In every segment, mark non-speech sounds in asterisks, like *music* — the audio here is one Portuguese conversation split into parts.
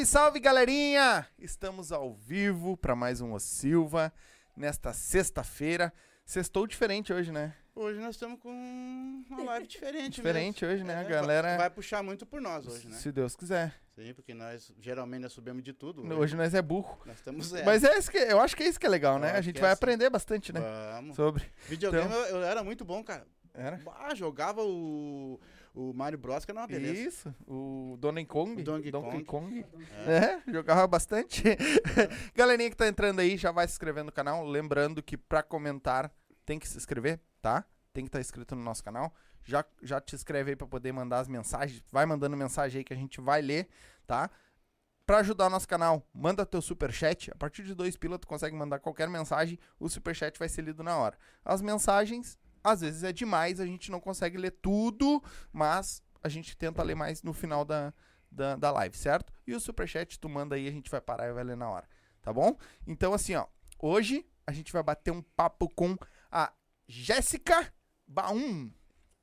Salve, salve, galerinha! Estamos ao vivo para mais um O Silva nesta sexta-feira. Sextou diferente hoje, né? Hoje nós estamos com uma live diferente, Diferente mesmo. hoje, né? É, A galera. Vai puxar muito por nós hoje, né? Se Deus quiser. Sim, porque nós geralmente nós subimos de tudo. Hoje nós é burro. nós estamos é. Mas é isso que eu acho que é isso que é legal, né? A gente é vai assim. aprender bastante, né? Vamos. Sobre. Videogame Então- eu, eu era muito bom, cara. Era? Ah, jogava o, o Mario Bros, que era uma beleza. Isso, o Donkey Kong. O Donkey Kong. É. É, jogava bastante. *laughs* Galerinha que tá entrando aí, já vai se inscrevendo no canal. Lembrando que pra comentar tem que se inscrever, tá? Tem que estar inscrito no nosso canal. Já, já te inscreve aí pra poder mandar as mensagens. Vai mandando mensagem aí que a gente vai ler, tá? Pra ajudar o nosso canal, manda teu superchat. A partir de dois pila, tu consegue mandar qualquer mensagem. O superchat vai ser lido na hora. As mensagens, às vezes é demais, a gente não consegue ler tudo, mas a gente tenta ler mais no final da, da, da live, certo? E o superchat tu manda aí, a gente vai parar e vai ler na hora, tá bom? Então, assim, ó, hoje a gente vai bater um papo com a Jéssica Baum.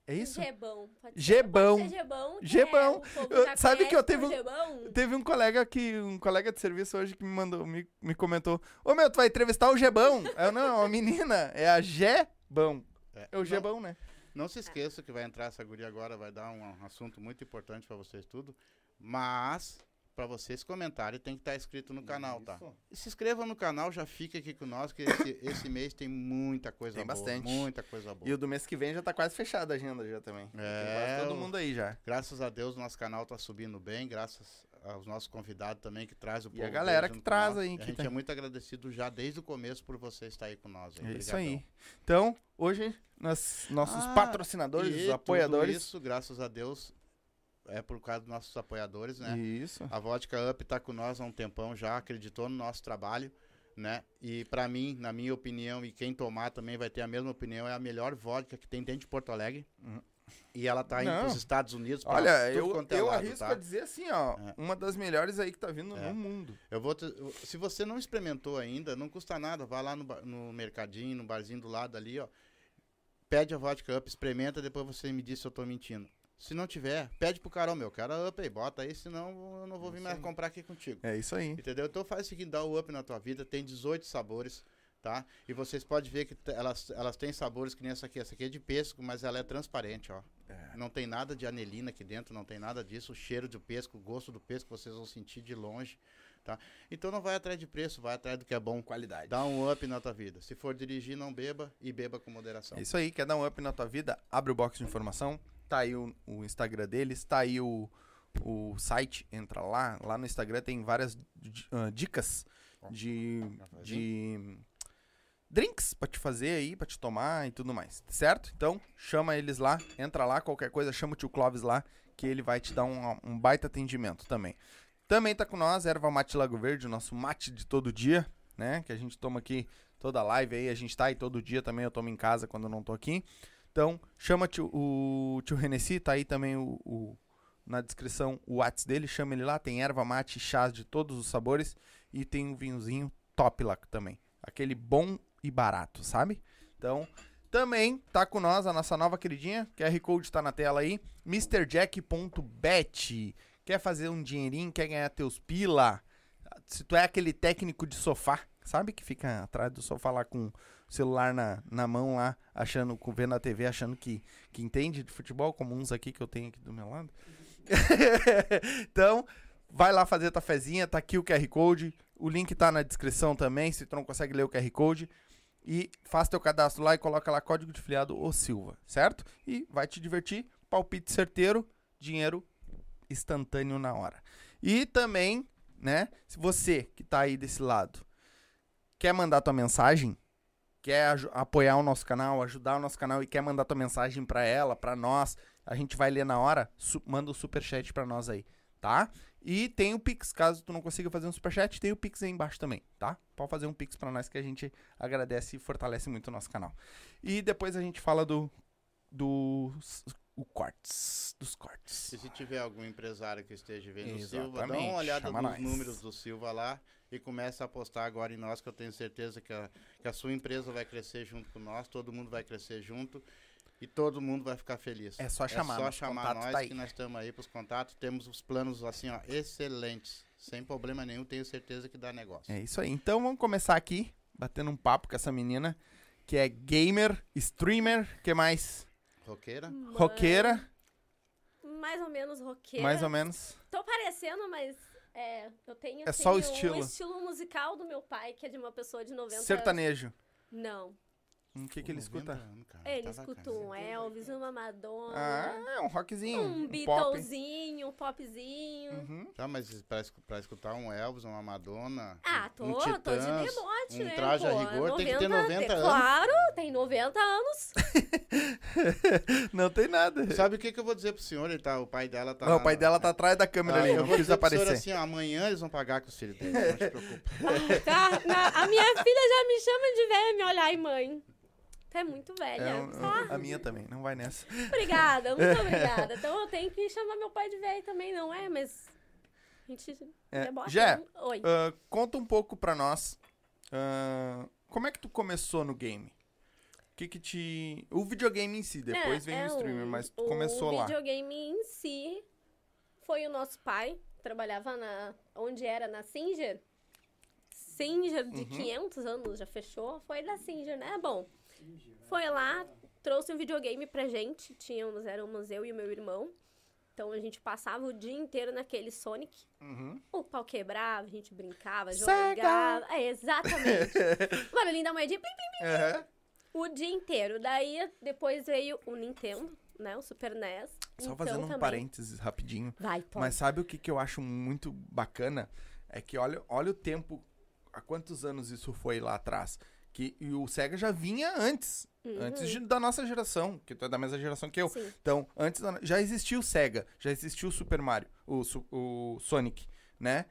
É isso? Gebão. Gebão. Gebão. que Gebão. é, sabe que eu teve um- Gebão? Teve um colega que, um colega de serviço hoje que me mandou, me, me comentou: Ô meu, tu vai entrevistar o Gebão? Eu, não, a menina, é a Gebão. É o Não- Gebão, né? Não se esqueça que vai entrar essa guria agora, vai dar um, um assunto muito importante pra vocês tudo. Mas, pra vocês comentarem, tem que estar inscrito no canal, tá? E se inscrevam no canal, já fica aqui com nós, que esse, esse mês tem muita coisa Tem boa. bastante. Muita coisa boa. E o do mês que vem já tá quase fechada a agenda já também. Tem É, quase todo o- mundo aí já. Graças a Deus, o nosso canal tá subindo bem, graças aos nossos convidados também que traz o E a povo galera deles que junto traz nós. aí, A que gente tá- é muito agradecido já desde o começo por você estar aí com nós. É isso aí. Então, hoje, nós, nossos Ah, patrocinadores, E apoiadores. Isso, graças a Deus, é por causa dos nossos apoiadores, né? Isso. A Vodka Up tá com nós há um tempão já, acreditou no nosso trabalho, né? E pra mim, na minha opinião, e quem tomar também vai ter a mesma opinião, é a melhor vodka que tem dentro de Porto Alegre. Uhum. E ela tá indo Não. pros Estados Unidos. pra Olha, eu, quanto é eu lado, arrisco tá? a dizer assim, ó, É. uma das melhores aí que tá vindo É. no mundo. Eu vou te- eu- se você não experimentou ainda, não custa nada. Vá lá no, no mercadinho, no barzinho do lado ali, ó. Pede a vodka up, experimenta, depois você me diz se eu tô mentindo. Se não tiver, pede pro Carol, meu, cara up aí, bota aí, senão eu não vou vir Isso mais comprar aqui contigo. É isso aí. Entendeu? Então faz o seguinte, dá o up na tua vida, tem 18 sabores, tá? E vocês podem ver que elas, elas têm sabores que nem essa aqui. Essa aqui é de pêssego, mas ela é transparente, ó. É. Não tem nada de anelina aqui dentro, não tem nada disso. O cheiro do pêssego, o gosto do pêssego, vocês vão sentir de longe, tá? Então não vai atrás de preço, vai atrás do que é bom. Qualidade. Dá um up na tua vida. Se for dirigir, não beba e beba com moderação. É isso aí, quer dar um up na tua vida? Abre o box de informação, tá aí o, o Instagram deles, tá aí o, o site, entra lá. Lá no Instagram tem várias ah, dicas de, de drinks pra te fazer aí, pra te tomar e tudo mais, certo? Então, chama eles lá, entra lá, qualquer coisa, chama o tio Clóvis lá, que ele vai te dar um, um baita atendimento também. Também tá com nós, Erva Mate Lago Verde, o nosso mate de todo dia, né? Que a gente toma aqui toda live aí, a gente tá aí todo dia também, eu tomo em casa quando eu não tô aqui. Então, chama tio- o tio Renessi, tá aí também o, o- na descrição o WhatsApp dele, chama ele lá, tem erva mate, chás de todos os sabores e tem um vinhozinho top lá também. Aquele bom e barato, sabe? Então, também tá com nós a nossa nova queridinha, QR Code tá na tela aí, MrJack.bet. Quer fazer um dinheirinho, quer ganhar teus pila? Se tu é aquele técnico de sofá, sabe que fica atrás do sofá lá com o celular na, na mão lá, achando, vendo a TV, achando que, que entende de futebol, como uns aqui que eu tenho aqui do meu lado. *laughs* então, vai lá fazer tua fezinha, tá aqui o QR Code, o link tá na descrição também, se tu não consegue ler o QR Code. E faz teu cadastro lá e coloca lá código de filiado o Silva, certo? E vai te divertir, palpite certeiro, dinheiro instantâneo na hora. E também, né, se você que tá aí desse lado quer mandar tua mensagem, quer apoiar o nosso canal, ajudar o nosso canal e quer mandar tua mensagem pra ela, pra nós, a gente vai ler na hora, manda o superchat pra nós aí, tá? E tem o Pix, caso tu não consiga fazer um superchat, tem o Pix aí embaixo também, tá? Pode fazer um Pix pra nós que a gente agradece e fortalece muito o nosso canal. E depois a gente fala do do o cortes, dos cortes. E se tiver algum empresário que esteja vendo o Silva, dá uma olhada chama nos nós. números do Silva lá e começa a apostar agora em nós, que eu tenho certeza que a, que a sua empresa vai crescer junto com nós, todo mundo vai crescer junto e todo mundo vai ficar feliz. É só chamar, É só chamar nós tá que nós estamos aí pros contatos. Temos os planos assim, ó, excelentes. Sem problema nenhum, tenho certeza que dá negócio. É isso aí. Então vamos começar aqui, batendo um papo com essa menina, que é gamer, streamer, que mais? Roqueira? Roqueira, Mais ou menos roqueira. mais ou menos. Tô parecendo, mas é, eu tenho É só o estilo. o estilo musical do meu pai, que é de uma pessoa de 90 anos. Sertanejo. Não. O que, que ele 90 escuta? anos, cara. Ele Tava escuta um Elvis, uma Madonna, Ah, é um rockzinho. um Um, pop. Beatlesinho, um popzinho. Uhum. Tá, mas pra, pra escutar um Elvis, uma Madonna, Ah, tô, um tô de Titãs, debote, um né? traje a pô, rigor, tem que ter 90 anos. Claro, tem 90 anos. *laughs* Não tem nada. Sabe o que, que eu vou dizer pro senhor? Ele tá, o pai dela tá. Não, lá o pai dela tá atrás da câmera Ah, ali, eu não vou quis dizer pro senhor aparecer. assim, ó, amanhã eles vão pagar com os filhos dele. Não se preocupa. Tá? Na- a minha filha já me chama de velha me olhar e mãe. É muito velha. É, tá? a minha também, não vai nessa. Obrigada, muito *laughs* obrigada. Então eu tenho que chamar meu pai de velho também, não é? Mas. A gente. É, debocha, Jé? Oi. Ah, conta um pouco pra nós. ah, como é que tu começou no game? O que que te... O videogame em si, depois É, vem é o streamer, mas tu começou o lá. videogame em si foi o nosso pai. Trabalhava na. Onde era? Na Singer. Singer de Uhum. 500 anos já fechou. Foi da Singer, né? Bom. Foi lá, trouxe um videogame pra gente. Tínhamos, éramos eu e o meu irmão. Então a gente passava o dia inteiro naquele Sonic. Uhum. O pau quebrava, a gente brincava, jogava. É, exatamente. o barulhinho da moedinha. plim, plim, Aham. o dia inteiro. Daí depois veio o Nintendo, né? O Super NES. Só Então, fazendo um também- parênteses rapidinho. Vai, pode. Mas sabe o que, que eu acho muito bacana? É que olha, olha o tempo, há quantos anos isso foi lá atrás. Que e o Sega já vinha antes. Antes de- da nossa geração, que tu é da mesma geração que eu. Uhum. Sim. Então, antes da- já existia o Sega, já existia o Super Mario, o, o Sonic, né?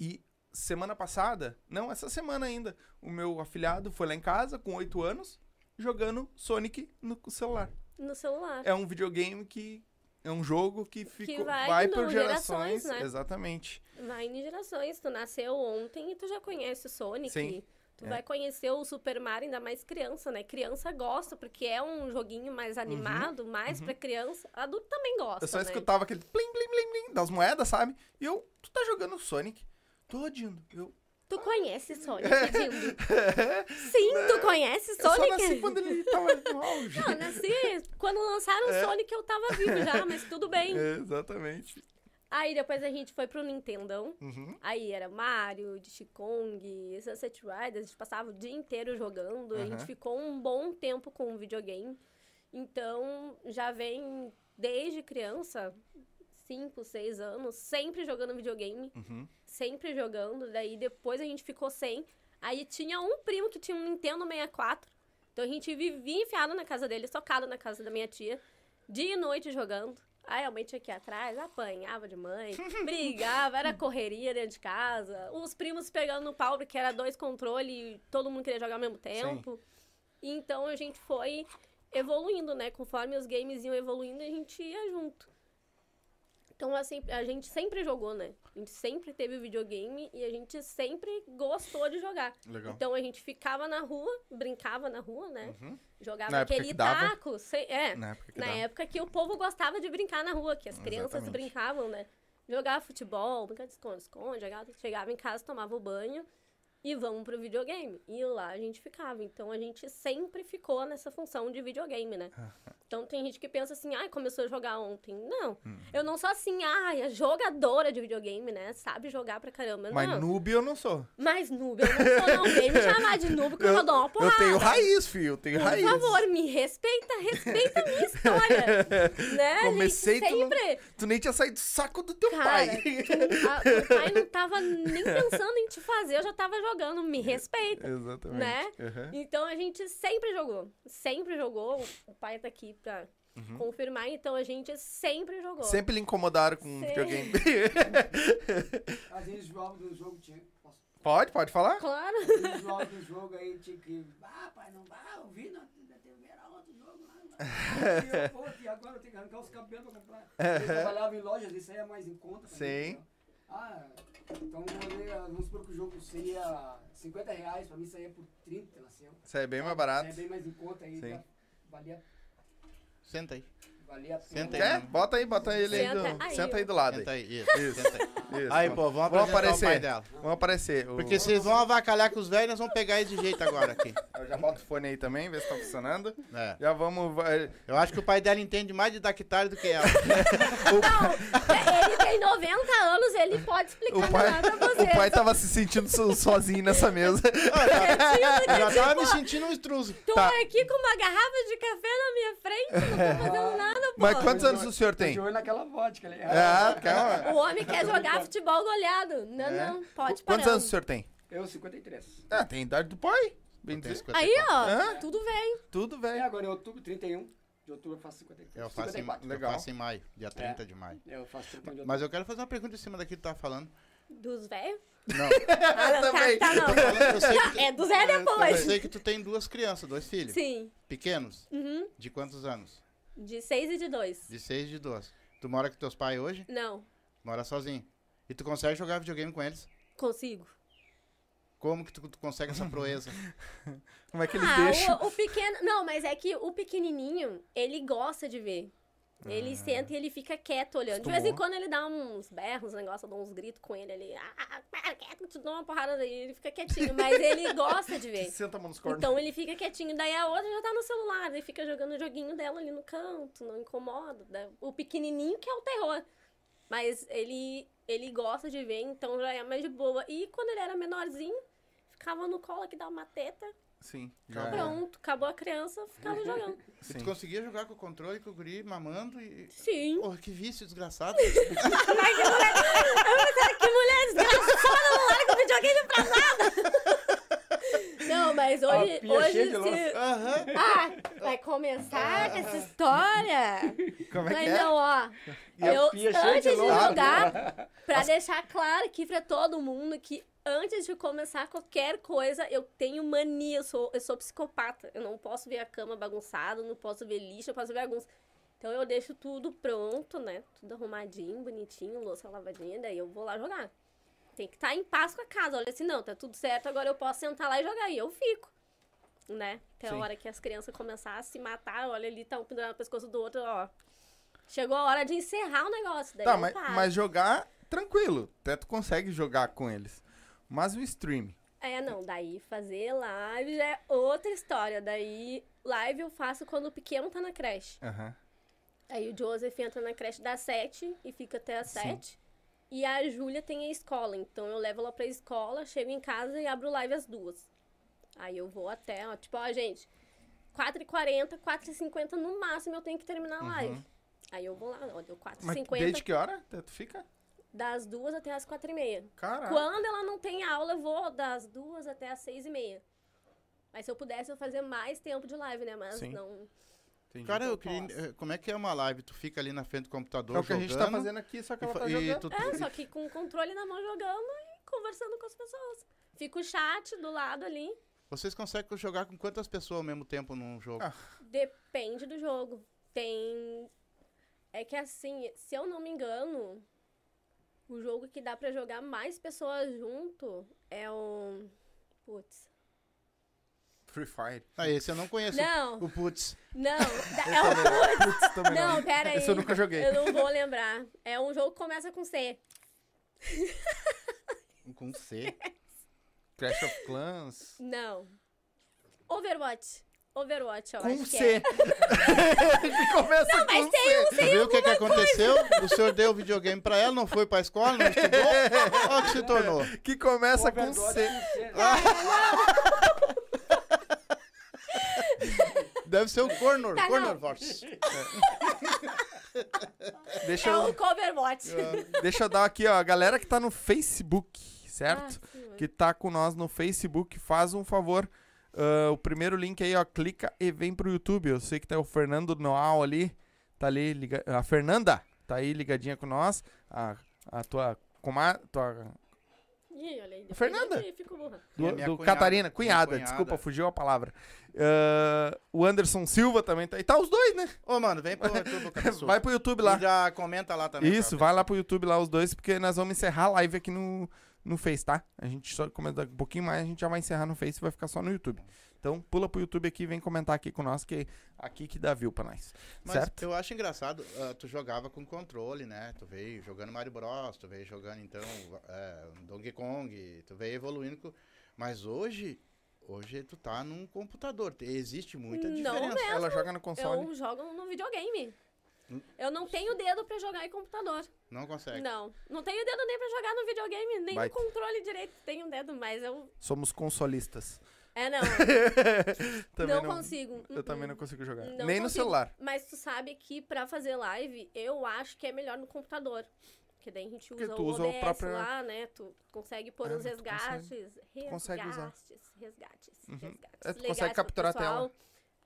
E semana passada, não, essa semana ainda, o meu afilhado foi lá em casa com 8 anos, jogando Sonic no celular. No celular. É um videogame que é um jogo que ficou vai vai, indo por gerações, gerações, né? exatamente. Vai em gerações. Tu nasceu ontem e tu já conhece o Sonic. Sim. Tu É. vai conhecer o Super Mario, ainda mais criança, né? Criança gosta, porque é um joguinho mais animado, mais pra criança. Adulto também gosta, Uhum. Eu só né? escutava aquele plim plim plim plim das moedas, sabe? E eu, tu tá jogando Sonic? Tô odiando. Eu, Tu conhece Sonic, *laughs* Dindo? Sim, tu conhece eu Sonic? nasci quando ele tava no auge. Não, eu nasci quando lançaram o Sonic eu tava vivo já, mas tudo bem. É, *laughs* exatamente. Aí depois a gente foi pro Nintendão. Uhum. Aí era Mario, Diddy Kong, Sunset Riders, a gente passava o dia inteiro jogando. A gente Aham. ficou um bom tempo com o videogame. Então, já vem desde criança, 5, 6 anos, sempre jogando videogame. Uhum. Sempre jogando. Daí depois a gente ficou sem. Aí tinha um primo que tinha um Nintendo 64. Então a gente vivia enfiado na casa dele, socado na casa da minha tia, dia e noite jogando. Aí a mãe tinha que ir atrás, apanhava de mãe, *laughs* brigava, era correria dentro de casa. Os primos pegando no pau, porque era dois controles e todo mundo queria jogar ao mesmo tempo. Então a gente foi evoluindo, né? Conforme os games iam evoluindo, a gente ia junto. Então, assim, a gente sempre jogou, né? A gente sempre teve videogame e a gente sempre gostou de jogar. Legal. Então a gente ficava na rua, brincava na rua, né? Uhum. Jogava Na aquele taco. sei- é, Na época que na época que o povo gostava de brincar na rua, que as crianças Exatamente. brincavam, né? Jogava futebol, brincava de esconde-esconde, jogava- chegava em casa, tomava o banho e vamos pro videogame. E lá a gente ficava. Então a gente sempre ficou nessa função de videogame, né? *laughs* Então tem gente que pensa assim, ai, começou a jogar ontem. Não, Hum. eu não sou assim, ai, a jogadora de videogame, né? Sabe jogar pra caramba. Mas não. noob eu não sou. Mas noob, eu não sou não. Vem me *laughs* chamar de noob que eu, Eu, vou dar uma porrada. eu tenho raiz, filho. Eu tenho Por raiz. favor, me respeita, respeita a minha história. *laughs* né? Comecei, gente tu não- sempre... Tu nem tinha saído do saco do teu Cara, pai. tu, a, teu pai não tava nem pensando em te fazer, eu já tava jogando. Me respeita. Exatamente. Né? Uhum. Então a gente sempre jogou. Sempre jogou. O pai tá aqui pra confirmar. Então a gente sempre jogou. Uhum. Sempre lhe incomodaram com Sim. videogame. *laughs* Às vezes jogava do jogo tinha. Posso? pode, pode falar? Claro. Às vezes jogava do jogo aí tinha que. Ah, pai, não vai, eu vi na, na TV, era outro jogo lá. E eu, *laughs* pô, e agora eu tenho que arrancar os cabelos pra comprar. *laughs* Eu trabalhava em lojas, isso aí é mais em conta. Sim. entendeu? Ah, então vamos ver, vamos supor que o jogo seria 50 reais, pra mim saía por 30, nasceu. Isso aí é bem mais barato. É bem mais em conta aí, Sim. já valia. Senta aí. Valia a pena. Senta aí? Bota aí, bota ele aí. Senta do- aí, Senta aí do lado. Senta Aí. aí. Isso, Isso. senta aí. Isso. Aí, pô, vamos o pai aparecer. dela. Vão aparecer. O- Porque vocês vão avacalhar com os velhos, nós vamos pegar ele de jeito agora aqui. Eu já boto o fone aí também, ver se tá funcionando. É. Já vamos. Eu acho que o pai dela entende mais de dactário do que ela. *laughs* Ele tem 90 anos, ele pode explicar O pai, melhor pra o vocês. pai tava se sentindo so- sozinho nessa mesa. *laughs* Eu já tava me sentindo um estruso. Tô Tá. aqui com uma garrafa de café na minha frente, não tô fazendo *laughs* nada, pô. Mas quantos anos o senhor tem? de olho naquela vodka ali. É, calma. O homem quer jogar futebol goleado. Não, É. não, pode parar. Quantos anos o senhor tem? Eu, 53. Ah, tem idade do pai. Bem dizer. 54. Aí, ó, Hã? tudo velho. Tudo É, velho. agora em outubro, 31 de outubro eu faço 53. Eu faço, em, 54. eu Legal. faço em maio, dia 30 de maio. Eu faço 31 de outubro. Mas eu quero fazer uma pergunta em cima daquilo que tu tava falando. Dos velhos? Não, *laughs* Ah, não, também. tá, tá, não. eu sei que, É dos velhos eu depois. sei que tu tem duas crianças, dois filhos. Sim. Pequenos. Uhum. De quantos anos? De 6 e de 2. De 6 e de 12. Tu mora com teus pais hoje? Não, Mora sozinho. E tu consegue jogar videogame com eles? consigo. Como que tu, tu consegue essa proeza? *laughs* Como é que eles ah, deixam? o, o pequeno. Não, mas é que o pequenininho, ele gosta de ver. Ele senta e ele fica quieto olhando. De vez em quando ele dá uns berros, um negócio, eu dou uns gritos com ele ali. Ah, para, quieto, te dou uma porrada daí. Ele fica quietinho, mas ele *laughs* gosta de ver. Senta a mão nos cornos. Então ele fica quietinho. Daí a outra já tá no celular, daí fica jogando o joguinho dela ali no canto, não incomoda. Daí O pequenininho que é o terror. Mas ele, ele gosta de ver, então já é mais de boa. E quando ele era menorzinho, ficava no colo aqui, dava uma teta, Sim. já é. pronto, acabou a criança, ficava *laughs* jogando. E Sim. tu conseguia jogar com o controle, com o guri, mamando e... Sim. Porra, que vício desgraçado. *laughs* Ai, que mulher, que mulher desgraçada, não larga o videogame pra nada. *laughs* Não, mas hoje, A pia hoje se... Aham. Ah, vai começar com essa história? Como é Mas que é? não, ó. E a Eu, antes de de jogar, pra deixar claro aqui pra todo mundo que antes de começar qualquer coisa, eu tenho mania, eu sou, eu sou psicopata. Eu não posso ver a cama bagunçada, não posso ver lixo, eu posso ver bagunça. Então eu deixo tudo pronto, né? Tudo arrumadinho, bonitinho, louça lavadinha, daí eu vou lá jogar. Tem que estar em paz com a casa. Olha assim, não, tá tudo certo, agora eu posso sentar lá e jogar. E eu fico. Né? Até Sim. a hora que as crianças começarem a se matar, olha ali, tá um pendurado no pescoço do outro, ó. Chegou a hora de encerrar o negócio. Daí Tá, mas, mas jogar, tranquilo. Até tu consegue jogar com eles. Mas o stream. É, não, daí fazer live já é outra história. Daí, live eu faço quando o pequeno tá na creche. Aham. Aí o Joseph entra na creche das sete e fica até as Sim. sete. E a Júlia tem a escola, então eu levo ela pra escola, chego em casa e abro live às duas. Aí eu vou até, ó, tipo, ó, gente, 4h40, 4h50 no máximo eu tenho que terminar a live. Aí eu vou lá, ó, deu Uhum. Mas 4h50, desde que hora tu fica? Das duas até as 4h30. Caraca. Quando ela não tem aula, eu vou das duas até as seis e meia. Mas se eu pudesse, eu fazia mais tempo de live, né? Mas Sim. não. Entendi. Cara, eu queria... eh, Como é que é uma live? Tu fica ali na frente do computador é o que a gente tá jogando, fazendo aqui, só que e ela tá e jogando. tu- É, só que com o controle na mão jogando e conversando com as pessoas. Fica o chat do lado ali. Vocês conseguem jogar com quantas pessoas ao mesmo tempo num jogo? Ah. Depende do jogo. Tem. É que assim, se eu não me engano, o jogo que dá pra jogar mais pessoas junto é o. Putz. Free Fire. Ah, esse eu não conheço. Não, O Putz. não. *laughs* É o Putz. Putz, também Não, pera aí. Esse eu nunca joguei. Eu não vou lembrar. É um jogo que começa com C. Com C. *laughs* Clash of Clans. Não. Overwatch. Overwatch, eu Com acho que C. é. *laughs* que começa Não, mas com tem C. um Tu viu o que, que aconteceu? O senhor deu o videogame pra ela, não foi pra escola, não estudou? *laughs* Olha o que se tornou. Que começa com C. com C, né? Deve ser o Cornor. Tá, não. Cornor Vox. *laughs* Deixa É eu, o Coverwatch. deixa eu dar aqui, ó. A galera que tá no Facebook, certo? Ah, mas- que tá com nós no Facebook, faz um favor. Ah, o primeiro link aí, ó, clica e vem pro YouTube. Eu sei que tá o Fernando Noal ali, tá ali, liga... a Fernanda tá aí ligadinha com nós. A, a tua comadre, tua Ih, olha aí. Fernanda? eu fico burra. do, É minha do cunhada, Catarina, cunhada, cunhada. desculpa, fugiu a palavra. Ah, o Anderson Silva também tá. E tá os dois, né? Ô, mano, vem pro YouTube, *laughs* cabeçudo. Vai pro YouTube lá. E já comenta lá também. Isso, vai lá pro YouTube lá os dois, porque nós vamos encerrar a live aqui no, no Face, tá? A gente só começa daqui um pouquinho mais, a gente já vai encerrar no Face e vai ficar só no YouTube. Então pula pro YouTube aqui e vem comentar aqui com nós, que aqui que dá view pra nós. Mas certo? eu acho engraçado, ah, tu jogava com controle, né? Tu veio jogando Mario Bros, tu veio jogando então é, Donkey Kong, tu veio evoluindo. com- Mas hoje, hoje tu tá num computador. te- Existe muita Não diferença. mesmo. Ela joga no console. Eu jogo no videogame. Eu não tenho dedo pra jogar em computador. Não consegue. Não. Não tenho dedo nem pra jogar no videogame, nem Baita. no controle direito tenho dedo, mas eu. Somos consolistas. É, não. *laughs* Também não, não, consigo. Eu também Uh-uh. não consigo jogar. Não Nem no consigo. celular. Mas tu sabe que pra fazer live, eu acho que é melhor no computador. Porque daí a gente usa tu o usa o próprio- lá, né? Tu consegue pôr os tu resgates. tu consegue usar. resgates, resgates, Uhum. resgates. É, tu consegue capturar a pessoal,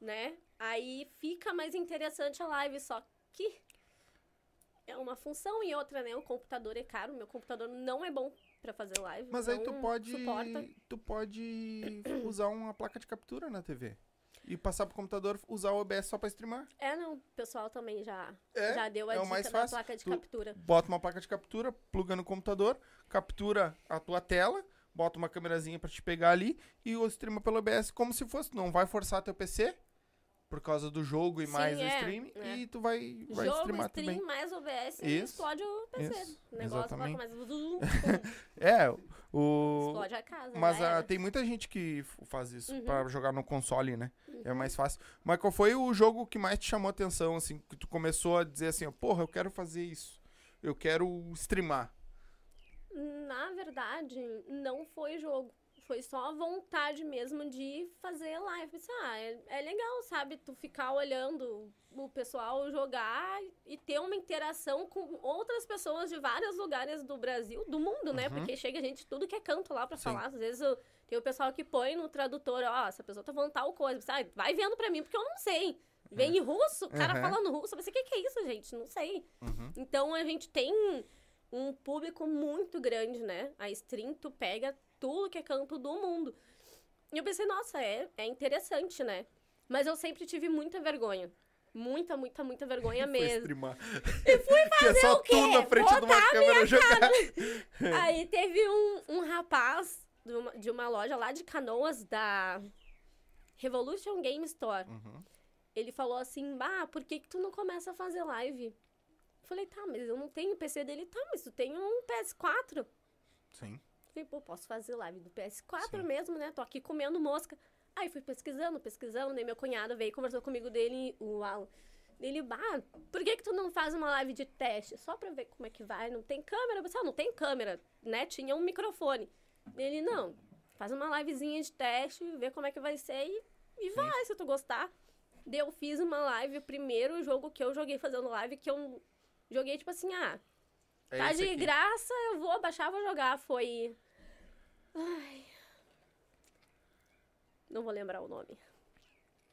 Né? Aí fica mais interessante a live, só que é uma função e outra, né? O computador é caro, meu computador não é bom pra fazer live. Mas aí tu pode. Suporta. Tu pode *coughs* usar uma placa de captura na TV. E passar pro computador, usar o OBS só pra streamar. É, não, o pessoal também já, É, já deu a é dica mais da fácil. placa de Tu- captura. Bota uma placa de captura, pluga no computador, captura a tua tela, bota uma câmerazinha pra te pegar ali e o streama pelo OBS como se fosse. Não vai forçar teu PC por causa do jogo e Sim, mais o é, stream. é. E tu vai, vai Jogo, streamar stream, também. mais OBS e explode o PC. isso, o negócio exatamente. mais... *laughs* É, o. explode a casa. Mas ah, era. tem muita gente que faz isso Uhum. pra jogar no console, né? É mais fácil. Mas qual foi o jogo que mais te chamou a atenção, assim, que tu começou a dizer assim, ó, porra, eu quero fazer isso. Eu quero streamar. Na verdade, não foi jogo. Foi só a vontade mesmo de fazer live. Pensei, ah, é, é legal, sabe? Tu ficar olhando o pessoal jogar e ter uma interação com outras pessoas de vários lugares do Brasil, do mundo, né? Uhum. Porque chega gente tudo que é canto lá pra Sim. falar. Às vezes eu- tem o pessoal que põe no tradutor, ó, essa pessoa tá falando tal coisa. Pensei, ah, vai vendo pra mim, porque eu não sei. Vem em russo, o cara Uhum. falando russo. Pensei, o que, que é isso, gente? Não sei. Uhum. Então a gente tem um público muito grande, né? A stream, tu pega tudo que é canto do mundo. E eu pensei, nossa, é, é interessante, né? Mas eu sempre tive muita vergonha. Muita, muita, muita vergonha *laughs* mesmo. streamar. E fui fazer *laughs* que é só o quê? tu na frente de uma câmera jogar. *laughs* Aí teve um, um rapaz de uma, de uma loja lá de Canoas, da Revolution Game Store. Uhum. Ele falou assim, bah, por que que tu não começa a fazer live? Eu falei, tá, mas eu não tenho PC dele. Tá, mas tu tem um PS4. Sim. Falei, pô, posso fazer live do PS4 Sim. mesmo, né? Tô aqui comendo mosca. Aí fui pesquisando, pesquisando, daí meu cunhado veio e conversou comigo dele, o Alan. Ele, bah, por que que tu não faz uma live de teste? Só pra ver como é que vai, não tem câmera? Eu pensei, ah, não tem câmera, né? Tinha um microfone. Ele, não, faz uma livezinha de teste, vê como é que vai ser e, e vai, se tu gostar. Daí eu fiz uma live, o primeiro jogo que eu joguei fazendo live, que eu joguei, tipo assim, ah, É tá de aqui. graça, eu vou baixar, vou jogar. Foi. Ai. Não vou lembrar o nome.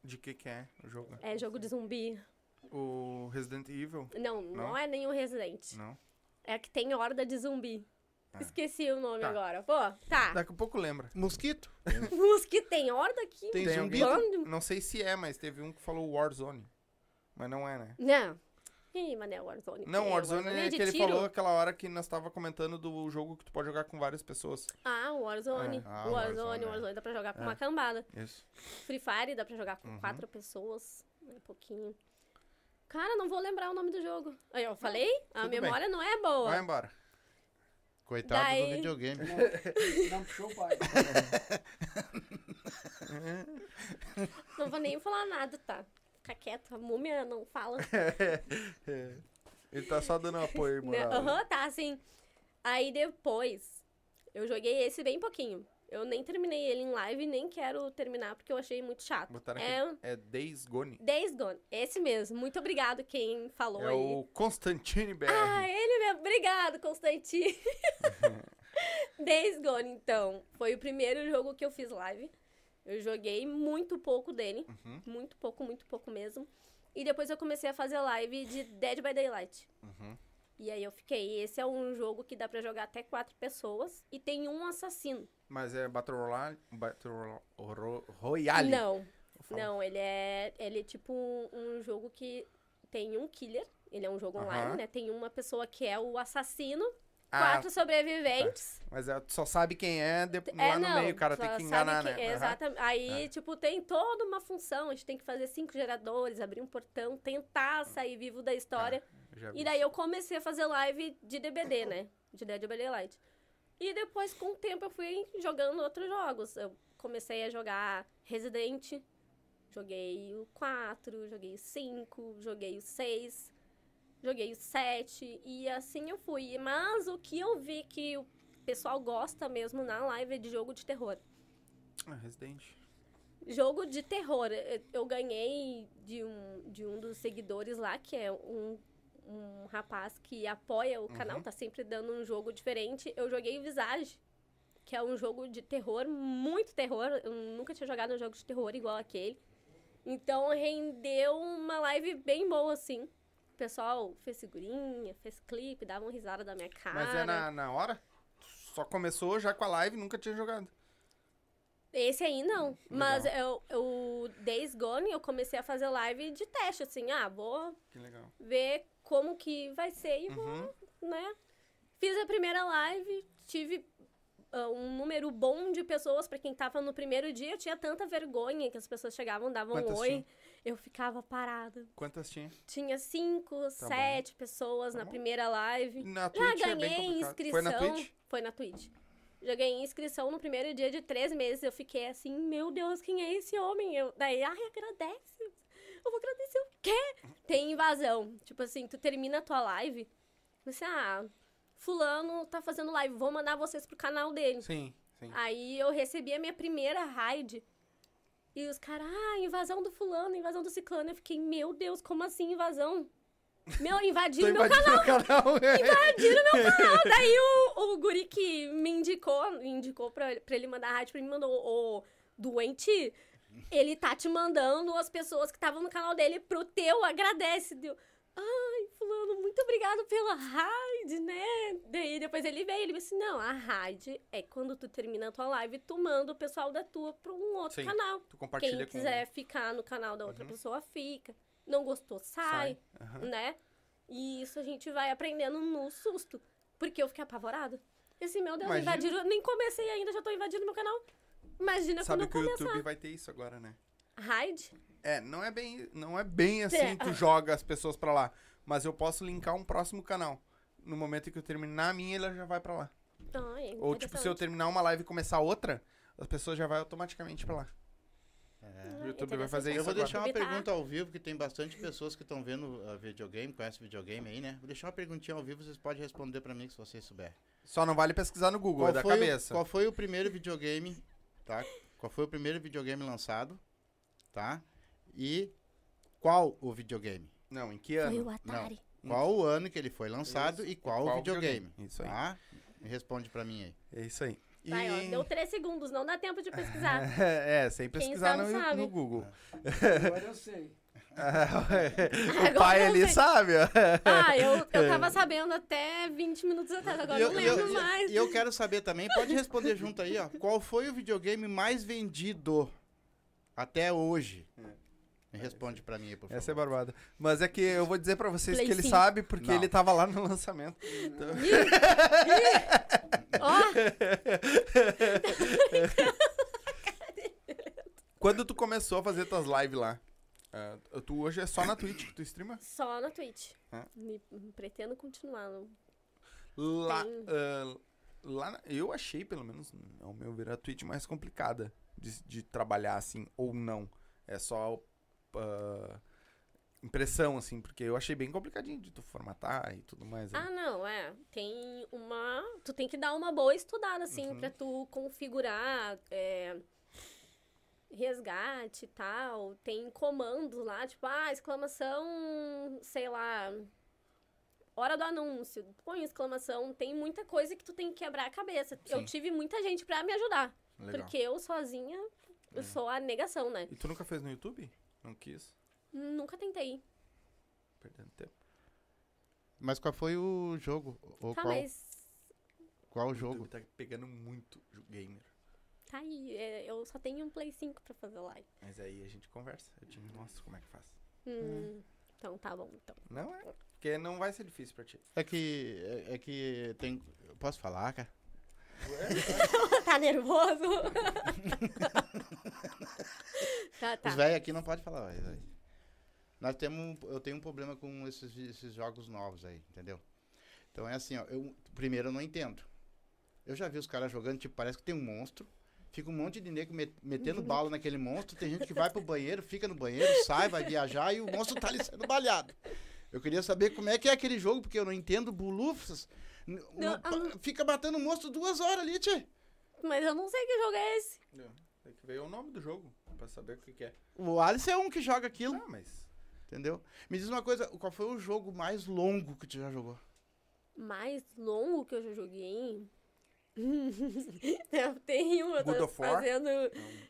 De que que é o jogo? É jogo de zumbi. O Resident Evil? Não, não, é nenhum Resident. Não. É que tem horda de zumbi. Ah. Esqueci o nome Tá. agora. Pô, tá. Daqui a pouco lembra. Mosquito? *laughs* Os que tem horda aqui. Tem Tem zumbi? Não sei se é, mas teve um que falou Warzone. Mas não é, né? Não. Ih, mas não é Warzone. Não, É, Warzone é de que ele tiro. falou aquela hora que nós tava comentando do jogo que tu pode jogar com várias pessoas. Ah, Warzone. É. Ah, Warzone, Warzone, Warzone, é. dá pra jogar com É. uma cambada. Isso. Free Fire dá pra jogar com Uhum. quatro pessoas. Um pouquinho. Cara, não vou lembrar o nome do jogo. Aí, eu falei? A tudo bem. memória não é boa. Vai embora. Coitado Daí- do videogame. *laughs* Não puxou o pai. Não vou nem falar nada, tá? Fica quieto, a múmia não fala. *laughs* Ele tá só dando apoio moral. Aham, tá, assim. Aí depois, eu joguei esse bem pouquinho. Eu nem terminei ele em live, nem quero terminar, porque eu achei muito chato. Botaram aqui. É É Days Gone. Days Gone, esse mesmo. Muito obrigado quem falou É aí. o Constantine BR. Ah, ele mesmo. Obrigado, Constantino. *laughs* Days Gone, então. Foi o primeiro jogo que eu fiz live. Eu joguei muito pouco dele. Uhum. Muito pouco, muito pouco mesmo. E depois eu comecei a fazer live de Dead by Daylight. Uhum. E aí eu fiquei. Esse é um jogo que dá pra jogar até quatro pessoas. E tem um assassino. Mas é Battle Royale? Battle Ro- Ro- Royale? Não, não, ele é. Ele é tipo um, um jogo que tem um killer. Ele é um jogo online, Aham. né? Tem uma pessoa que é o assassino Ah, quatro sobreviventes. mas é, só sabe quem é, de, É, lá no não, meio, o cara tem que enganar, que- né? Exatamente. Aí, É. tipo, tem toda uma função. A gente tem que fazer cinco geradores, abrir um portão, tentar sair vivo da história. Vi E daí eu comecei a fazer live de DBD, *laughs* né? De Dead by Daylight. E depois, com o tempo, eu fui jogando outros jogos. Eu comecei a jogar Resident, joguei o 4, joguei o 5, joguei o 6, joguei 7, e assim eu fui. Mas o que eu vi que o pessoal gosta mesmo na live é de jogo de terror. Ah, Resident. Jogo de terror. Eu- Eu ganhei de um, de um dos seguidores lá, que é um, um rapaz que apoia o canal, Uhum. tá sempre dando um jogo diferente. Eu joguei Visage, que é um jogo de terror, muito terror. Eu nunca tinha jogado um jogo de terror igual aquele. Então rendeu uma live bem boa, assim. O pessoal fez figurinha, fez clipe, dava uma risada da minha cara. Mas é na, na hora? Só começou já com a live, nunca tinha jogado. Esse aí não. Mas Legal. eu, o Days Gone eu comecei a fazer live de teste, assim, ah, vou Que legal. ver como que vai ser e Uhum. vou, né? Fiz a primeira live, tive ah, um número bom de pessoas pra quem tava no primeiro dia. Eu tinha tanta vergonha que as pessoas chegavam, davam Quantas oi. tinha? Eu ficava parada. Quantas tinha? Tinha cinco, Tá sete pessoas Tá na bom. primeira live. Na Já Twitch é bem ganhei complicado. inscrição. Foi na Twitch? Foi na Twitch. Já ganhei inscrição no primeiro dia de três meses. Eu fiquei assim, meu Deus, quem é esse homem? Eu, daí, ai, agradece. Eu vou agradecer o quê? Tem invasão. Tipo assim, tu termina a tua live. Você, ah, fulano tá fazendo live, vou mandar vocês pro canal dele. Sim, sim. Aí eu recebi a minha primeira raid. E os caras, ah, invasão do fulano, invasão do ciclano. Eu fiquei, meu Deus, como assim invasão? Meu, invadiram meu o canal. *laughs* é. invadiram meu canal. Daí o, o guri que me indicou, indicou pra, pra ele mandar a rádio pra mim, mandou, ô, doente, ele tá te mandando as pessoas que estavam no canal dele pro teu, agradece. Deu, ai, fulano, muito obrigado pela raid, né? Daí depois ele veio, ele disse, não, a raid é quando tu termina a tua live, tu manda o pessoal da tua pra um outro Sim. canal. Tu compartilha Quem com... quiser ficar no canal da outra pessoa, fica. Não gostou, sai Sai. Aham. né? E isso a gente vai aprendendo no susto. Porque eu fiquei apavorada. E assim, meu Deus, Imagina- invadiram. Nem comecei ainda, já tô invadindo meu canal. Imagina Sabe quando que eu o começar. YouTube vai ter isso agora, né? Raid? É, não é bem, não é bem assim É. tu joga as pessoas pra lá, mas eu posso linkar um próximo canal. No momento em que eu terminar a minha, ela já vai pra lá. Ai, Ou tipo, se eu terminar uma live e começar outra, as pessoas já vai automaticamente pra lá. É. O YouTube vai fazer Eu isso vou agora. deixar uma pergunta ao vivo, que tem bastante pessoas que estão vendo uh, videogame, conhecem videogame aí, né? Vou deixar uma perguntinha ao vivo, vocês podem responder pra mim se vocês souberem. Só não vale pesquisar no Google, é da foi o- cabeça. qual foi o primeiro videogame, tá? Qual foi o primeiro videogame lançado, tá? E qual o videogame? Não, em que Foi ano? o Atari. Qual o ano que ele foi lançado Isso. e qual, Qual o videogame? Isso aí. Tá? Me responde pra mim aí. É isso aí. E... Vai, ó, deu três segundos, não dá tempo de pesquisar. *laughs* é, sem pesquisar sabe, no, sabe. no Google. Agora eu sei. *laughs* o Agora pai eu ali sei. sabe. Ah, eu, eu *laughs* tava sabendo até 20 minutos atrás, agora eu eu, não eu- lembro e- mais. e eu quero saber também, pode responder junto aí, ó. Qual foi o videogame mais vendido até hoje? Me responde pra mim aí, por favor. Essa é barbada. Mas é que eu vou dizer pra vocês Play que ele sabe porque Não. ele tava lá no lançamento. Ih, ih. Ó, *laughs* Quando tu começou a fazer tuas lives lá, ah, tu hoje é só na Twitch que tu streama? só na Twitch. Ah. Me, pretendo continuar. não- Lá, Tem. ah, lá na- eu achei, pelo menos, ao meu ver, a Twitch mais complicada de, de trabalhar assim, ou não. É só ah, impressão, assim, porque eu achei bem complicadinho de tu formatar e tudo mais. né? Ah, não, é. Tem uma. Tu tem que dar uma boa estudada, assim, Uhum. pra tu configurar. é, resgate e tal. Tem comandos lá, tipo, ah, exclamação, sei lá. Hora do anúncio. Põe exclamação. Tem muita coisa que tu tem que quebrar a cabeça. Eu Sim. tive muita gente pra me ajudar. Legal. Porque eu sozinha, eu sou a negação, né? E tu nunca fez no YouTube? Não quis? Nunca tentei. Perdendo tempo. Mas qual foi o jogo? Ou Tá, qual, mas qual O jogo? YouTube tá pegando muito gamer. tá aí. é, eu só tenho um Play 5 pra fazer live. Mas aí a gente conversa. Eu te mostro como é que faz. Hum. Então tá bom, então. Não é? Porque não vai ser difícil pra ti. É que. É, é que tem. Posso falar, cara? Tá nervoso? *laughs* tá, tá. Os velhos aqui não podem falar. Nós temos. Eu tenho um problema com esses, esses jogos novos aí, entendeu? Então é assim, ó. Eu, primeiro eu não entendo. Eu já vi os caras jogando, tipo, parece que tem um monstro. Fica um monte de nego met- metendo bala naquele monstro. Tem gente que vai pro banheiro, fica no banheiro, sai, vai viajar e o monstro tá ali sendo balhado. Eu queria saber como é que é aquele jogo, porque eu não entendo bulufas. Não, uma- pa- Fica batendo o monstro duas horas ali, tchê. Mas eu não sei que jogo é esse. Tem que ver o nome do jogo pra saber o que, que é. O Alice é um que joga aquilo, Ah, mas. entendeu? Me diz uma coisa, qual foi o jogo mais longo que tu já jogou? Mais longo que eu já joguei. *laughs* eu tenho, eu tô fazendo.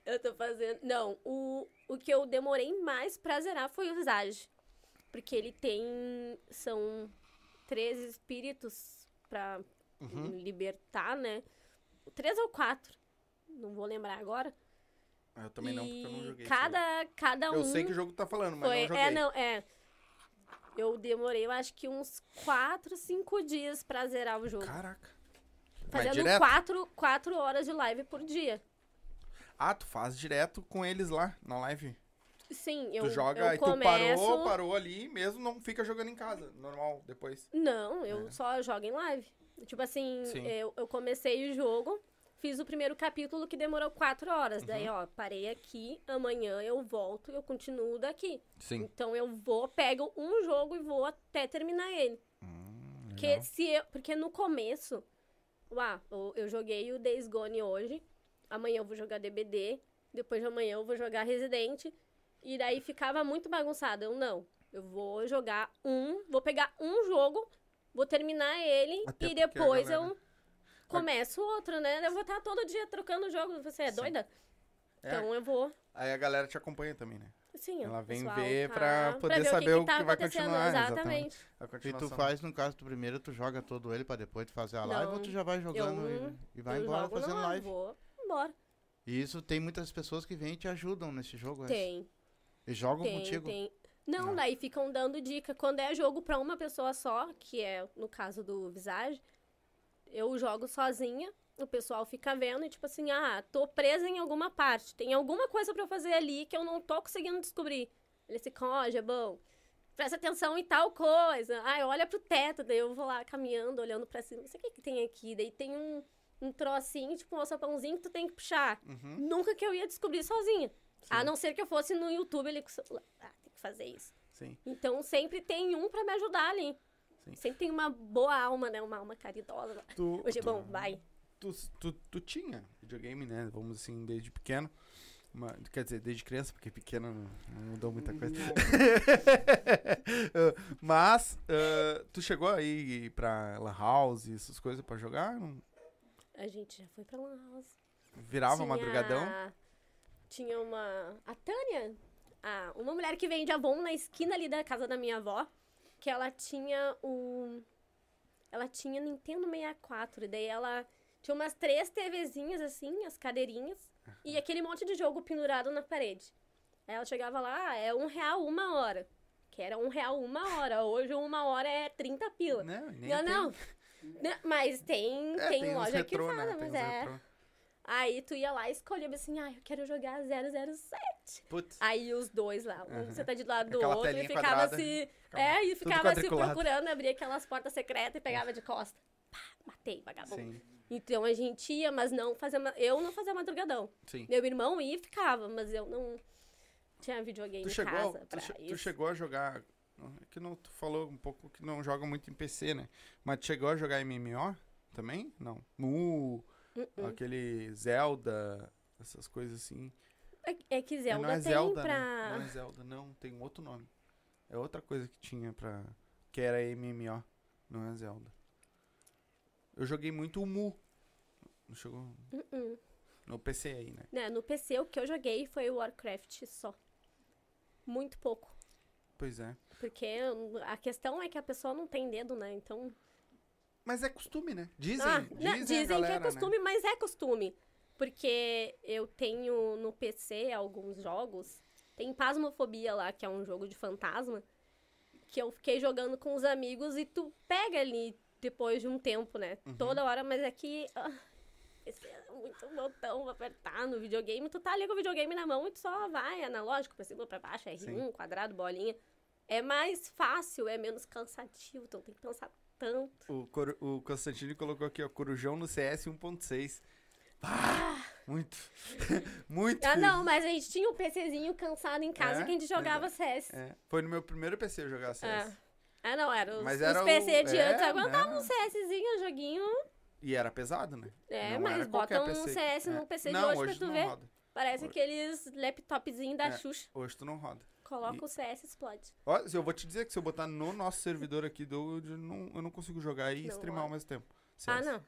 Eu tô fazendo. Não, o, o que eu demorei mais pra zerar foi o Visage. Porque ele tem. São três espíritos pra Uhum. libertar, né? Três ou quatro. Não vou lembrar agora. Eu também não, porque eu não E joguei. cada, cada um. Eu sei que jogo tá falando, mas foi, não joguei. é, não, é. Eu demorei, eu acho que uns 4, 5 dias pra zerar o jogo. Caraca. Fazendo direto? 4, quatro horas de live por dia. Ah, tu faz direto com eles lá na live. Sim, eu, tu joga eu e começo... tu parou, parou ali mesmo, não fica jogando em casa. Normal, depois. Não, eu É. só jogo em live. Tipo assim, Sim. eu, eu comecei o jogo, fiz o primeiro capítulo que demorou 4 horas. Uhum. Daí, ó, parei aqui, amanhã eu volto e eu continuo daqui. Sim. Então eu vou, pego um jogo e vou até terminar ele. Hum, Porque, se eu, porque no começo, uá, eu, eu joguei o Days Gone hoje, amanhã eu vou jogar DBD, depois de amanhã eu vou jogar Resident, e daí ficava muito bagunçado. Eu não, eu vou jogar um, vou pegar um jogo, vou terminar ele, Até e depois galera- eu começo outro, né? Eu vou estar todo dia trocando o jogo, você é Sim. doida? É, Então eu vou, Aí a galera te acompanha também, né? sim, Ela vem ver tá- pra poder ver saber o tá que vai continuar, Exatamente. A E tu faz, no caso do primeiro, tu joga todo ele pra depois tu fazer a live Não, ou tu já vai jogando eu- e, e vai eu embora jogo fazendo na live? Vou embora. E isso tem muitas pessoas que vêm e te ajudam nesse jogo, é? Tem. E jogam Tem, contigo. tem. Não, Não. daí ficam dando dica. Quando é jogo pra uma pessoa só, que é no caso do Visage, eu jogo sozinha, o pessoal fica vendo e tipo assim, ah, tô presa em alguma parte, tem alguma coisa eu fazer ali que eu não tô conseguindo descobrir. Eles ficam, ó, Jabão, presta atenção em tal coisa. Ai, olha pro teto, daí eu vou lá caminhando, olhando pra cima, não sei o que que tem aqui. Daí tem um, um trocinho, tipo um alçapãozinho que tu tem que puxar. Uhum. Nunca que eu ia descobrir sozinha. A Sim. não ser que eu fosse no YouTube ali com o celular. Ah, tem que fazer isso. Sim. Então sempre tem um pra me ajudar ali. Sim. Sempre tem uma boa alma, né? Uma alma caridosa. Tu, Hoje, tu, bom, vai. tu, tu, tu tinha videogame, né? Vamos assim, desde pequeno. Uma- quer dizer, desde criança, porque pequeno não, não mudou muita coisa. *laughs* Mas, ah, tu chegou aí pra Lan House, essas coisas pra jogar? Não A gente já foi pra Lan House. Virava Tinha- madrugadão? Tinha uma. A Tânia, a, uma mulher que vende Avon na esquina ali da casa da minha avó, que ela tinha o. Ela tinha Nintendo 64, e daí ela tinha umas três TVzinhas assim, as cadeirinhas, e aquele monte de jogo pendurado na parede. Aí ela chegava lá, ah, é um real uma hora. Que era um real uma hora. Hoje uma hora é 30 pila. Não, nem Não, tem- não. Mas tem, É, tem, uns loja que retrô, fala, né? Tem mas é. retrô. Aí tu ia lá e escolhia assim, ah, eu quero jogar 007. Putz. Aí os dois lá, um você tá de lado do Aquela outro e ficava se. Ficava É, e ficava se quadriculado. procurando, abria aquelas portas secretas e pegava de costa. Pá, matei, vagabundo. Sim, Então a gente ia, mas não fazia. Eu não fazia madrugadão. sim. Meu irmão ia e ficava, mas eu não tinha videogame Tu em chegou, casa tu, pra che- tu isso. chegou a jogar. é Que não, tu falou um pouco que não joga muito em PC, né? Mas tu chegou a jogar MMO também? Não. Mu, Uh-uh. aquele Zelda, essas coisas assim. É, é que Zelda não é tem Zelda, pra. né? Não é Zelda, não. Tem um outro nome. É outra coisa que tinha pra. Que era MMO. Não é Zelda. Eu joguei muito o Mu. Não chegou. Uh-uh. No PC aí, né? Né, no PC o que eu joguei foi o Warcraft só. Muito pouco. Pois é. Porque a questão é que a pessoa não tem dedo, né? Então. Mas é costume, né? Dizem, Ah, dizem, né, a dizem galera, que é né? costume, mas é costume. Porque eu tenho no PC alguns jogos. Tem Pasmofobia lá, que é um jogo de fantasma. que eu fiquei jogando com os amigos e tu pega ali depois de um tempo, né? Uhum. Toda hora, mas é que. ah, esse é muito botão pra apertar no videogame. Tu tá ali com o videogame na mão e tu só vai analógico, pra cima, pra baixo, R1, Sim. quadrado, bolinha. É mais fácil, é menos cansativo, então tem que pensar tanto. O, Cor- o Constantino colocou aqui, ó, Corujão no CS 1.6. Ah, muito. *laughs* muito. Ah, não, mas a gente tinha um PCzinho cansado em casa É? que a gente jogava CS. É, foi no meu primeiro PC eu jogar CS. É. Ah, não, era os, Mas os era o- PC de é, antes aguentavam né? um CSzinho, um joguinho. E era pesado, né? É, Não mas bota um PC. CS É. no PC de não, hoje pra tu não ver. roda. Parece Hoje- aqueles laptopzinhos da É. Xuxa. Hoje tu não roda. Coloca E- o CS e explode. Ó, se eu vou te dizer que se eu botar no nosso servidor aqui, do, eu, não, eu não consigo jogar e Não streamar ao roda. mesmo tempo. Ah, CS. não.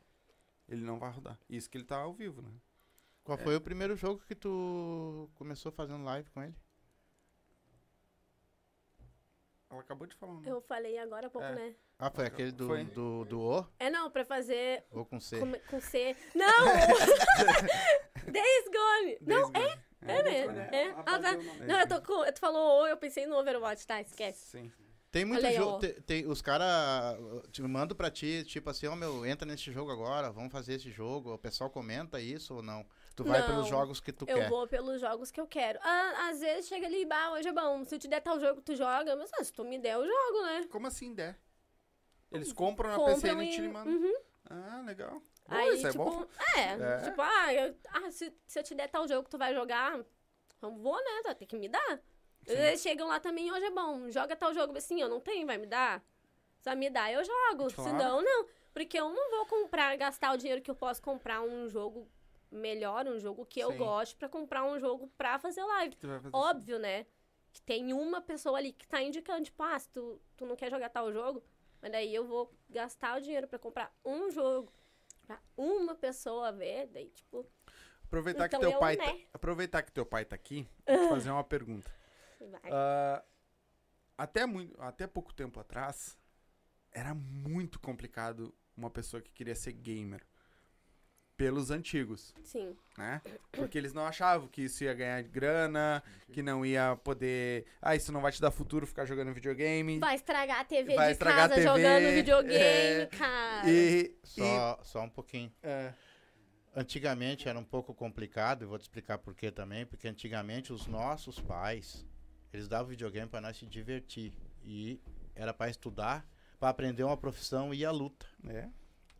Ele não vai rodar. Isso que ele tá ao vivo, né? Qual foi o primeiro jogo que tu começou fazendo live com ele? Ela acabou de falar, né? Eu falei agora há pouco, É. né? Ah, foi aquele do, Foi. do, do O É, não, pra fazer ou com C? com, com C. Não! *laughs* *laughs* Days Gone! Não, Days é, Gone. é mesmo. né? É. Ah, tá. Eu não- eu tô com. Tu falou, eu pensei no Overwatch, tá? Esquece. Sim. Tem muito jogo. Tem, tem- os caras te mandam pra ti, tipo assim, ó meu, entra nesse jogo agora, vamos fazer esse jogo. O pessoal comenta isso ou não? Tu vai Não, pelos jogos que tu Eu quer. vou pelos jogos que eu quero. Ah, às vezes chega ali, bah, hoje é bom. Se eu te der tal jogo, tu joga. Mas ah, se tu me der, eu jogo, né? Como assim der? Eles compram na Compram PCN e e- te mandam. Uhum. Ah, legal. Aí, isso é tipo, bom. é, É. tipo, ah, eu- ah, se, se eu te der tal jogo que tu vai jogar, eu vou, né? Tu Tem que me dar. Sim. Eles chegam lá também, hoje é bom, joga tal jogo assim, eu não tenho, vai me dar? Se me dar, eu jogo. Claro. Senão, não. Porque eu não vou comprar, gastar o dinheiro que eu posso comprar um jogo melhor, um jogo que eu Sim. gosto, pra comprar um jogo pra fazer live. Vai fazer Óbvio, né? Que tem uma pessoa ali que tá indicando, tipo, ah, se tu, tu não quer jogar tal jogo, mas daí eu vou gastar o dinheiro pra comprar um jogo pra uma pessoa ver, daí, tipo, Aproveitar Então que teu eu, pai né? tá, aproveitar que teu pai tá aqui, *laughs* vou te fazer uma pergunta. Ah, até muito, até pouco tempo atrás era muito complicado uma pessoa que queria ser gamer pelos antigos, Sim. né? Porque eles não achavam que isso ia ganhar grana, que não ia poder, ah, isso não vai te dar futuro ficar jogando videogame. Vai estragar a TV Vai de estragar a casa TV, jogando videogame, é, *laughs* cara. E, Só, só um pouquinho. e é, Antigamente era um pouco complicado, e vou te explicar por quê também, porque antigamente os nossos pais, eles davam videogame para nós se divertir e era para estudar, para aprender uma profissão e a luta. é.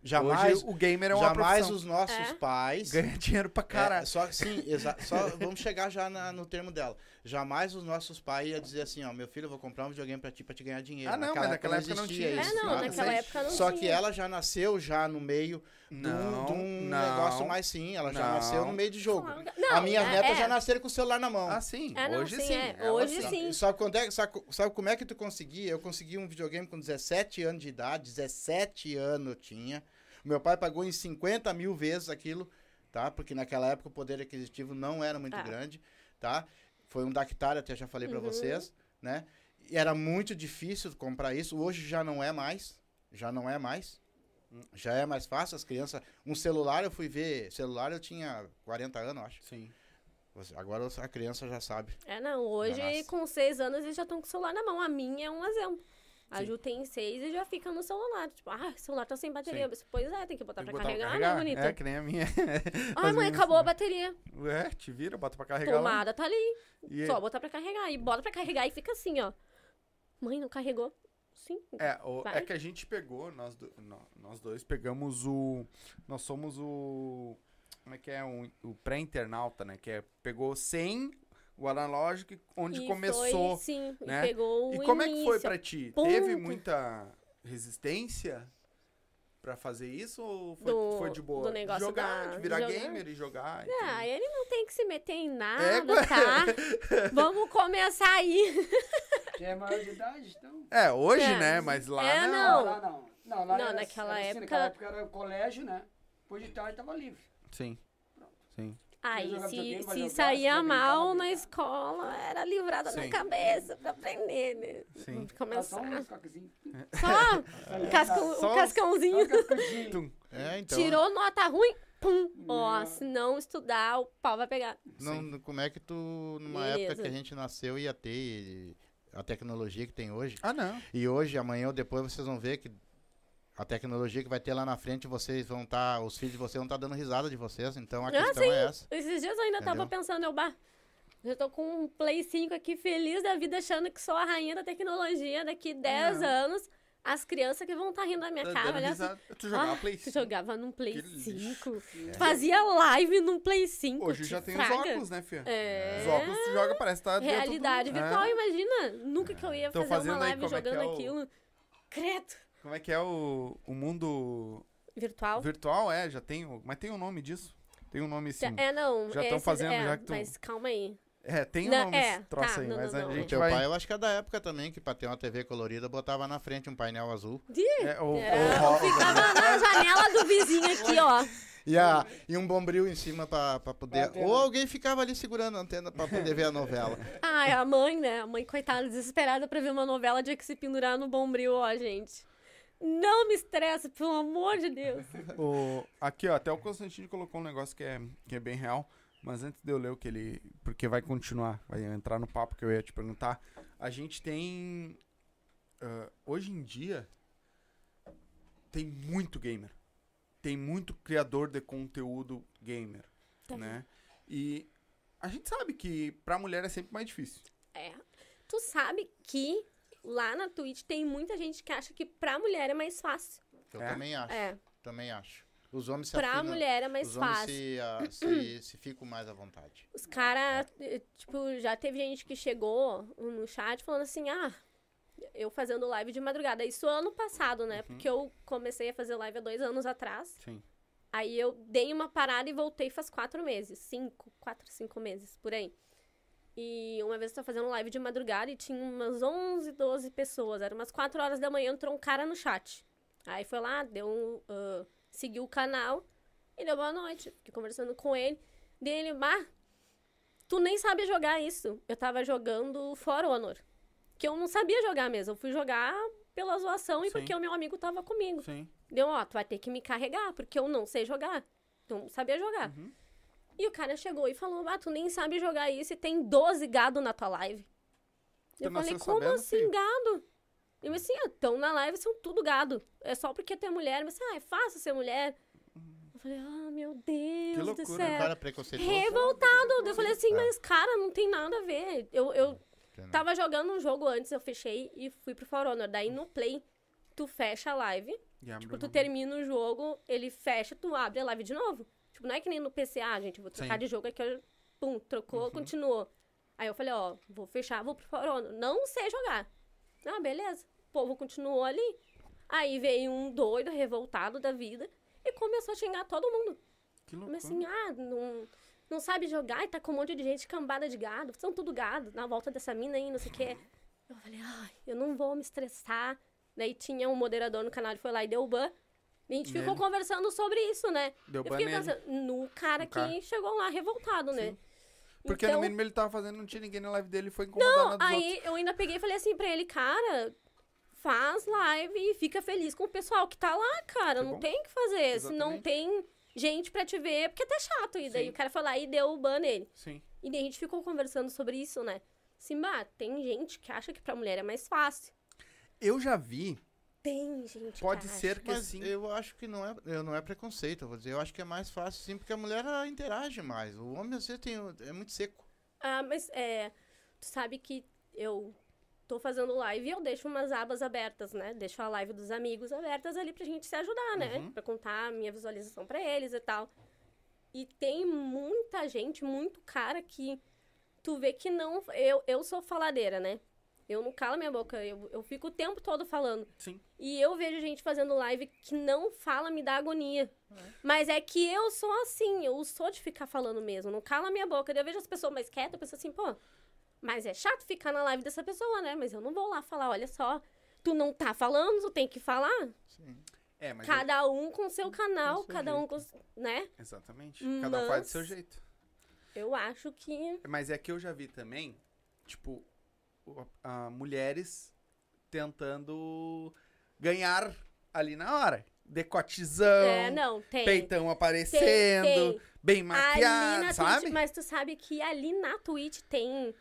Jamais, Hoje o gamer é uma jamais profissão. os nossos É. pais Ganha dinheiro pra É, caralho. só, sim, só *laughs* vamos chegar já na- no termo dela. Jamais os nossos pais iam dizer assim, ó, meu filho, eu vou comprar um videogame pra ti pra te ganhar dinheiro. Ah, não, mas naquela época não existia tinha É, isso. não, nada, naquela época não Só tinha. que ela já nasceu já no meio de um, Não, de um não. negócio mais sim, ela já Não. nasceu no meio de jogo. Que- a Não, minha é- neta é. já nasceram com o celular na mão. Ah, sim. Não, hoje sim, sim. é. Hoje sim. sim. Sabe, quando é, sabe, sabe como é que tu conseguia? Eu consegui um videogame com 17 anos de idade, 17 anos eu tinha. Meu pai pagou em 50 mil vezes aquilo, tá? Porque naquela época o poder aquisitivo não era muito Ah. grande, tá? Foi um Dactar, até já falei pra Uhum. vocês, né? E era muito difícil comprar isso. Hoje já não é mais. Já não é mais. Já é mais fácil. As crianças. Um celular, eu fui ver. Celular eu tinha 40 anos, acho. Sim. Você- Agora a criança já sabe. É, não, hoje com seis anos eles já estão com o celular na mão. A minha é um exemplo. A Sim. Ju tem seis e já fica no celular. Tipo, ah, o celular tá sem bateria. Sim. Pois é, tem que botar Tem que pra botar pra carregar, né, bonita? É, que nem a minha. *laughs* Ai, mãe, acabou a bateria. É, te vira, bota pra carregar lá. Tomada tá ali. E Só botar pra carregar. E bota pra carregar e fica assim, ó. Mãe, não carregou? Sim. É, o- é que a gente pegou, nós, do- nó- nós dois pegamos o. Nós somos o. Como é que é? O, o pré-internauta, né? Que é, pegou sem o analógico, e onde E foi, sim, né? e pegou E o como é que foi início. pra ti? Ponto. Teve muita resistência pra fazer isso ou foi, Do- foi de boa? do negócio jogar, da- de virar jogar? gamer e jogar. e Ah, ele não tem que se meter em É, nada, tá? *laughs* Vamos começar aí. Já é maior de idade, então. É, hoje, É. né? Mas lá É, não. não. Lá não. Não, lá Não, era- naquela era assim, época- Naquela época era colégio, né? Depois de tarde tava livre. Sim. Sim. Aí, se, se saía mal na escola, era livrada na cabeça pra aprender, né? Sim. Só Começar. um coquezinho. Só um, *laughs* cascão, Só um cascãozinho. Só um. É, então. Tirou nota ruim, pum. Ó, se não estudar, o pau vai pegar. Não, como é que tu, numa época que a Beleza. gente nasceu, ia ter a tecnologia que tem hoje. Ah, não. E hoje, amanhã ou depois, vocês vão ver que a tecnologia que vai ter lá na frente, vocês vão estar, os filhos de vocês vão estar dando risada de vocês. Então a Ah, questão sim. é essa. Esses dias eu ainda tava Entendeu? pensando, eu, bah, eu tô com um Play 5 aqui, feliz da vida, achando que sou a rainha da tecnologia. Daqui 10 Não. anos, as crianças que vão estar rindo da minha Dando cara. Olha assim. Tu jogava ah, Play tu 5. jogava num Play Que lixo. 5. Fazia live num Play 5. Hoje já tem fraga. os óculos, né, filha? É. Os óculos tu joga, parece que tá Realidade do... virtual, É. imagina. Nunca que eu ia Tão fazer uma aí live como é jogando é o- aquilo. Credo. Como é que é o, o mundo Virtual? virtual? É, já tem, mas tem um nome disso. Tem um nome sim. É, não. Já tão esses- fazendo, é, já que tu- Mas calma aí. É, tem um Não, nome é, esse troço tá, aí, não, mas não, a não. gente Teu vai... pai, eu acho que é da época também, que pra ter uma TV colorida, botava na frente um painel azul. É, o, É, o ro- ficava na janela do vizinho aqui, ó. E, a, e um bombril em cima pra, pra poder. Ou alguém ficava ali segurando a antena pra poder ver a novela. Ai, *laughs* a mãe, né? A mãe, coitada, desesperada pra ver uma novela, tinha que se pendurar no bombril, ó, gente. Não me estressa, pelo amor de Deus. o- aqui, ó, até o Constantino colocou um negócio que é, que é bem real. Mas antes de eu ler o que ele. Porque vai continuar, vai entrar no papo que eu ia te perguntar. A gente tem. ah, hoje em dia. Tem muito gamer. Tem muito criador de conteúdo gamer. Tem. Né? E a gente sabe que pra mulher é sempre mais difícil. É. Tu sabe que lá na Twitch tem muita gente que acha que pra mulher é mais fácil. Eu É? também acho. É. Também acho. Os homens se Pra afinam- mulher é mais os homens fácil. se, ah, *clears throat* se, se ficam mais à vontade. Os caras, tipo, já teve gente que chegou no chat falando assim, ah, eu fazendo live de madrugada. Isso ano passado, né? Porque eu comecei a fazer live há dois anos atrás. Sim. Aí eu dei uma parada e voltei faz quatro meses. Cinco, quatro, cinco meses, por aí. E uma vez eu tava fazendo live de madrugada e tinha umas 11, 12 pessoas. Era umas 4 horas da manhã, entrou um cara no chat. Aí foi lá, deu um, ah, seguiu o canal e deu boa noite. Fiquei conversando com ele. Dele, bah, tu nem sabe jogar isso. Eu tava jogando For Honor. Que eu não sabia jogar mesmo. Eu fui jogar pela zoação e Sim. porque o meu amigo tava comigo. Sim. Deu, ó, tu vai ter que me carregar, porque eu não sei jogar. Não sabia jogar. Uhum. E o cara chegou e falou, ah, tu nem sabe jogar isso e tem 12 gado na tua live. Eu falei, como sabendo, assim filho?" gado? Eu assim, então na live são tudo gado. É só porque tu é mulher. Mas ah, é fácil ser mulher. Eu falei, ah, meu Deus do loucura, O céu. cara preconceituoso. Revoltado. Eu falei assim, É. mas cara, não tem nada a ver. Eu, eu tava jogando um jogo antes, eu fechei e fui pro For Honor. Daí no Play, tu fecha a live. E Tipo, tu termina o jogo, ele fecha, tu abre a live de novo. Tipo, não é que nem no PC, ah, gente, vou trocar Sim. Uhum. de jogo aqui, eu- pum, trocou, continuou. Aí eu falei, ó, vou fechar, vou pro For Honor. Não sei jogar. Ah, beleza. O povo continuou ali. Aí veio um doido, revoltado da vida, e começou a xingar todo mundo. Que loucura. Mas assim, ah, não, não sabe jogar e tá com um monte de gente cambada de gado. São tudo gado, na volta dessa mina aí, não sei o quê. Eu falei, ai, eu não vou me estressar. Daí tinha um moderador no canal, ele foi lá e deu ban. A gente ficou Nele. conversando sobre isso, né? Deu eu fiquei nele. pensando, no cara No que chegou lá revoltado, né? Sim. Porque então, no mínimo ele tava fazendo, não tinha ninguém na live dele e foi incomodando a dos outros. aí eu ainda peguei e falei assim pra ele, cara, faz live e fica feliz com o pessoal que tá lá, cara. Não bom. tem o que fazer. Se não tem gente pra te ver, porque é até chato. E daí Sim. o cara foi lá e deu o ban nele. Sim. E daí a gente ficou conversando sobre isso, né? Simba, tem gente que acha que pra mulher é mais fácil. Eu já vi, Tem gente pode que ser acha. que Mas assim. eu acho que não é, eu não é preconceito, eu vou dizer. Eu acho que é mais fácil sim, porque a mulher ela interage mais. O homem às vezes tem, é muito seco. Ah, mas é. Tu sabe que eu tô fazendo live e eu deixo umas abas abertas, né? Deixo a live dos amigos abertas ali pra gente se ajudar, né? Uhum. Pra contar a minha visualização pra eles e tal. E tem muita gente, muito cara que tu vê que não. Eu, eu sou faladeira, né? Eu não calo minha boca, eu, eu fico o tempo todo falando. Sim. E eu vejo gente fazendo live que não fala, me dá agonia. Mas é que eu sou assim, eu sou de ficar falando mesmo, não cala a minha boca. Eu vejo as pessoas mais quietas, eu penso assim, pô, mas é chato ficar na live dessa pessoa, né? Mas eu não vou lá falar, olha só, tu não tá falando, tu tem que falar. Sim. É, mas. eu- Cada um com seu canal, seu cada um com. Né? Exatamente. Cada um faz do seu Mas- jeito. Eu acho que. Mas é que eu já vi também, tipo, a, mulheres tentando ganhar ali na hora. Decotizão, É, não, tem. peitão aparecendo, tem. bem Ali maquiado, sabe? Twitch, mas tu sabe que ali na Twitch tem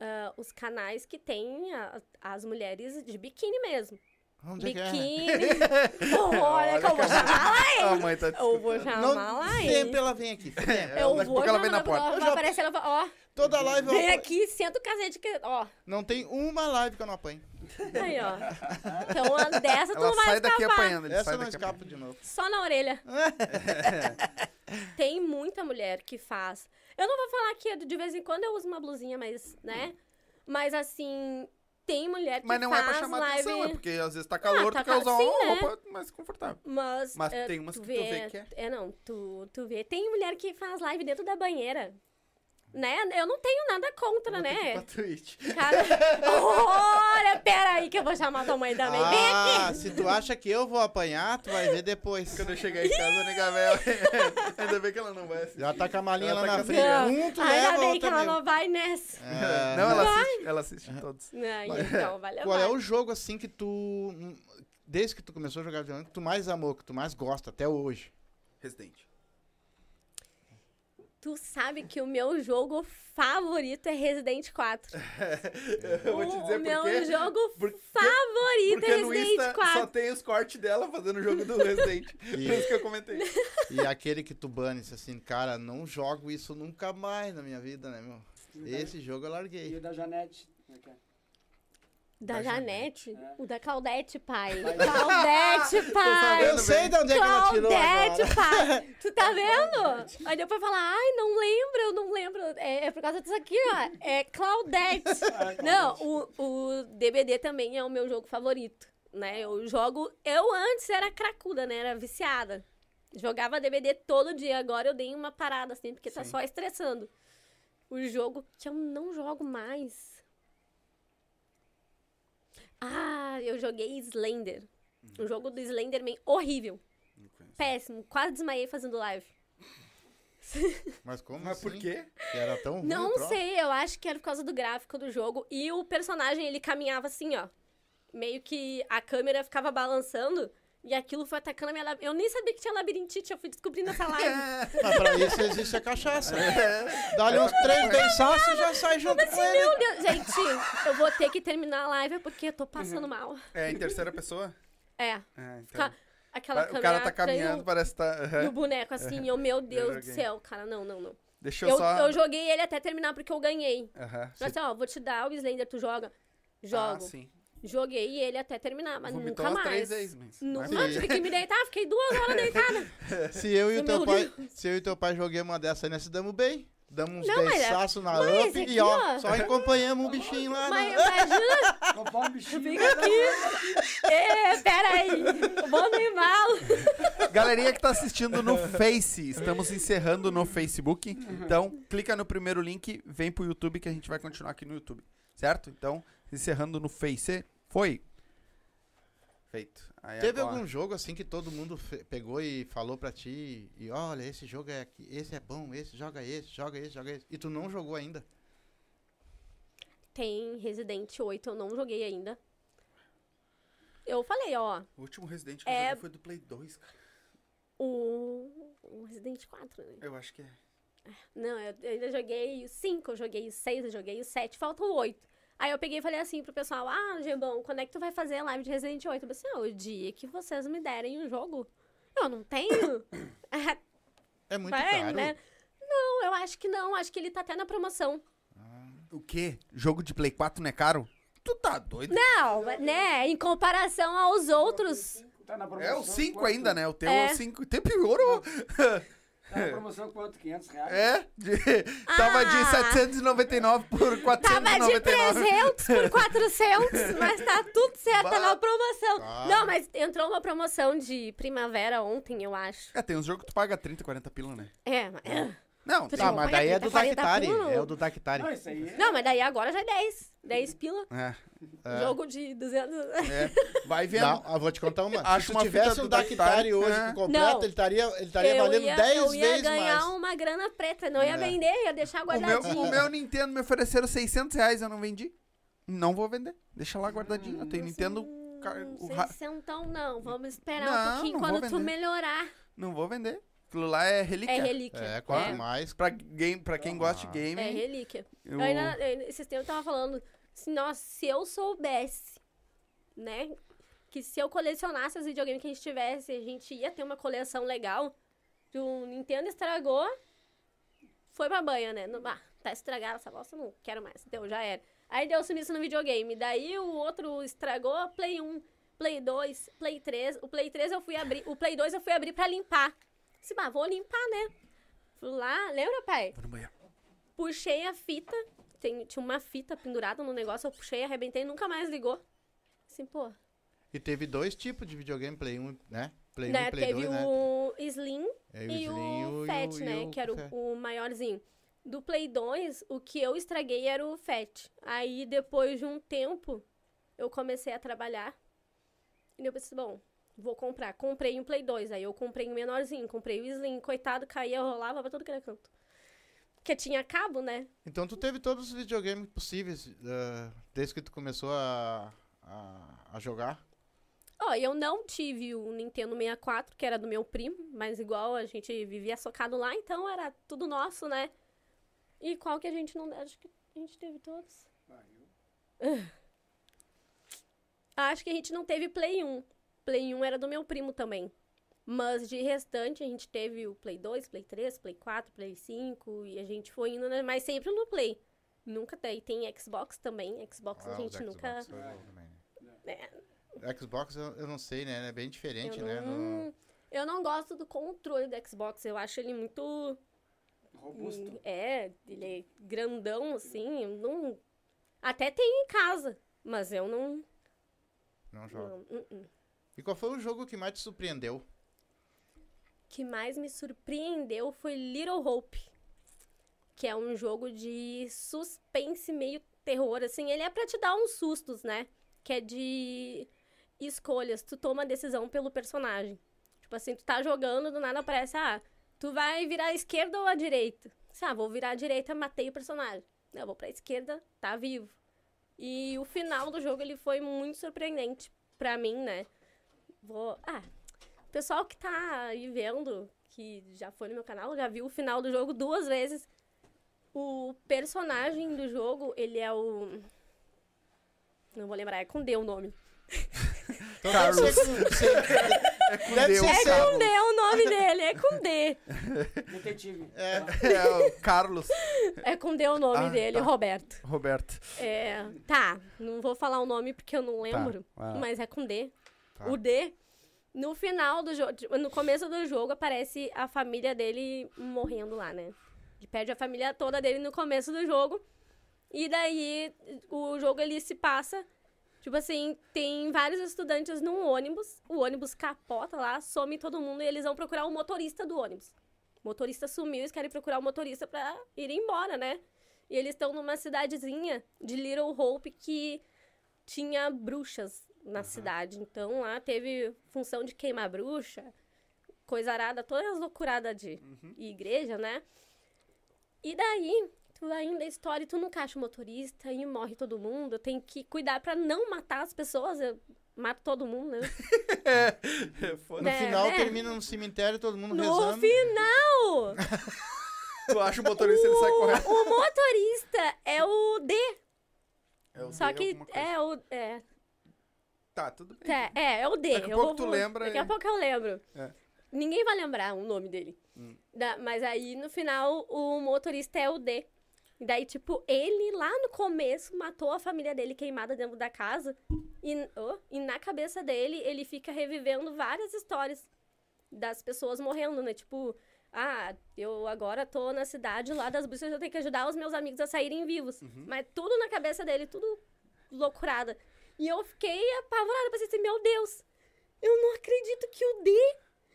ah, os canais que tem a- as mulheres de biquíni mesmo. Onde é que é? biquíni. *laughs* Olha que eu vou chamar lá, A hein? mãe tá Eu vou chamar Não, lá, hein? sempre ela vem aqui. sempre. Eu vou ela chamar, na porta. Ela Eu vai aparecer, ela vai, ó, Toda live eu vem apanho. aqui, senta o cacete que, ó, Não tem uma live que eu não apanho. aí, ó. Então, uma dessa tu Ela não vai sai daqui escapar. apanhando. ele Essa sai eu não daqui escapo de novo. Só na orelha. *laughs* Tem muita mulher que faz. Eu não vou falar que de vez em quando eu uso uma blusinha, mas, né? Mas assim, tem mulher que Mas não é faz pra chamar live. atenção, é porque às vezes tá calor, tá tu quer usar sim, uma né? roupa mais confortável. Mas, Mas é, tem umas que tu vê que é. É, não, tu, tu vê. Tem mulher que faz live dentro da banheira. Né? Eu não tenho nada contra, Vou ter que ir né? pra Twitch. Cara, olha, pera aí que eu vou chamar tua mãe também. Vem aqui. Ah, se tu acha que eu vou apanhar, tu vai ver depois. Quando eu chegar em casa, nega velha. *laughs* Ainda bem que ela não vai assistir. Já tá com a malinha Ela lá tá na frente. Um tu ainda leva, bem que ela não vai nessa. É, *laughs* não, ela assiste, ela assiste todos. Não, então, *laughs* vai levar. Qual é o jogo assim que tu. Desde que tu começou a jogar videogame, que tu mais amou, que tu mais gosta até hoje? Resident. Tu sabe que o meu jogo favorito é Resident 4. *laughs* Eu vou te o dizer por meu jogo Por- favorito Porque é no Resident Insta 4. só tem os cortes dela fazendo o jogo do Resident. *laughs* Por isso que eu comentei. E aquele que tu bane assim, cara, não jogo isso nunca mais na minha vida, né, meu? Esse jogo eu E larguei. o da Janete. como é que é? Da Da Janete? É. O da Claudete, pai. Claudete, *laughs* pai. Eu sei de onde é que ela tirou Claudete, pai. Tu tá vendo? Aí depois fala, ai, não lembro, eu não lembro. É, é por causa disso aqui, ó. É Claudete. *laughs* Não, o, o DBD também é o meu jogo favorito, né? Eu jogo... Eu antes era cracuda, né? Era viciada. Jogava DBD todo dia. Agora eu dei uma parada, assim, porque tá Sim. só estressando. O jogo que eu não jogo mais... Ah, eu joguei Slender. O jogo do Slenderman horrível. Péssimo. Quase desmaiei fazendo live. *laughs* Mas como Mas assim? por quê? Que era tão ruim Não sei, eu acho que era por causa do gráfico do jogo. E o personagem, ele caminhava assim, ó. Meio que a câmera ficava balançando. E aquilo foi atacando a minha. Eu nem sabia que tinha labirintite, eu fui descobrindo nessa *laughs* live. Mas pra isso existe a cachaça. Dá-lhe uns três beiçaços e já sai junto com ele. Meu Deus, gente, eu vou ter que terminar a live porque eu tô passando mal. É em terceira pessoa? É, É, então. aquela o cara tá caminhando, do- parece que tá. aham. E o boneco assim, eu, meu Deus do céu, cara, não, não, não. Deixa eu, Eu, só. eu joguei ele até terminar porque eu ganhei. Aham. Mas assim, ó, vou te dar o Slender, tu joga. Jogo. Ah, sim. Joguei ele até terminar, mas Vomitou nunca mais. três vezes, mas. Não, tive que me deitar, fiquei duas horas deitada. *laughs* Se eu e o teu pai, se eu e teu pai joguei uma dessa aí, nós se damos bem. Damos uns é- beiçaços na mas up aqui, e ó, ó. só acompanhamos o bichinho lá. Mas imagina, o bichinho. fica aqui. É, peraí, vou no embalo. Galerinha que tá assistindo no Face, estamos encerrando no Facebook. Então, clica no primeiro link, vem pro YouTube que a gente vai continuar aqui no YouTube. Certo? Então, encerrando no Face. Foi. Feito. Aí Teve agora- algum jogo assim que todo mundo pegou e falou pra ti, e olha, esse jogo é aqui, esse é bom, esse joga esse, joga esse, joga esse, e tu não jogou ainda? Tem Resident 8, eu não joguei ainda. Eu falei, ó, O último Resident que eu É- joguei foi do Play 2, cara. o, o Resident 4, né? Eu acho que é. Não, eu, eu ainda joguei o 5, eu joguei o 6, eu joguei o 7, falta o 8. Aí eu peguei e falei assim pro pessoal, ah, Gebão, quando é que tu vai fazer a live de Resident 8? Eu falei assim, ah, o dia que vocês me derem o jogo. Eu não tenho. *coughs* É muito Vai, caro. né? Não, eu acho que não, acho que ele tá até na promoção. O quê? Jogo de Play 4 não é caro? Tu tá doido? Não, né, em comparação aos outros. Tá na É o 5 quanto? ainda, né? O teu é É. o 5. Até piorou. Tá na promoção quanto? 500 reais? É? De- Tava de Ah. 799 por Tava de 499. 300 por 400, *laughs* mas tá tudo certo, tá na promoção. Tá. Não, mas entrou uma promoção de primavera ontem, eu acho. É, tem uns jogos que tu paga 30, 40 pila, né? É, mas- Não, Tu tem. Tá, não mas daí é 30, do 40 Dactari, pila? é o do Dactari. Não, isso aí é... Não, mas daí agora já é 10. 10 pila. É, É. Jogo de 200. é. Vai vendo. Não, eu vou te contar uma. Acho Se uma tu tivesse um do Dactari hoje é. completo, Não. ele estaria, ele estaria valendo ia, 10 eu ia vezes ganhar mais. uma grana preta. Não ia É. vender, ia deixar O meu, guardadinho. o meu Nintendo me ofereceram 600 reais, eu não vendi. Não vou vender. Deixa lá guardadinho. Eu tenho Nintendo. ca- o ra- Seiscentão não, vamos esperar Não, um pouquinho não quando tu melhorar. Não vou vender. Aquilo lá é relíquia. É relíquia. É, quanto É. mais. Pra, game, pra quem gosta de game. É relíquia. eu- Eu ainda, eu- esses tempos eu tava falando, assim, nossa, se eu soubesse, né, que se eu colecionasse os videogames que a gente tivesse, a gente ia ter uma coleção legal. O Nintendo estragou, foi pra banha, né? Não, ah, tá estragada essa bosta, não quero mais. Deu, já era. Aí deu sumiço no videogame. Daí o outro estragou, Play 1, Play 2, Play 3. O Play 3 eu fui abrir, o Play 2 eu fui abrir pra limpar. Disse, bah, vou limpar, né? Fui lá, lembra, pai? Vou no banheiro. puxei a fita, tem- tinha uma fita pendurada no negócio, eu puxei, arrebentei, nunca mais ligou. Assim, pô. E teve dois tipos de videogame, Play 1, né? Play 1 Né, e Play teve 2, né? o Slim É, e Slim o e Fat, e né? o que era o, o maiorzinho. Do Play 2, o que eu estraguei era o Fat. Aí, depois de um tempo, eu comecei a trabalhar. E eu pensei, bom, vou comprar. Comprei um Play 2, aí eu comprei um menorzinho, comprei o Slim. Coitado, caía, rolava pra todo que era canto. Porque tinha cabo, né? Então tu teve todos os videogames possíveis eh, desde que tu começou a, a, a jogar? Ó, eu não tive o Nintendo 64, que era do meu primo, mas igual a gente vivia socado lá, então era tudo nosso, né? E qual que a gente não. Acho que a gente teve todos. *laughs* Acho que a gente não teve Play 1. Play 1 era do meu primo também. Mas de restante, a gente teve o Play 2, Play 3, Play 4, Play 5, e a gente foi indo, né? Mas sempre no Play. Nunca tem. Tem Xbox também. Xbox a Ah, gente os nunca. Xbox? É, Xbox eu, eu não sei, né? É bem diferente, eu, né? não, No- eu não gosto do controle do Xbox. Eu acho ele muito. Robusto. É, ele é grandão, assim. Não... Até tem em casa, mas eu não. Não jogo. não uh, uh. E qual foi o jogo que mais te surpreendeu? Que mais me surpreendeu foi Little Hope. Que é um jogo de suspense meio terror, assim. Ele é pra te dar uns sustos, né? Que é de escolhas. Tu toma a decisão pelo personagem. Tipo assim, tu tá jogando, do nada aparece, ah, tu vai virar à esquerda ou à direita? Ah, vou virar à direita, matei o personagem. Não, vou pra esquerda, tá vivo. E o final do jogo, ele foi muito surpreendente pra mim, né? Vou... Ah, o pessoal que tá aí vendo, que já foi no meu canal, já viu o final do jogo duas vezes. O personagem do jogo, ele é o... Não vou lembrar, é com D o nome. *laughs* Então Carlos. É com Deve ser É com D o nome *laughs* dele, é com D. Detetive. É. É o Carlos É com D o nome Ah, dele, tá. Roberto. Roberto. É, tá, não vou falar o nome porque eu não lembro, Ah. mas é com D. Tá. O D, no final do jogo, no começo do jogo, aparece a família dele morrendo lá, né? Ele perde a família toda dele no começo do jogo. E daí o jogo ele se passa. Tipo assim, tem vários estudantes num ônibus. O ônibus capota lá, some todo mundo e eles vão procurar o motorista do ônibus. O motorista sumiu, eles querem procurar o motorista pra ir embora, né? E eles estão numa cidadezinha de Little Hope que tinha bruxas na cidade. Então lá teve função de queimar bruxa, coisa arada, todas as loucuradas de igreja, né? E daí, tu vai indo a história e tu nunca acha o motorista e morre todo mundo. Tem que cuidar pra não matar as pessoas. Eu mato todo mundo, né? *laughs* É. No É, final né? termina no cemitério, todo mundo No rezando. final, *laughs* Tu acha o motorista, ele sai correndo. o motorista é o D. É o Só D que é o. É, Tá, tudo bem. É, é, é o D. Daqui a pouco vou- tu lembra Daqui e- a pouco eu lembro. É. Ninguém vai lembrar o nome dele. Hum. Da- mas aí, no final, o motorista é o D. E daí, tipo, ele lá no começo matou a família dele queimada dentro da casa. E, oh, e na cabeça dele, ele fica revivendo várias histórias das pessoas morrendo, né? Tipo, ah, eu agora tô na cidade lá das bruxas, eu tenho que ajudar os meus amigos a saírem vivos. Uhum. Mas tudo na cabeça dele, tudo loucurada. E eu fiquei apavorada, pensei assim, meu Deus, eu não acredito que o D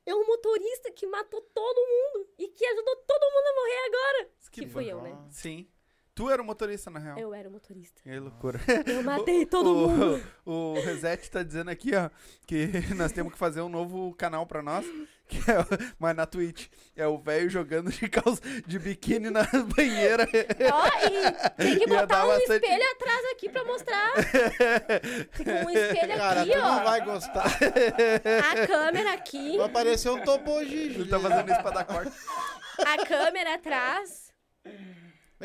é o motorista que matou todo mundo e que ajudou todo mundo a morrer agora. Que, fui eu, né? Sim. Tu era o motorista, na real. Eu era o motorista. Que loucura. Eu *laughs* matei todo o, mundo. O, *laughs* o Reset tá dizendo aqui, ó, que *laughs* nós temos que fazer um novo canal pra nós, Que é, *laughs* mas na Twitch. É o velho jogando de calça de biquíni na *laughs* banheira. Ó, e tem que *laughs* botar um bastante- espelho atrás aqui pra mostrar. Um espelho Cara, aqui, tu não ó. vai gostar. A câmera aqui, Vai aparecer um topo Gigi. Ele tá fazendo isso pra dar corte. a câmera atrás.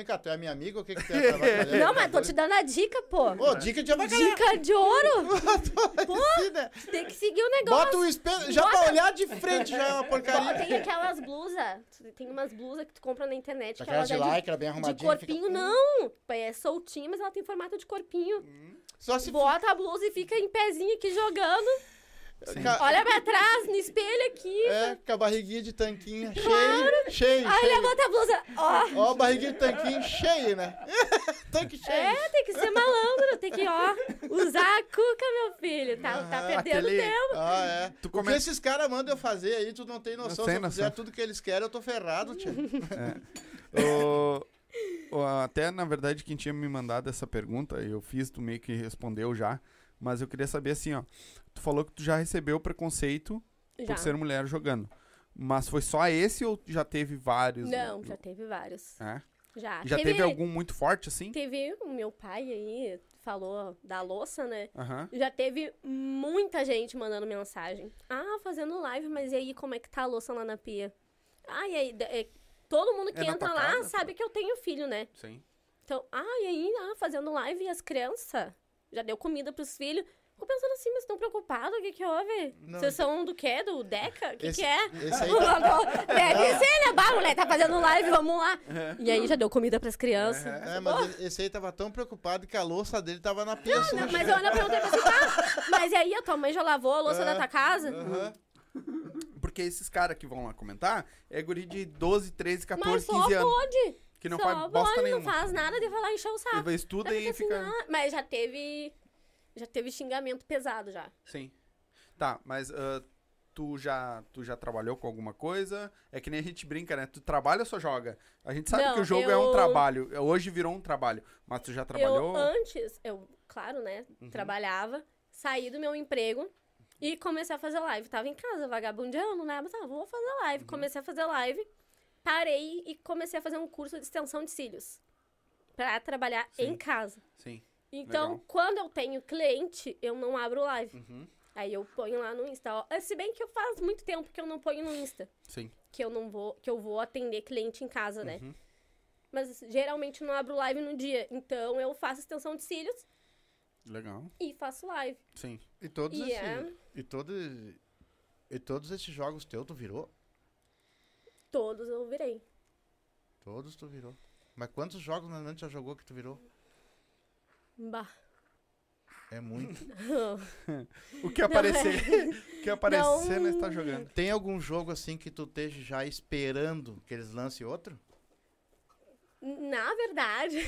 Vem cá, tu é minha amiga ou o que que tu é? *laughs* Trabalhando? Não, mas tô te dando a dica, pô. Ô, dica de abacalhau. Dica de ouro. *laughs* Né? Tem que seguir o negócio. Bota o espelho, já pra Bota- olhar de frente já é uma porcaria. Tem aquelas blusas. Tem umas blusas que tu compra na internet. Que Aquelas elas de é lycra, bem de, de arrumadinha. corpinho, fica- não. É soltinha, mas ela tem formato de corpinho. Só se Bota a blusa e fica em pezinho aqui jogando. Sim. Olha pra trás, no espelho aqui. É, com a barriguinha de tanquinho cheio, cheio, Aí cheio. levanta a blusa. Ó. Ó, a barriguinha de tanquinho *laughs* cheio, né? Tanque cheio. É, tem que ser malandro, tem que, ó, usar a cuca, meu filho. Tá, tá Ah, perdendo aquele- tempo. Ah, é. Tu O come- que esses caras mandam eu fazer aí, tu não tem noção. sei Se eu noção. fizer tudo que eles querem, eu tô ferrado, tia. O- o- até, na verdade, quem tinha me mandado essa pergunta, eu fiz, tu meio que respondeu já. Mas eu queria saber assim, ó. Tu falou que tu já recebeu preconceito Já. por ser mulher jogando. Mas foi só esse ou já teve vários? Não, já teve vários. É? Já. Já teve, algum muito forte, assim? Teve o meu pai aí, falou da louça, né? Aham. Já teve muita gente mandando mensagem. Ah, fazendo live, mas e aí, como é que tá a louça lá na pia? Ah, e aí, é, todo mundo que É entra lá casa? sabe que eu tenho filho, né? Sim. Então, ah, e aí, ah, fazendo live e as crianças? Já deu comida pros filhos? Fico pensando assim, mas estão preocupados? O que que houve? Não. Vocês são do quê? Do Deca? O que Esse- que é? esse aí- Deve ser, né? Bah, mulher, tá fazendo live, vamos lá. E aí já deu comida pras crianças. É, mas esse aí tava tão preocupado que a louça dele tava na pia. suja. Não, mas eu ainda perguntei pra você, tá? Mas e aí, a tua mãe já lavou a louça da tua casa? Aham. Porque esses caras que vão lá comentar é guri de 12, 13, 14, Mas só 15 anos. pode. Que não só faz bosta pode, nenhuma. não faz nada de falar encher o saco. Ele vai estuda e fico fica. assim, ah, mas já teve. Já teve xingamento pesado já. Sim. Tá, mas ah, tu, já, tu já trabalhou com alguma coisa? É que nem a gente brinca, né? Tu trabalha ou só joga? A gente sabe Não, que o jogo é um eu- trabalho. Hoje virou um trabalho. Mas tu já trabalhou? Eu antes, eu, claro, né, Uhum. trabalhava, saí do meu emprego e comecei a fazer live. Tava em casa, vagabundeando, né? Mas ah, vou fazer Uhum. live. Comecei a fazer live, parei e comecei a fazer um curso de extensão de cílios. Pra trabalhar Sim. em casa. Sim. Então, Legal. quando eu tenho cliente, eu não abro live. Uhum. Aí eu ponho lá no Insta. ó. Se bem que eu faz muito tempo que eu não ponho no Insta. Sim. Que eu não vou, que eu vou atender cliente em casa, né? Uhum. Mas geralmente eu não abro live no dia. Então eu faço extensão de cílios Legal. e faço live. Sim. E todos E esses. é. E todos. E todos esses jogos teus tu virou? Todos eu virei. Todos tu virou. Mas quantos jogos na Nantes já jogou que tu virou? Bah. É muito. O que aparecer, o que aparecer, Não. *laughs* nós tá jogando. Tem algum jogo assim que tu esteja já esperando que eles lancem outro? Na verdade,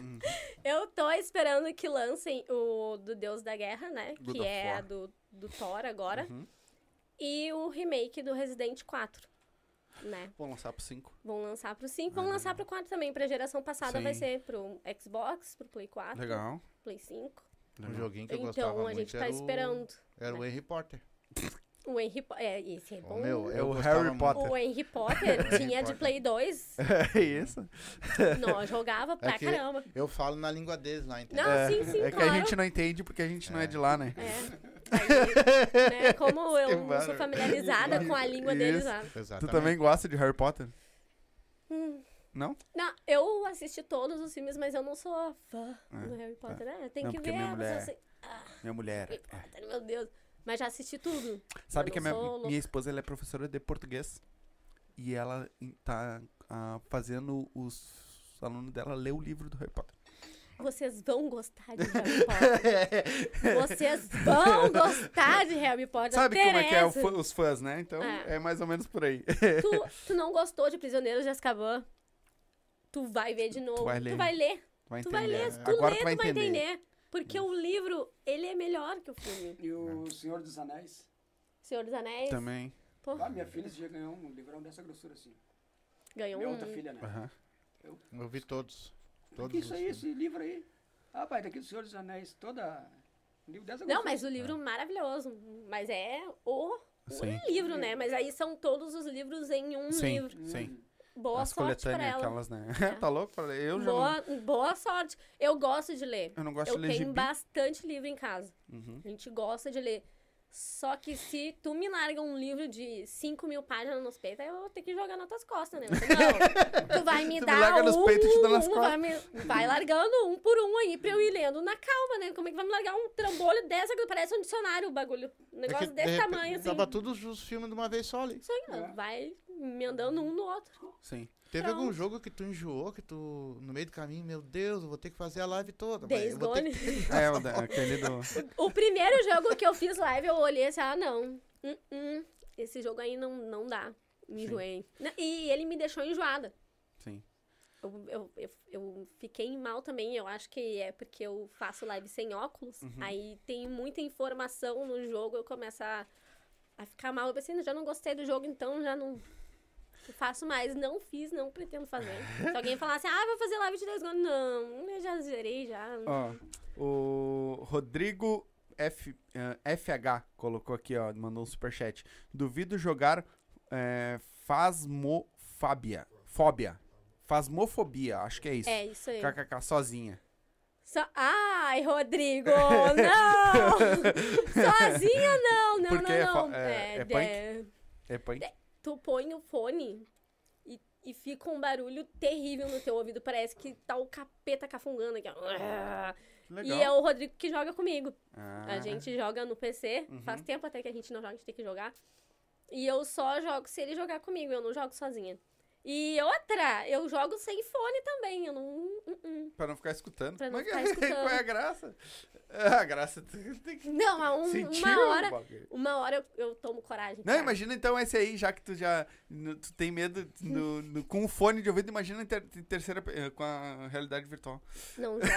Hum. *laughs* eu tô esperando que lancem o do Deus da Guerra, né? God que é War. do, do Thor agora. Uhum. E o remake do Resident 4. Né? Vou lançar pro 5. Vão lançar pro 5, vão lançar pro 4 também. Pra geração passada vai Sim. ser pro Xbox, pro Play 4, Legal. Play 5. Um Legal. joguinho que eu gostava Então a muito gente tá era o- esperando. Era o Henry Potter. O Henry Potter. É, esse é O bom. meu, É o Harry muito. Potter. O Henry Potter *laughs* tinha de. Play 2. *laughs* É isso. Nós jogava pra É que caramba. Eu falo na língua deles lá, entendeu? Não, é, sim, sim, é que claro. a gente não entende porque a gente não é de lá, né? É. Aí, né, *laughs* como eu não sou familiarizada com a língua deles lá. Exatamente. Tu também gosta de Harry Potter? Hum. Não? Não, eu assisti todos os filmes, mas eu não sou fã É, do Harry Potter, né? Tem Não, que ver, minha mas mulher- eu sei- Minha mulher. Harry é. Potter, meu Deus. Mas já assisti tudo. Sabe que a minha, minha esposa ela é professora de português. E ela tá ah, fazendo os alunos dela ler o livro do Harry Potter. Vocês vão gostar de Harry Potter. *laughs* Vocês vão gostar de Harry Potter. Sabe como é que é o Tereza. fã- os fãs, né? Então É. é mais ou menos por aí. Tu, *laughs* tu não gostou de Prisioneiros de Azkaban? Tu vai ver de novo. vai ler. Tu vai ler. Vai Tu vai ler. tu Agora ler, tu vai tu vai entender. entender. Porque o livro, ele é melhor que o filme. E o Senhor dos Anéis. Senhor dos Anéis Também. pô, Ah, minha filha esse dia ganhou um livrão dessa grossura assim. ganhou Minha um... outra filha, né? Aham. Eu vi todos. Todos Que isso aí, esse livro aí. Ah, pai, daqui do Senhor dos Anéis, toda. livro dessa Não, mas o livro maravilhoso. Mas é o um livro, né? Mas aí são todos os livros em um Sim, livro. sim. Boa As sorte pra ela. aquelas, né? É. *laughs* tá louco? Falei, Eu já não, Boa, boa sorte. Eu gosto de ler. eu não gosto Eu de ler tenho gibi. bastante livro em casa. Uhum. A gente gosta de ler. Só que se tu me larga um livro de 5 mil páginas nos peitos, aí eu vou ter que jogar nas tuas costas, né? Não, tu vai *laughs* me Tu me dar larga nos um, peitos e te dou nas um, costas. vai, me- vai largando um por um aí pra eu ir lendo na calma, né? Como é que vai me largar um trambolho dessa que parece um dicionário o bagulho? Um É que, negócio de desse tamanho, assim. Tava todos os filmes de uma vez só ali. Isso aí, ó, vai me andando um no outro. Sim. Teve Pronto. algum jogo que tu enjoou, que tu, no meio do caminho, meu Deus, eu vou ter que fazer a live toda. Days Gone. que- *laughs* É, o da- aquele do. *laughs* O primeiro jogo que eu fiz live, eu olhei assim, ah, não. Hum, hum, esse jogo aí não, não dá. Me Sim. enjoei. E ele me deixou enjoada. Sim. Eu, eu, eu, eu fiquei mal também, eu acho que é porque eu faço live sem óculos. Uhum. Aí tem muita informação no jogo, eu começo a, a ficar mal. Eu pensei, já não gostei do jogo, então já não faço mais. Não fiz, não pretendo fazer. Se alguém falar assim, ah, vou fazer live de 10 Gone, não, eu já zerei, já. Ó, o Rodrigo F, eh, FH colocou aqui, ó, mandou um superchat. Duvido jogar é, Fasmofobia. Fóbia. Fasmofobia, acho que é isso. É, isso aí. KKK sozinha. Só... Ai, Rodrigo, não! *laughs* Sozinha não, não, Porque não, é não. fa- é- é punk? É punk? Tu põe o fone e, e fica um barulho terrível no teu ouvido. Parece que tá o capeta cafungando aqui. E é o Rodrigo que joga comigo. Ah, A gente joga no PC. Uhum. Faz tempo até que a gente não joga, a gente tem que jogar. E eu só jogo se ele jogar comigo, eu não jogo sozinha. E outra, eu jogo sem fone também. Eu não. uh, uh. Pra não ficar escutando. Pra não Mas ficar que- *laughs* escutando. Qual é a graça? Ah, a graça tem que Não, um- uma hora. Uma hora eu, eu tomo coragem. Não, tá? imagina então esse aí, já que tu já no- tu tem medo no- no- com o fone de ouvido, imagina em, ter- terceira eh, com a realidade virtual. Não *laughs* jogo.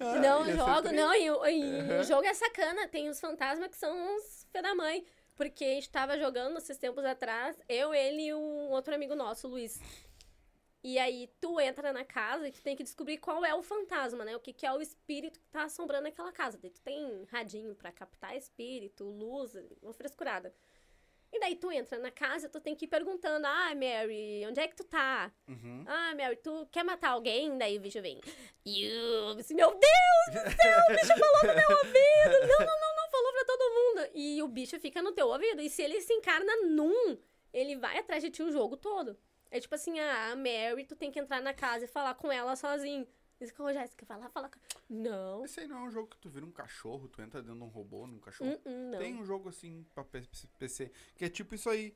Ah, Não jogo, não. E, o- e Aham. o jogo é sacana. Tem os fantasmas que são uns fé da mãe. Porque a gente tava jogando esses tempos atrás, eu, ele e um outro amigo nosso, o Luiz. E aí tu entra na casa e tu tem que descobrir qual é o fantasma, né? O que, que é o espírito que tá assombrando aquela casa. Daí tu tem radinho pra captar espírito, luz, uma frescurada. E daí tu entra na casa tu tem que ir perguntando, ah, Mary, onde é que tu tá? Uhum. Ah, Mary, tu quer matar alguém? Daí o bicho vem. Eu, disse, meu Deus do céu, o bicho falou no meu ouvido. Não, não, não, não, falou pra todo mundo. E o bicho fica no teu ouvido. E se ele se encarna num, ele vai atrás de ti o jogo todo. É tipo assim, ah, Mary, tu tem que entrar na casa e falar com ela sozinho. Isso que o Jéssica falar com... Não. Esse aí não é um jogo que tu vira um cachorro, tu entra dentro de um robô, num cachorro. Hum, não. Tem um jogo assim pra PC, que é tipo isso aí.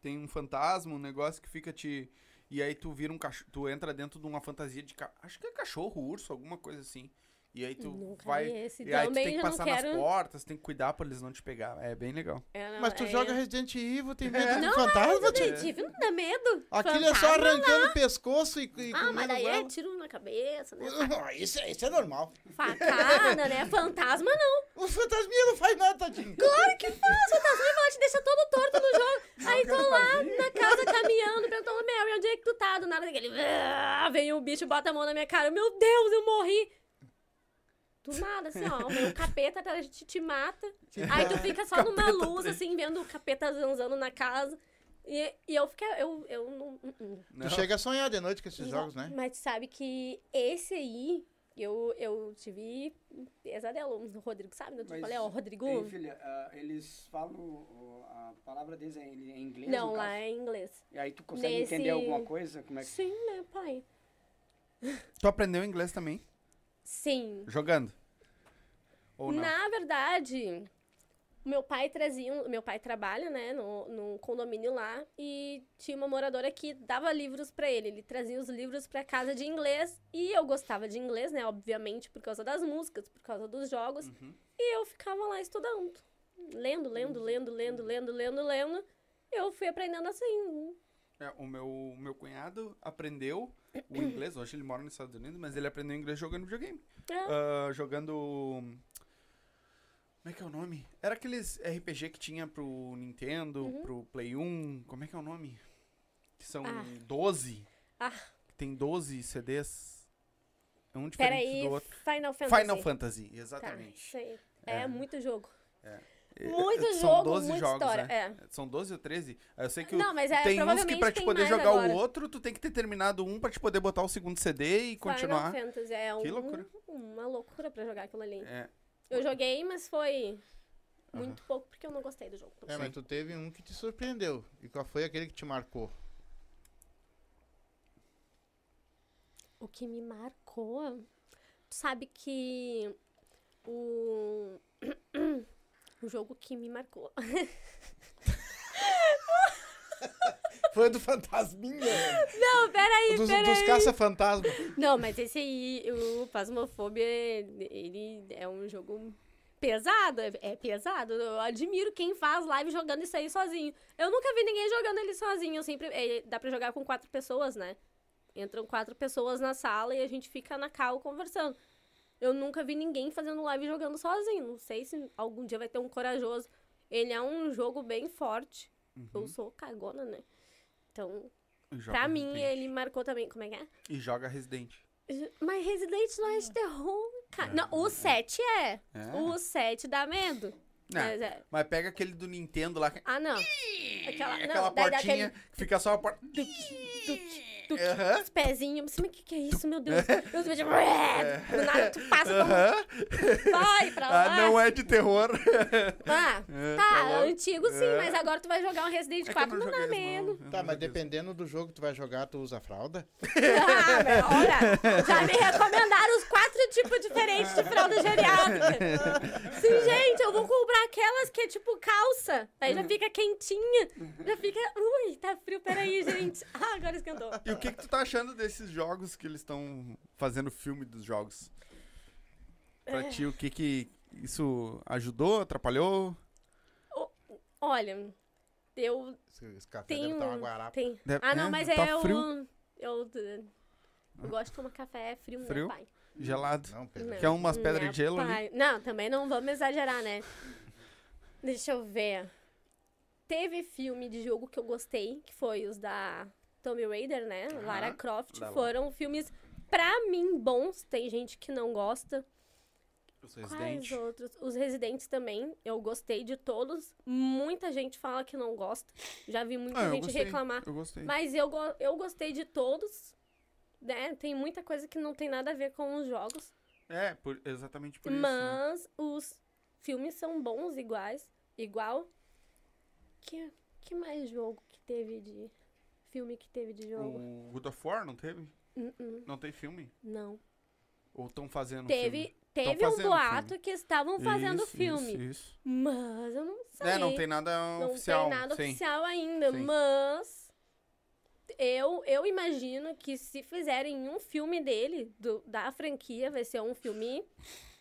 Tem um fantasma, um negócio que fica te. E aí tu vira um cachorro. Tu entra dentro de uma fantasia de. ca- Acho que é cachorro, urso, alguma coisa assim. E aí tu Nunca vai. esse. E aí tu tem que não passar quero... nas portas, tem que cuidar pra eles não te pegar. É bem legal. É, não, Mas tu é- joga Resident Evil, tem medo É. de Não, fantasma, Mas tio? o Detetive não dá medo. Aquilo é só Fantasma arrancando o pescoço e, e Ah, mas daí é tiro na cabeça, né? *laughs* Isso, é- isso é normal. Facada, né? Fantasma não. O fantasminha não faz nada, tadinho. Claro que faz. Fantasma vai te deixa todo torto no jogo. Aí tô lá na casa caminhando, perguntando, Mary, onde é que tu tá? Do nada daquele. "Ah", Vem o bicho, bota a mão na minha cara. Meu Deus, eu morri. Do nada, assim, ó. O *laughs* capeta de ti, te mata. Aí tu fica só numa luz, assim, vendo o capeta zanzando na casa. E, e eu fiquei. Eu, eu não. não- não. Não. Tu chega a sonhar de noite com esses jogos, né? Mas sabe que esse aí, eu, eu tive pesadelo. O Rodrigo sabe, né? Eu falei, ó, Rodrigo. Ei, filha, ah, eles falam o- a palavra deles é em inglês? Não, no lá caso? é em inglês. E aí tu consegue nesse- entender alguma coisa? Como é que... Sim, né, pai? Tu aprendeu inglês também? Sim. Jogando? Ou não? Na verdade, meu pai trazia. Meu pai trabalha, né, no, num condomínio lá e tinha uma moradora que dava livros pra ele. Ele trazia os livros pra casa de inglês e eu gostava de inglês, né, obviamente, por causa das músicas, por causa dos jogos. Uhum. E eu ficava lá estudando. Lendo, lendo, lendo, lendo, lendo, lendo, lendo. Eu fui aprendendo assim. É, o meu, meu cunhado aprendeu o inglês, hoje ele mora nos Estados Unidos, mas ele aprendeu inglês jogando videogame. É. Ah, jogando. Como é que é o nome? Era aqueles RPG que tinha pro Nintendo, Uhum. pro Play 1. Como é que é o nome? Que são Ah. 12. Ah. Tem 12 CDs. É um diferente Peraí, do outro. Final Fantasy. Final Fantasy, Tá, exatamente. isso aí. É, É. muito jogo. É. Muito São jogo, 12 muita jogos, história. né? É. São 12 ou 13? Eu sei que o- Não, mas é, tem uns que pra te poder jogar agora. o outro, tu tem que ter terminado um pra te poder botar o segundo CD e continuar. Final Fantasy é Que um- loucura. uma loucura pra jogar aquilo ali. É. Eu joguei, mas foi muito pouco porque eu não gostei do jogo. É, mas tu teve um que te surpreendeu. E qual foi aquele que te marcou? O que me marcou. Tu sabe que o. *clears throat* o jogo que me marcou. *laughs* Foi do Fantasminha. Não, peraí, dos, peraí. dos caça-fantasma. Não, mas esse aí, o Pasmofobia, ele é um jogo pesado, é, é pesado. Eu admiro quem faz live jogando isso aí sozinho. Eu nunca vi ninguém jogando ele sozinho. Eu sempre. é, dá pra jogar com quatro pessoas, né? Entram quatro pessoas na sala e a gente fica na cal conversando. Eu nunca vi ninguém fazendo live jogando sozinho. Não sei se algum dia vai ter um corajoso. Ele é um jogo bem forte. Eu sou cagona, né? Então, joga pra mim, Resident. ele marcou também. Como é que é? E joga Resident. Mas Resident não é de terror, cara. Não, o 7 é. É? O 7 dá medo. Não, Mas é- Mas pega aquele do Nintendo lá. que- Ah, não. Aquela, não, aquela daí portinha aquele que fica só a porta. Tuque, tuque, Aham. os pezinhos. Mas o que, que é isso, meu Deus? Eu vejo. Do nada tu passa como. Aham. Vai pra lá. Ah, não é de terror. Ah, É, tá, louco. antigo sim, É. mas agora tu vai jogar um Resident É que eu 4, não, dá medo. Tá, mas dependendo do jogo que tu vai jogar, tu usa fralda? *laughs* Ah, meu, olha, já me recomendaram os quatro tipos diferentes de fralda geriátrica. Sim, *laughs* gente, eu vou comprar aquelas que é tipo calça. Aí já fica quentinha. Já fica. Ui, tá frio, peraí, gente. Ah, agora esquentou. E o que, que tu tá achando desses jogos que eles estão fazendo filme dos jogos? Pra ti, o que que isso ajudou, atrapalhou? Olha, eu Esse, esse café tenho. deve estar uma guarapa. Tem... Deve- Ah, não, é, mas tá é frio. o. Eu, eu gosto de tomar café frio, Frio? né, pai? Gelado. Não, Pedro. Não, Quer umas pedras de gelo ali? pai? Não, também não vamos exagerar, né? Deixa eu ver. Teve filme de jogo que eu gostei, que foi os da Tomb Raider, né? Aham, Lara Croft. Foram filmes, pra mim, bons. Tem gente que não gosta. Os Quais Resident. outros? Os Residentes também. Eu gostei de todos. Muita gente fala que não gosta. Já vi muita Ah, eu gente gostei, reclamar. Eu gostei. Mas eu, go- eu gostei de todos. Né? Tem muita coisa que não tem nada a ver com os jogos. É, por- exatamente por isso. né? Mas os filmes são bons iguais. Igual. Que, que mais jogo que teve de. Filme que teve de jogo? O God of War não teve? Uh-uh, Não tem filme? não. Ou estão fazendo Teve, filme? teve um boato filme. que estavam fazendo Isso, filme. Isso, isso. Mas eu não sei. É, não tem nada Não oficial. tem nada sim. oficial ainda. Sim. Mas. Eu, eu imagino que se fizerem um filme dele, do- da franquia, vai ser um filme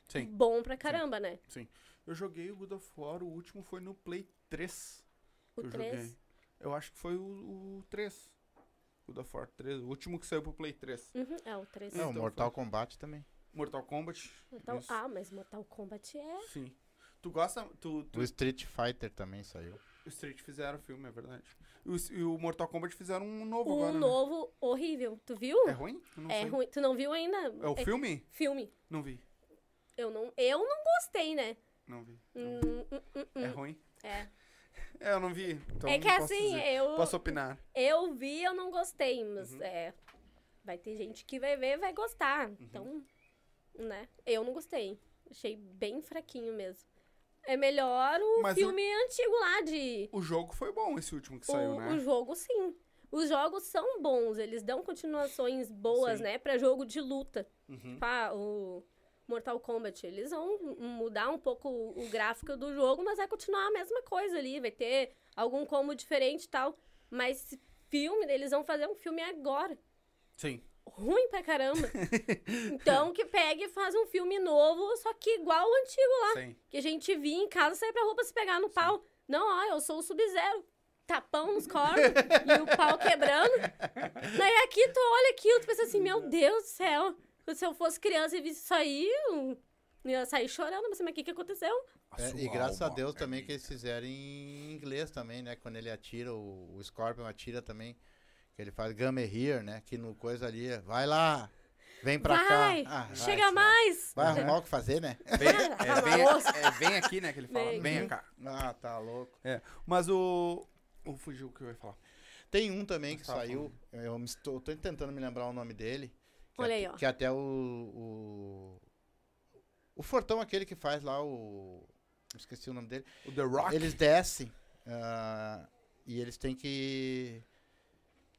Sim. bom pra caramba, né? Eu joguei o God of War, o último foi no Play 3. O eu 3. joguei. Eu acho que foi o, o 3. God of War 3, o último que saiu pro Play 3. Uhum, é o 3. Não, Então, Mortal Kombat também. Mortal Kombat. Mortal- isso. ah, mas Mortal Kombat é. Sim. Tu gosta. Tu, tu, O Street Fighter também saiu. o Street fizeram filme, é verdade. E o, e o Mortal Kombat fizeram um novo Um agora. né? novo horrível. Tu viu? É ruim? Não É sei. ruim. Tu não viu ainda? É o filme? Filme. Não vi. Eu não, eu não gostei, né? Não vi. Hum, hum, hum, É hum. ruim? É. É, eu não vi. Então é que assim, dizer. eu, Posso opinar. eu vi, eu não gostei, mas Uhum. é. Vai ter gente que vai ver vai gostar. Uhum. Então, né? Eu não gostei. Achei bem fraquinho mesmo. É melhor o Mas o- filme antigo lá de. O jogo foi bom, esse último que O, saiu, né? o jogo, sim. Os jogos são bons, eles dão continuações boas, Sim. né? Pra jogo de luta. Uhum. Pá, o Mortal Kombat, eles vão mudar um pouco o gráfico do jogo, mas vai continuar a mesma coisa ali. Vai ter algum combo diferente e tal. Mas filme, eles vão fazer um filme agora. Sim. Ruim pra caramba. *laughs* então que pegue e faz um filme novo, só que igual o antigo lá. Sim. Que a gente via em casa sair pra roupa se pegar no pau. Não, ó, eu sou o Sub-Zero. Tapão nos cornos *laughs* e o pau quebrando. Daí aqui tu olha aquilo, tu pensa assim, meu Deus do céu. Se eu fosse criança e visse isso aí, eu ia sair chorando. Mas, mas o que, que aconteceu? É, e graças a Deus é também que eles fizeram em inglês também, né? Quando ele atira, o, o Scorpion atira também. Que ele faz Game Here, né? Que no coisa ali, é, vai lá. Vem pra Vai, cá. Ah, chega vai. mais. Vai arrumar o que fazer, né? *laughs* Vem, é, vem, é, vem aqui, né, que ele fala. Vem. Vem cá. Ah, tá louco. É, mas o... O fugiu o que eu ia falar. Tem um também que saiu, eu me estou, tô tentando me lembrar o nome dele. Que Olha até- aí, ó. Que até o, o. O Fortão, aquele que faz lá o. Esqueci o nome dele. O The Rock. Eles descem ah, e eles têm que,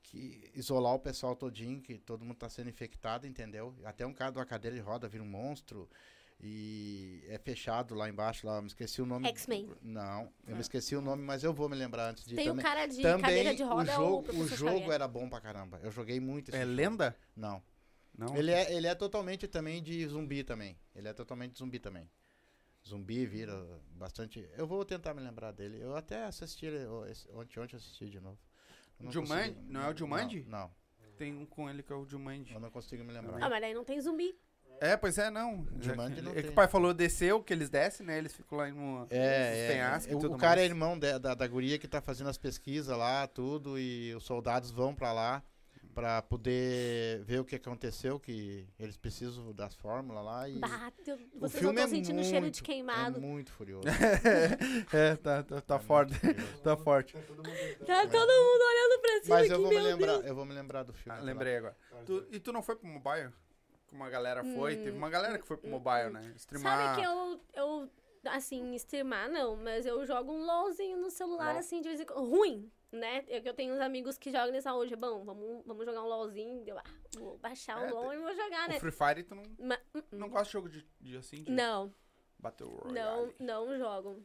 que isolar o pessoal todinho, que todo mundo tá sendo infectado, entendeu? Até um cara de uma cadeira de roda vira um monstro. E é fechado lá embaixo, lá, eu me esqueci o nome. X-Men. Não, eu me esqueci o nome, mas eu vou me lembrar antes de Tem um também. cara de Também cadeira de roda o ou jogo, o professor jogo Xavier? era bom pra caramba. Eu joguei muito esse É jogo. lenda? Não. Não. Ele é, ele é totalmente também de zumbi também. Ele é totalmente zumbi também. Zumbi vira bastante. Eu vou tentar me lembrar dele. Eu até assisti ele ontem, ontem assisti de novo. Não Jumanji? consigo- Não é o Jumanji? Não, Tem um com ele que é o Jumanji. eu não consigo me lembrar. Ah, mas daí não tem zumbi. É, pois é, não. Jumanji não é que tem. o pai falou desceu, que eles descem, né? Eles ficam lá em uma... É, é, penhasco e o, o cara é mais. irmão de- da, da guria que tá fazendo as pesquisas lá, tudo, e os soldados vão pra lá pra poder ver o que aconteceu, que eles precisam das fórmulas lá e Bateu. o Vocês não filme é estão sentindo o cheiro de muito- queimado. É muito furioso. *laughs* é, tá, tá, tá É forte. muito furioso. Tá forte. Tá todo mundo olhando pra cima Mas aqui, eu vou me lembrar, Deus. eu vou me lembrar do filme. Ah, lá. lembrei agora. Tu- e tu não foi pro mobile? Que uma galera foi? Teve uma galera que foi pro mobile, né? Streamar. Sabe que eu, eu, assim, streamar não, mas eu jogo um LOLzinho no celular, LOL. assim, de vez em quando. Ruim, né? Eu, que eu tenho uns amigos que jogam nessa hoje. Bom, vamos, vamos jogar um LOLzinho. Eu, ah, vou baixar o É, LOL e vou jogar, O né? Free Fire tu não, Ma- hum, não gosta de jogo de, de assim? De Não, Battle Royale? não, não jogo.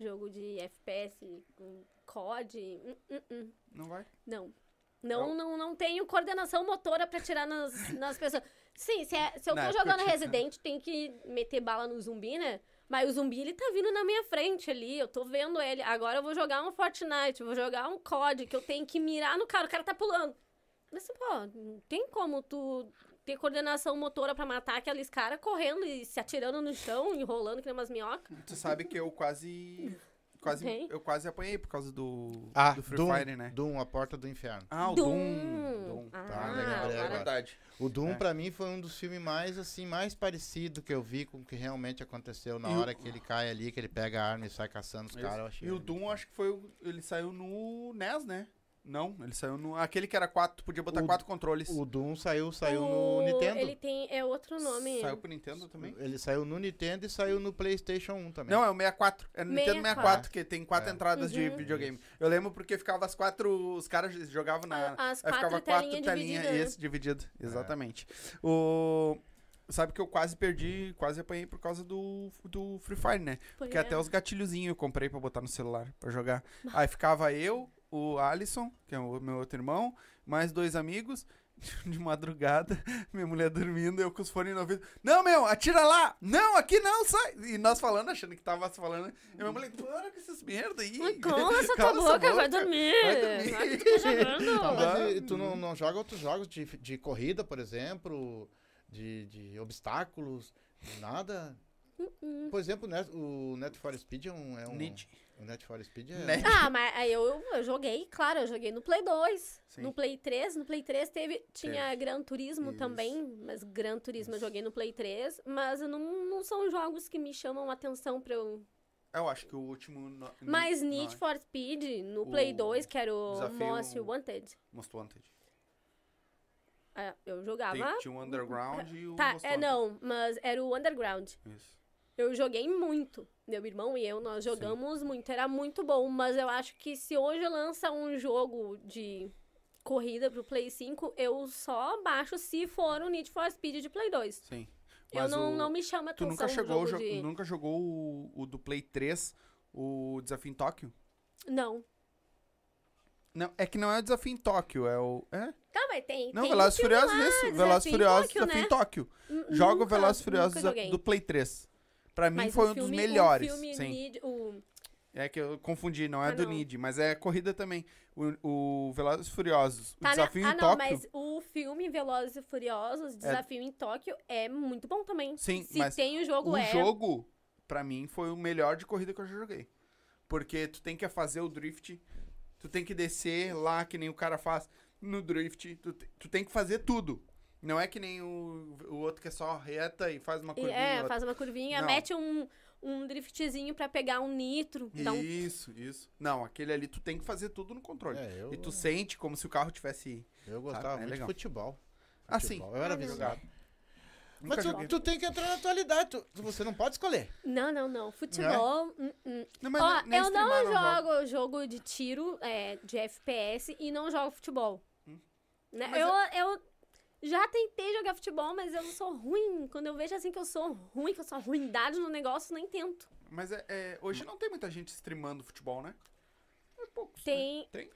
Jogo de FPS, com COD, hum, hum, hum. Não vai? Não. Não, não, não tenho coordenação motora pra tirar nas, nas pessoas. Sim, se, é- se eu tô jogando Resident, tem que meter bala no zumbi, né? Mas o zumbi, ele tá vindo na minha frente ali, eu tô vendo ele. Agora eu vou jogar um Fortnite, vou jogar um COD, que eu tenho que mirar no cara, o cara tá pulando. Mas, pô, não tem como tu ter coordenação motora pra matar aqueles caras correndo e se atirando no chão, enrolando que nem umas minhocas. Tu sabe que eu quase. Quase, Tem? eu quase apanhei por causa do, Ah, do Free Doom, Fire, né? Doom, a porta do inferno. Ah, o Doom. Doom. Doom. Ah, Tá, lembrei é agora. verdade. O Doom, É. pra mim, foi um dos filmes mais, assim, mais parecido que eu vi com o que realmente aconteceu na E o- hora que ele cai ali, que ele pega a arma e sai caçando os caras. E o Doom, acho que foi. o- Ele saiu no NES, né? Não, ele saiu no. Aquele que era quatro, tu podia botar O- quatro controles. O Doom saiu, saiu O- no Nintendo. Ele tem. É outro nome. Saiu pro Nintendo também? Ele saiu no Nintendo e saiu no PlayStation 1 também. Não, é o 64. É no Nintendo 64, 64, que tem quatro É. entradas de Uhum. videogame. Eu lembro porque ficava as quatro. Os caras jogavam na. A- As aí quatro ficava quatro telinhas telinhas. divididas, né? Isso, dividido. Exatamente. O. Sabe que eu quase perdi, quase apanhei por causa do, do Free Fire, né? Porque é. até os gatilhozinhos eu comprei pra botar no celular pra jogar. Aí ficava eu, o Alisson, que é o meu outro irmão, mais dois amigos. *laughs* De madrugada, *laughs* minha mulher dormindo, eu com os fones no ouvido. Não, meu, atira lá! Não, aqui não, sai! E nós falando, achando que tava falando. E minha mulher, para com essas merda aí. Mas *laughs* Cala essa tua essa boca, vai boca. dormir. Vai dormir. Vai que tu tá jogando. Tá, mas e tu não, não joga outros jogos de, de corrida, por exemplo? De, de obstáculos? Nada? Uh-uh. Por exemplo, o Net, o Net for Speed é um. É um Need. O Net for Speed é. Net. Ah, mas aí eu, eu joguei, claro, eu joguei no Play 2. Sim. No Play 3, no Play 3 teve, tinha Gran Turismo Isso. também, mas Gran Turismo eu joguei no Play 3, mas não, não são jogos que me chamam a atenção pra eu... Eu acho que o último. no- Mas Need é for Speed, no O Play 2, que era o Most Wanted, Most Wanted. é, eu jogava... Tem, tinha o Underground e o Tá, Most é Wanted. não, mas era o Underground. Isso. Eu joguei muito. Meu irmão e eu, nós jogamos muito. Era muito bom, mas eu acho que se hoje lança um jogo de corrida pro Play 5, eu só baixo se for o Need for Speed de Play 2. Sim. Eu Mas não, o- não me chama Tu atenção nunca um chegou, jogo jo- de... nunca jogou o, o do Play 3, o Desafio em Tóquio? Não. Não, é que não é o Desafio em Tóquio, é o... É? Tá, mas tem. Não, tem Velozes um Furiosos isso. Velozes Furiosos Tóquio, Desafio em né? Tóquio. N- Joga o nunca- Velozes nunca Furiosos do Play 3. Pra mim Mas foi o um dos melhores. O filme Sim. Need, o... É que eu confundi, não é Ah, do não. Need, mas é corrida também. O, o Velozes e Furiosos, o Tá, né? Desafio Ah, em não, Tóquio... mas o filme Velozes e Furiosos, Desafio em Tóquio, é muito bom também. Sim, Se mas tem o jogo, o é... jogo, pra mim, foi o melhor de corrida que eu já joguei. Porque tu tem que fazer o drift, tu tem que descer lá, que nem o cara faz no drift, tu, te- tu tem que fazer tudo. Não é que nem o, o outro que é só reta e faz uma curvinha. é, outra. faz uma curvinha, Não. mete um, um driftzinho pra pegar um nitro. Um... Isso, isso. Não, aquele ali tu tem que fazer tudo no controle. É, eu, E tu sente como se o carro tivesse. eu gostava É muito legal. de futebol. Ah, sim. Futebol. Eu era Ah, não. viciado. Mas tu, tu tem que entrar na atualidade. Tu, você não pode escolher. Não, não, não. Futebol. hum, hum. Não, mas Ó, nem eu não streamar jogo jogo de tiro, é, de FPS, e não jogo futebol. Né? Mas Eu, eu já tentei jogar futebol, mas eu sou ruim. Quando eu vejo assim que eu sou ruim, que eu sou ruindade no negócio, nem tento. Mas é, é, hoje não tem muita gente streamando futebol, né? É poucos. né? Tem. Tem?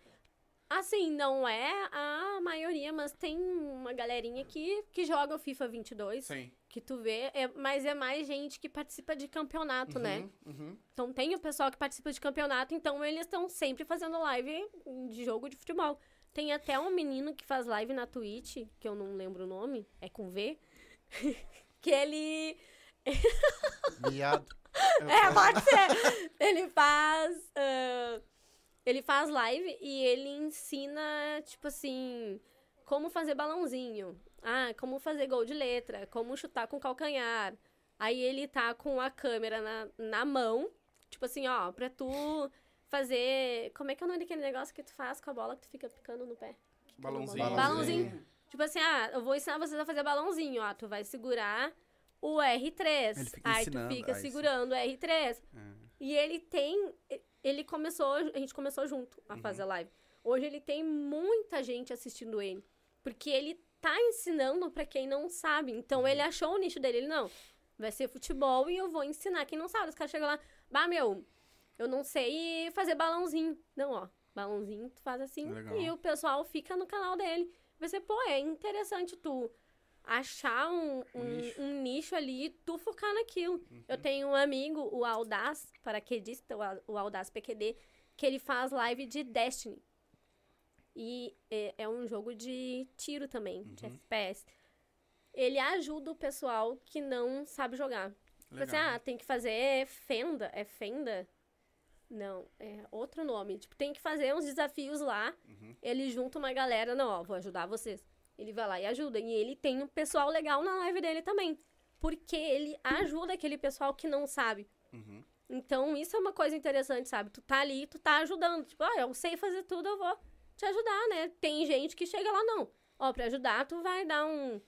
Assim, não é a maioria, mas tem uma galerinha que, que joga o FIFA 22, Sim. que tu vê, é, mas é mais gente que participa de campeonato, né? Uhum, uhum. Então tem o pessoal que participa de campeonato, então eles estão sempre fazendo live de jogo de futebol. Tem até um menino que faz live na Twitch, que eu não lembro o nome, é com V, *laughs* que ele. Viado. *laughs* É, pode ser! Ele faz. ah, ele faz live e ele ensina, tipo assim, como fazer balãozinho. Ah, como fazer gol de letra, como chutar com calcanhar. Aí ele tá com a câmera na, na mão, tipo assim, ó, pra tu fazer. Como é que é o nome daquele negócio que tu faz com a bola que tu fica picando no pé? Balãozinho. Balãozinho. Balãozinho. Tipo assim, ah, eu vou ensinar vocês a fazer balãozinho, ó. Tu vai segurar o R3. Ele fica aí tu fica ah, segurando o R3. É. E ele tem. Ele começou. A gente começou junto a fazer a live. Hoje ele tem muita gente assistindo ele. Porque ele tá ensinando pra quem não sabe. Então ele achou o nicho dele. Ele não. Vai ser futebol e eu vou ensinar quem não sabe. Os caras chegam lá. Bah, meu, eu não sei fazer balãozinho. Não, ó. Balãozinho, tu faz assim. Legal. E o pessoal fica no canal dele. Ser, pô, é interessante tu achar um, Um um, nicho. um nicho ali e tu focar naquilo. Eu tenho um amigo, o Audaz, paraquedista, o Audaz PQD, que ele faz live de Destiny. E é, é um jogo de tiro também, de FPS. Ele ajuda o pessoal que não sabe jogar. Tipo assim, ah, tem que fazer fenda. É fenda? Não, é outro nome. Tipo, tem que fazer uns desafios lá. Uhum. Ele junta uma galera, não, ó, vou ajudar vocês. Ele vai lá e ajuda. E ele tem um pessoal legal na live dele também. Porque ele ajuda aquele pessoal que não sabe. Uhum. Então, isso é uma coisa interessante, sabe? Tu tá ali, tu tá ajudando. Tipo, ah, eu sei fazer tudo, eu vou te ajudar, né? Tem gente que chega lá, não. Ó, pra ajudar, tu vai dar um,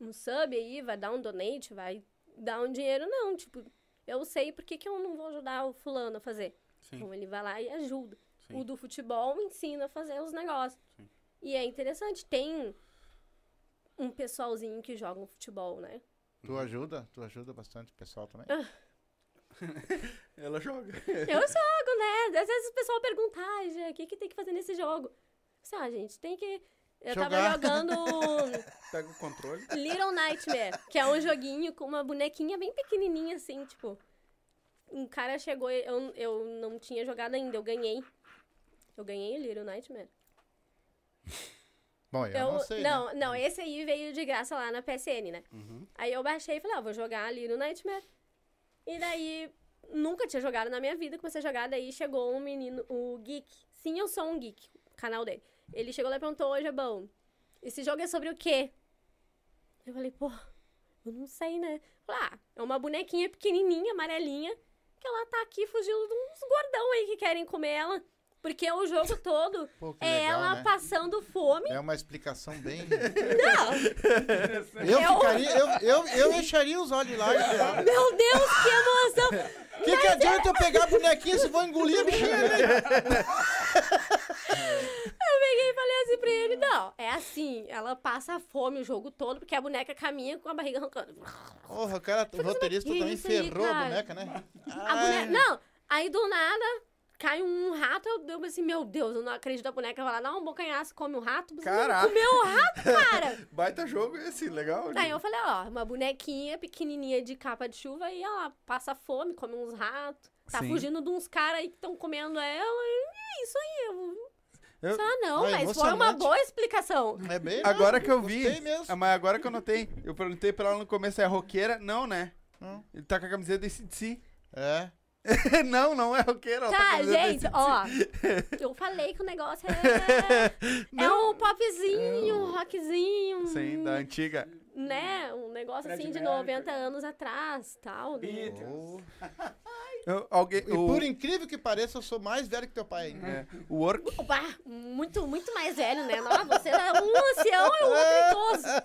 um sub aí, vai dar um donate, vai dar um dinheiro, não. Tipo, eu sei por que, que eu não vou ajudar o fulano a fazer. Sim. Então, ele vai lá e ajuda. Sim. O do futebol ensina a fazer os negócios. Sim. E é interessante, tem um pessoalzinho que joga um futebol, né? Tu ajuda? Tu ajuda bastante o pessoal também? *laughs* Ela joga. Eu jogo, né? Às vezes o pessoal pergunta, ai, Gê, o que, que tem que fazer nesse jogo? Assim, ah, gente, tem que. Eu tava Jogar. jogando *laughs* Pega o controle. Little Nightmare, que é um joguinho com uma bonequinha bem pequenininha, assim, tipo. Um cara chegou, eu, eu não tinha jogado ainda, eu ganhei. Eu ganhei o Little Nightmare. Bom, eu, Eu- não sei. não, né? não, esse aí veio de graça lá na PSN, né? Uhum. Aí eu baixei e falei, ó, vou jogar no Nightmare. E daí, nunca tinha jogado na minha vida, comecei a jogar, daí chegou um menino, o Geek. Sim, eu sou um Geek, o canal dele. Ele chegou lá e perguntou, hoje é bom. Esse jogo é sobre o quê? Eu falei, pô, eu não sei, né? Falei, ah, é uma bonequinha pequenininha, amarelinha, que ela tá aqui fugindo de uns gordão aí que querem comer ela. Porque o jogo todo *laughs* Pô, é legal, ela né? passando fome. É uma explicação bem. *laughs* Não, *laughs* Eu Eu- ficaria. Eu, eu, eu encheria os olhos lá. e lá. meu Deus, que emoção! O que, que adianta eu pegar a bonequinha se vou engolir a bichinha? Né? Peguei e falei assim pra ele, não, é assim, ela passa fome o jogo todo, porque a boneca caminha com a barriga arrancando. Porra, o cara, o roteirista que também ferrou a boneca, né? A boneca, não, aí do nada, cai um rato, eu deu assim, meu Deus, eu não acredito, a boneca vai lá, dá um bocanhaço, come o rato, você não Caraca. comeu o rato, cara! *laughs* Baita jogo esse, legal. Aí eu falei, ó, uma bonequinha pequenininha de capa de chuva e ela passa fome, come uns ratos, tá Sim. fugindo de uns caras aí que estão comendo ela, e é isso aí, eu... Eu- Ah, não, mas foi uma boa explicação. É bem. Agora não, que eu vi. Mesmo. Ah, Mas agora que eu notei. Eu perguntei pra ela no começo, é roqueira? Não, né? Não. Ele tá com a camiseta desse de si. É. *laughs* não, não é roqueiro. Tá, querendo gente, ó. *laughs* Eu falei que o negócio é. *laughs* é um popzinho, um rockzinho. Sim, da antiga. Né? Um negócio Fred assim de Mercury. 90 anos atrás, tal. né? Oh. Eu- alguém, E o, por incrível que pareça, eu sou mais velho que teu pai ainda. é, o work, Opa, muito, muito mais velho, né? Não, você é um ancião e o outro idoso.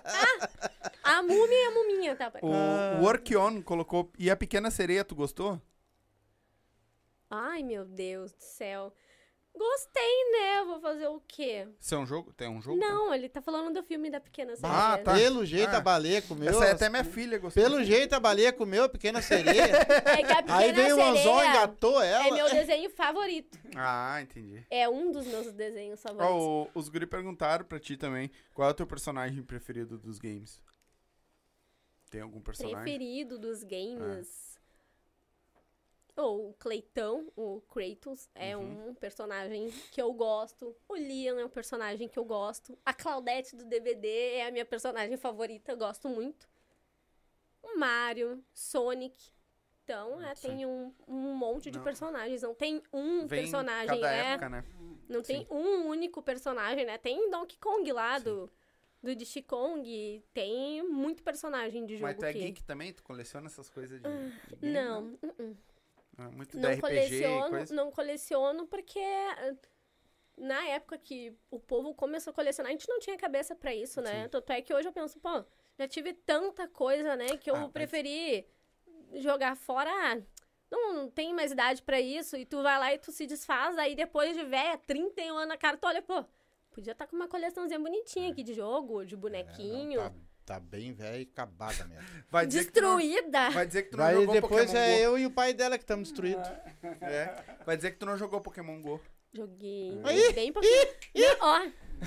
Ah, a múmia é a muminha, tá? o Work On colocou. E a Pequena Sereia, tu gostou? Ai, meu Deus do céu. Gostei, né? Vou fazer o quê? Isso é um jogo? Tem um jogo? Não, ele tá falando do filme da Pequena Sereia. Ah, tá. Pelo jeito, Ah. a baleia comeu. Essa é até minha filha gostou. Pelo jeito, a baleia comeu a pequena sereia. *laughs* É que a Pequena Aí veio o anzol, Sereia engatou ela. é meu desenho favorito. Ah, entendi. É um dos meus desenhos favoritos. Ó, o- os guri perguntaram pra ti também qual é o teu personagem preferido dos games. Tem algum personagem? preferido dos games. Ou o Cleitão, o Kratos, é Uhum. um personagem que eu gosto. O Leon é um personagem que eu gosto. A Claudette do DVD é a minha personagem favorita, eu gosto muito. O Mario, Sonic. Então, é, Sim. tem um, um monte de Não. personagens. Não tem um Vem personagem. cada é, época, né? não tem um único personagem, né? Tem Donkey Kong lá do, do Diddy Kong. Tem muito personagem de jogo Mas tu é que... geek também? Tu coleciona essas coisas de, de game? Não, uh-uh. Ah, muito não RPG coleciono, coisa? não coleciono porque eh, na época que o povo começou a colecionar, a gente não tinha cabeça pra isso, né? Sim. Tanto é que hoje eu penso, pô, já tive tanta coisa, né, que eu Ah, mas- preferi jogar fora. ah, Não, tem mais idade pra isso, e tu vai lá e tu se desfaz, aí depois de velha, 31 anos na cara, tu olha, pô, podia estar com uma coleçãozinha bonitinha aqui de jogo, de bonequinho, É, Não, tá, tá bem velha e acabada mesmo. Vai dizer que tu não- destruída. Vai dizer que tu não Daí jogou depois Pokémon é Go. eu e o pai dela que estamos destruídos. É. Vai dizer que tu não jogou Pokémon Go. Joguei Aí, bem pouquinho. Bem- Ó,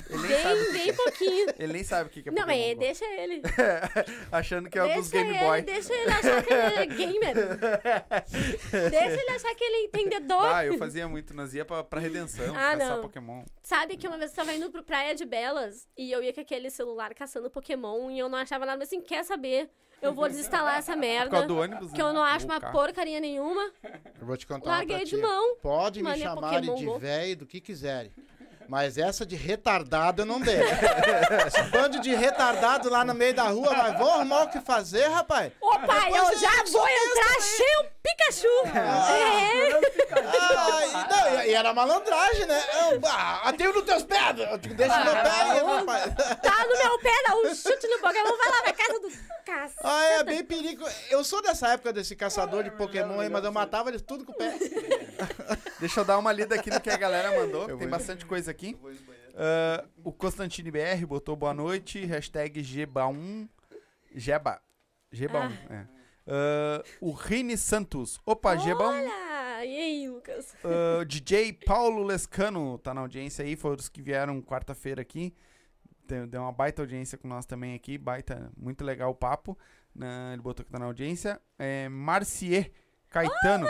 Ele nem sabe, bem, bem pouquinho. ele nem sabe o que que é Não, Pokémon mas Go. deixa ele. *laughs* Achando que é o dos deixa Game ele, Boy. deixa ele achar que ele é gamer. *laughs* deixa ele achar que ele é entendedor. Ah, eu fazia muito. Nós ia pra, pra Redenção, Ah, caçar não. Pokémon. Sabe que uma vez eu tava indo pro Praia de Belas e eu ia com aquele celular caçando Pokémon e eu não achava nada, mas assim, quer saber? Eu vou desinstalar essa Por merda. causa do ônibus, Que né? eu não acho uma porcaria nenhuma. Eu vou te contar Larguei de mão. Pode me é chamarem Pokémon de Go. velho do que quiserem. Mas essa de retardado eu não dei. Esse bando de retardado lá no meio da rua, mas vão arrumar o que fazer, rapaz? Ô pai, eu já vou entrar cheio o Pikachu. É. Ah, e, não, e- e era malandragem, né? Eu, ah, ateu nos teus pés! Deixa meu pé aí, rapaz. Tá no meu pé, dá um chute no Pokémon, vai lá na casa do cacete. Ah, é bem perigo. Eu sou dessa época desse caçador de Pokémon aí, mas eu matava eles tudo com o pé. Deixa eu dar uma lida aqui no que a galera mandou. Eu Tem vou- bastante coisa aqui. Ah, o Constantine BR botou boa noite. Hashtag Geba1. Geba. Geba1, é. Ah, o Rini Santos. Opa, Geba1. Olha, e aí, Lucas? Ah, DJ Paulo Lescano tá na audiência aí. Foram os que vieram quarta-feira aqui. Deu uma baita audiência com nós também aqui. Baita, muito legal o papo. né, ele botou que tá na audiência. É, Marcier Caetano.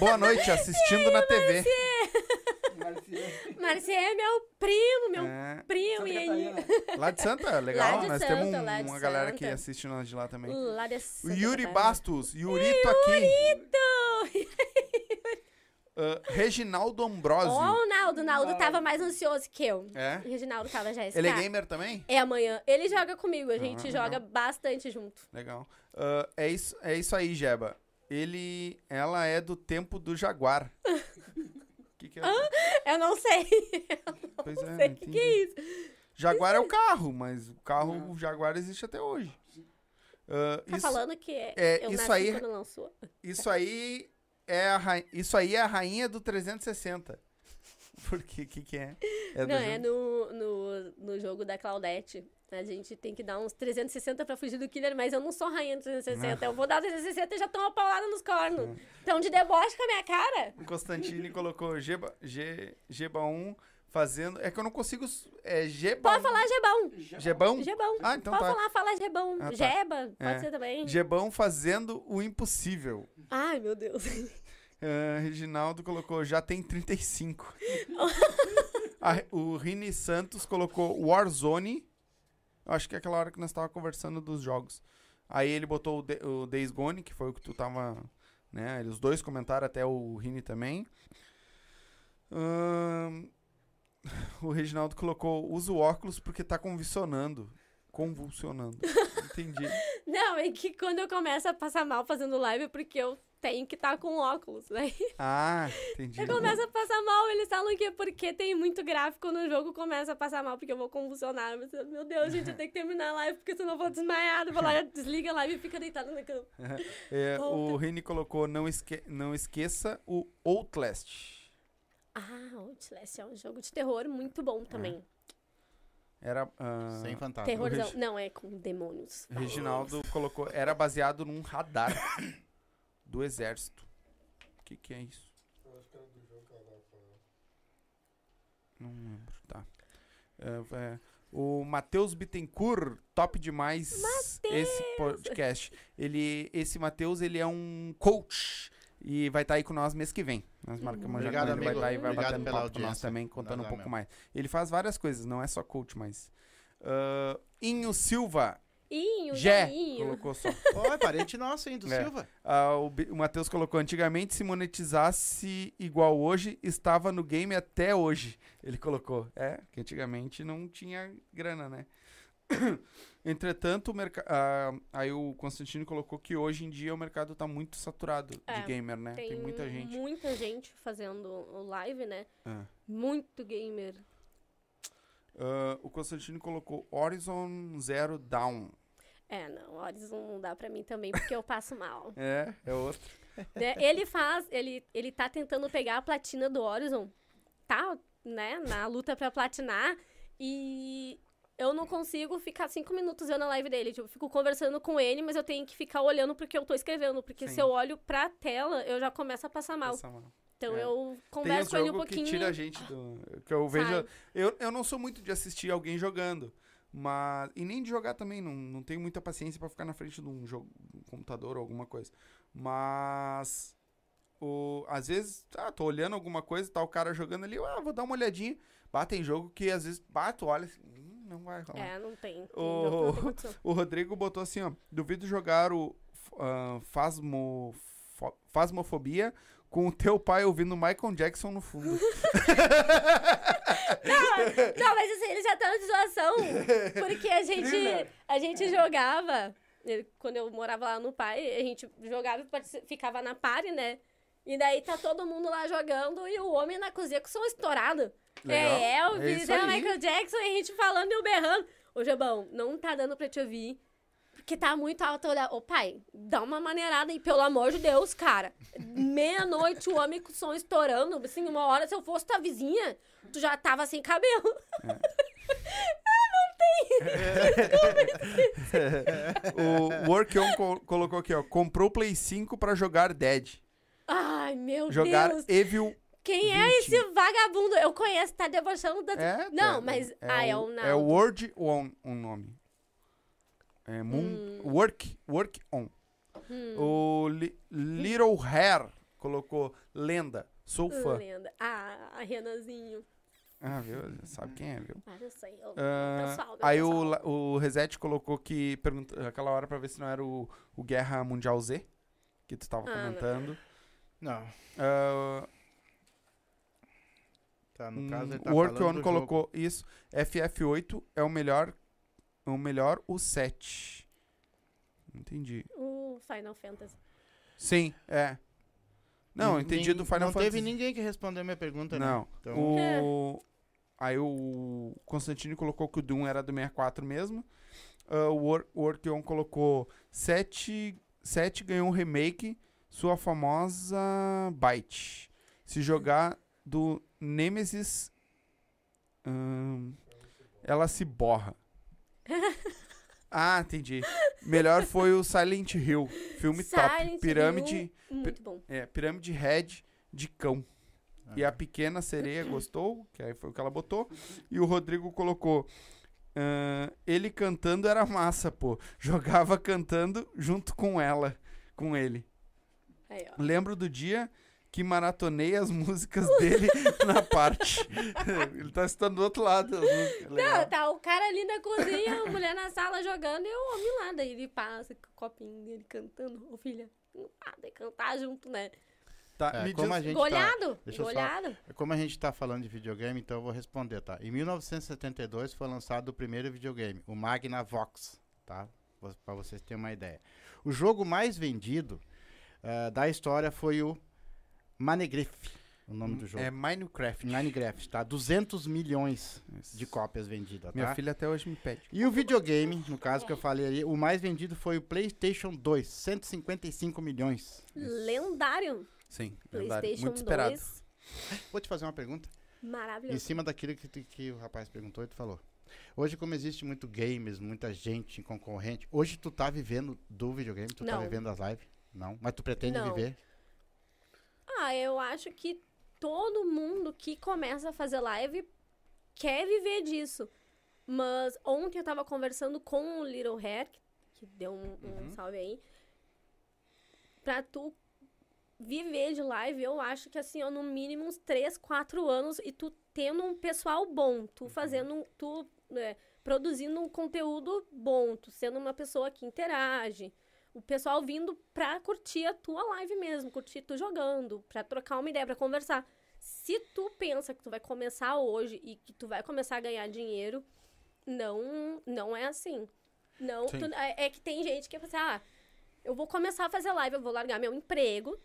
Boa noite, *laughs* assistindo na TV. Marcia *laughs* é meu primo, meu É, primo, Santa e aí? Catarina. *laughs* lá de Santa, legal. Lá de Nós Santa, temos um- lá de uma galera que assiste nós de lá também. Lá de O Santa Yuri Catarina. Bastos, Yurito aqui. Yurito! *laughs* Ah, Reginaldo Ambrosio. Ó, o Naldo. O Naldo tava mais ansioso que eu. É? O Reginaldo tava já Ele é gamer também? É amanhã. Ele joga comigo, a gente Ah, joga legal. bastante junto. Legal. Ah, é, isso, é isso aí, Jeba. Ele, ela é do tempo do Jaguar. Que é? Eu não sei. *laughs* Pois é, não não sei o que, que é isso. Jaguar é o carro, mas o carro, o Jaguar existe até hoje. Ah, Tá isso, falando que é, é, eu isso nasci aí- quando lançou. isso aí é a isso aí é a rainha do 360. *laughs* Porque o que, que é? É não, é no, no, no jogo da Claudette. A gente tem que dar uns 360 pra fugir do killer, mas eu não sou rainha do 360. Eu vou dar 360 e já tô uma paulada nos cornos. Então, de deboche com a minha cara. O Constantine colocou Geba, G, Geba1 fazendo. É que eu não consigo. É Geba. Pode falar Gebão. Gebão? Gebão. Ah, então pode tá. falar, fala Gebão. Ah, tá. Jeba, pode É. ser também. Gebão fazendo o impossível. Ai, meu Deus. Ah, Reginaldo colocou já tem 35. *laughs* A- o Rini Santos colocou Warzone. Acho que é aquela hora que nós tava conversando dos jogos. Aí ele botou o, De- o Days Gone, que foi o que tu tava Né? Os dois comentaram, até o Rini também. Ahn, o Reginaldo colocou, usa o óculos porque tá convulsionando. Convulsionando. Entendi. *laughs* Não, é que quando eu começo a passar mal fazendo live é porque eu tenho que estar com óculos, né? *laughs* Ah, entendi. Eu começo a passar mal, eles falam que é porque tem muito gráfico no jogo, começa a passar mal porque eu vou convulsionar. Mas, Meu Deus, gente, eu tenho que terminar a live porque senão eu vou desmaiar. Eu vou lá, *laughs* desliga a live e fica deitado na cama. É, o Volta. Rini colocou, não, esque não esqueça o Outlast. Ah, Outlast é um jogo de terror muito bom também. Era... ah, Sem fantasma. Terrorzão. Regi- Não, é com demônios. Reginaldo colocou, era baseado num radar *coughs* do exército. O que que é isso? Não lembro, tá. É, é, o Matheus Bittencourt, top demais esse podcast. Ele, esse Matheus, ele é um coach e vai estar aí com nós mês que vem. Nós marcamos já Obrigado, com ele, vai amigo. estar aí, vai batendo pela papo com nós também, contando um Nada pouco mesmo. mais. Ele faz várias coisas, não é só coach, mas... Ah, Inho Silva, Inho, Jé, Jainho. colocou só. *laughs* Ó, é parente nosso, hein, do É. Silva. Ah, o o Matheus colocou, antigamente se monetizasse igual hoje, estava no game até hoje. Ele colocou. É, que antigamente não tinha grana, né? *coughs* Entretanto, ah, aí o Constantino colocou que hoje em dia o mercado tá muito saturado É, de gamer, né? Tem, muita gente. muita gente fazendo o live, né? Ah. Muito gamer. Ah, o Constantino colocou Horizon Zero Dawn. É, não, Horizon não dá pra mim também, porque eu passo mal. *laughs* É, é outro. *laughs* né? Ele faz, ele, ele tá tentando pegar a platina do Horizon, tá, né, na luta pra platinar, e eu não consigo ficar cinco minutos vendo a live dele. Tipo, eu fico conversando com ele, mas eu tenho que ficar olhando porque eu tô escrevendo, porque Sim. se eu olho pra tela, eu já começo a passar mal. Passa mal. Então É. eu Tem os converso com ele um jogos que pouquinho. tira a gente do. Que eu vejo. Eu, eu não sou muito de assistir alguém jogando. Mas. E nem de jogar também. Não, não tenho muita paciência pra ficar na frente de um jogo, um computador ou alguma coisa. Mas. O, às vezes, ah, tô olhando alguma coisa, tá o cara jogando ali, ah, vou dar uma olhadinha. Batem jogo que às vezes bato, olha assim, "Hum, não vai rolar. É, não tem. jogo que não tem. *laughs* O Rodrigo botou assim, ó. Duvido jogar o ah, Fasmo, fo- Fasmofobia com o teu pai ouvindo Michael Jackson no fundo. *laughs* *laughs* Não, mas assim, ele já tá na situação. Porque a gente, a gente jogava. Quando eu morava lá no pai, a gente jogava e ficava na party, né? E daí tá todo mundo lá jogando e o homem na cozinha com som estourado. Legal. É É Elvis, é, o aí. Michael Jackson e a gente falando e eu berrando. Ô, Jabão, não tá dando pra te ouvir. Porque tá muito alto. Ô pai, dá uma maneirada aí, pelo amor de Deus, cara. Meia-noite, o homem com o som estourando. Assim, uma hora, se eu fosse tua vizinha, tu já tava sem cabelo. *laughs* *laughs* o Work On co- colocou aqui, ó. Comprou o Play 5 pra jogar Dead. Ai, meu Jogar Deus. Evil. Quem é 20. esse vagabundo? Eu conheço, tá debochando da. É, Não, é, mas- ah, é o, o É o Word On, um nome. É Moon. Hum. Work, work On. O Li- Little Hair colocou Lenda. Sou fã. Lenda. Ah, a Renanzinho. Ah, viu? Sabe quem é, viu? Ah, eu sei. Eu, Ah, pessoal, aí o, pessoal. La- o Reset colocou que pergunta, aquela hora pra ver se não era o, o Guerra Mundial Z que tu tava Ah, não. comentando. Não. Ah, Tá, no hum, caso ele tá o Work falando On do colocou isso. FF8 é o melhor, o melhor o 7. Entendi. O Final Fantasy. Sim, é. Não, Nin- entendi do Final não Fantasy. teve ninguém que respondeu minha pergunta, né? Não. Então, O... Aí o Constantino colocou que o Doom era do 64 mesmo. Ah, o Wor- o Work On colocou 7, 7 ganhou um remake, sua famosa Byte. Se jogar do Nemesis, ahn, ela se borra. *laughs* ah, entendi. Melhor foi o Silent Hill, filme top. Silent Pirâmide, Hill, Muito bom. é, Pirâmide Red de cão. E a pequena sereia gostou, que aí foi o que ela botou. E o Rodrigo colocou. "Ahn, ele cantando era massa, pô. Jogava cantando junto com ela, com ele. Aí, ó. Lembro do dia que maratonei as músicas dele *laughs* na parte. *laughs* ele tá citando do outro lado. músicas. Não, tá o cara ali na cozinha, a mulher na sala jogando e o homem lá. Daí ele passa com o copinho dele cantando. Ô filha, ah, tem que cantar junto, né? Tá, É, me como diz- a gente tá- Golhado, deixa eu só- golhado. Como a gente tá falando de videogame, então eu vou responder, tá? Em 1972 foi lançado o primeiro videogame, o Magnavox, tá? Pra vocês terem uma ideia. O jogo mais vendido eh, da história foi o Manegriff, o nome do jogo. É Minecraft. Minecraft, tá? 200 milhões de cópias vendidas, tá? Minha filha até hoje me pede. E o videogame, no caso que eu falei ali, o mais vendido foi o PlayStation 2, 155 milhões. Lendário. Sim, verdade. PlayStation muito esperado. 2. Vou te fazer uma pergunta. Em Maravilhoso. cima daquilo que, que o rapaz perguntou e tu falou. Hoje, como existe muito games, muita gente concorrente, hoje tu tá vivendo do videogame, tu tá Não. vivendo as lives? Não. Mas tu pretende Não. viver? Eu acho que todo mundo que começa a fazer live quer viver disso. Mas ontem eu tava conversando com o Little Hair, que deu um, um Uhum. salve aí. Pra tu viver de live, eu acho que assim, ó, no mínimo uns 3, 4 anos e tu tendo um pessoal bom, tu fazendo, um- tu é, produzindo um conteúdo bom, tu sendo uma pessoa que interage. O pessoal vindo pra curtir a tua live mesmo, curtir tu jogando, pra trocar uma ideia, pra conversar. Se tu pensa que tu vai começar hoje e que tu vai começar a ganhar dinheiro, não, não é assim. Não, tu- é, é que tem gente que fala assim, ah, eu vou começar a fazer live, eu vou largar meu emprego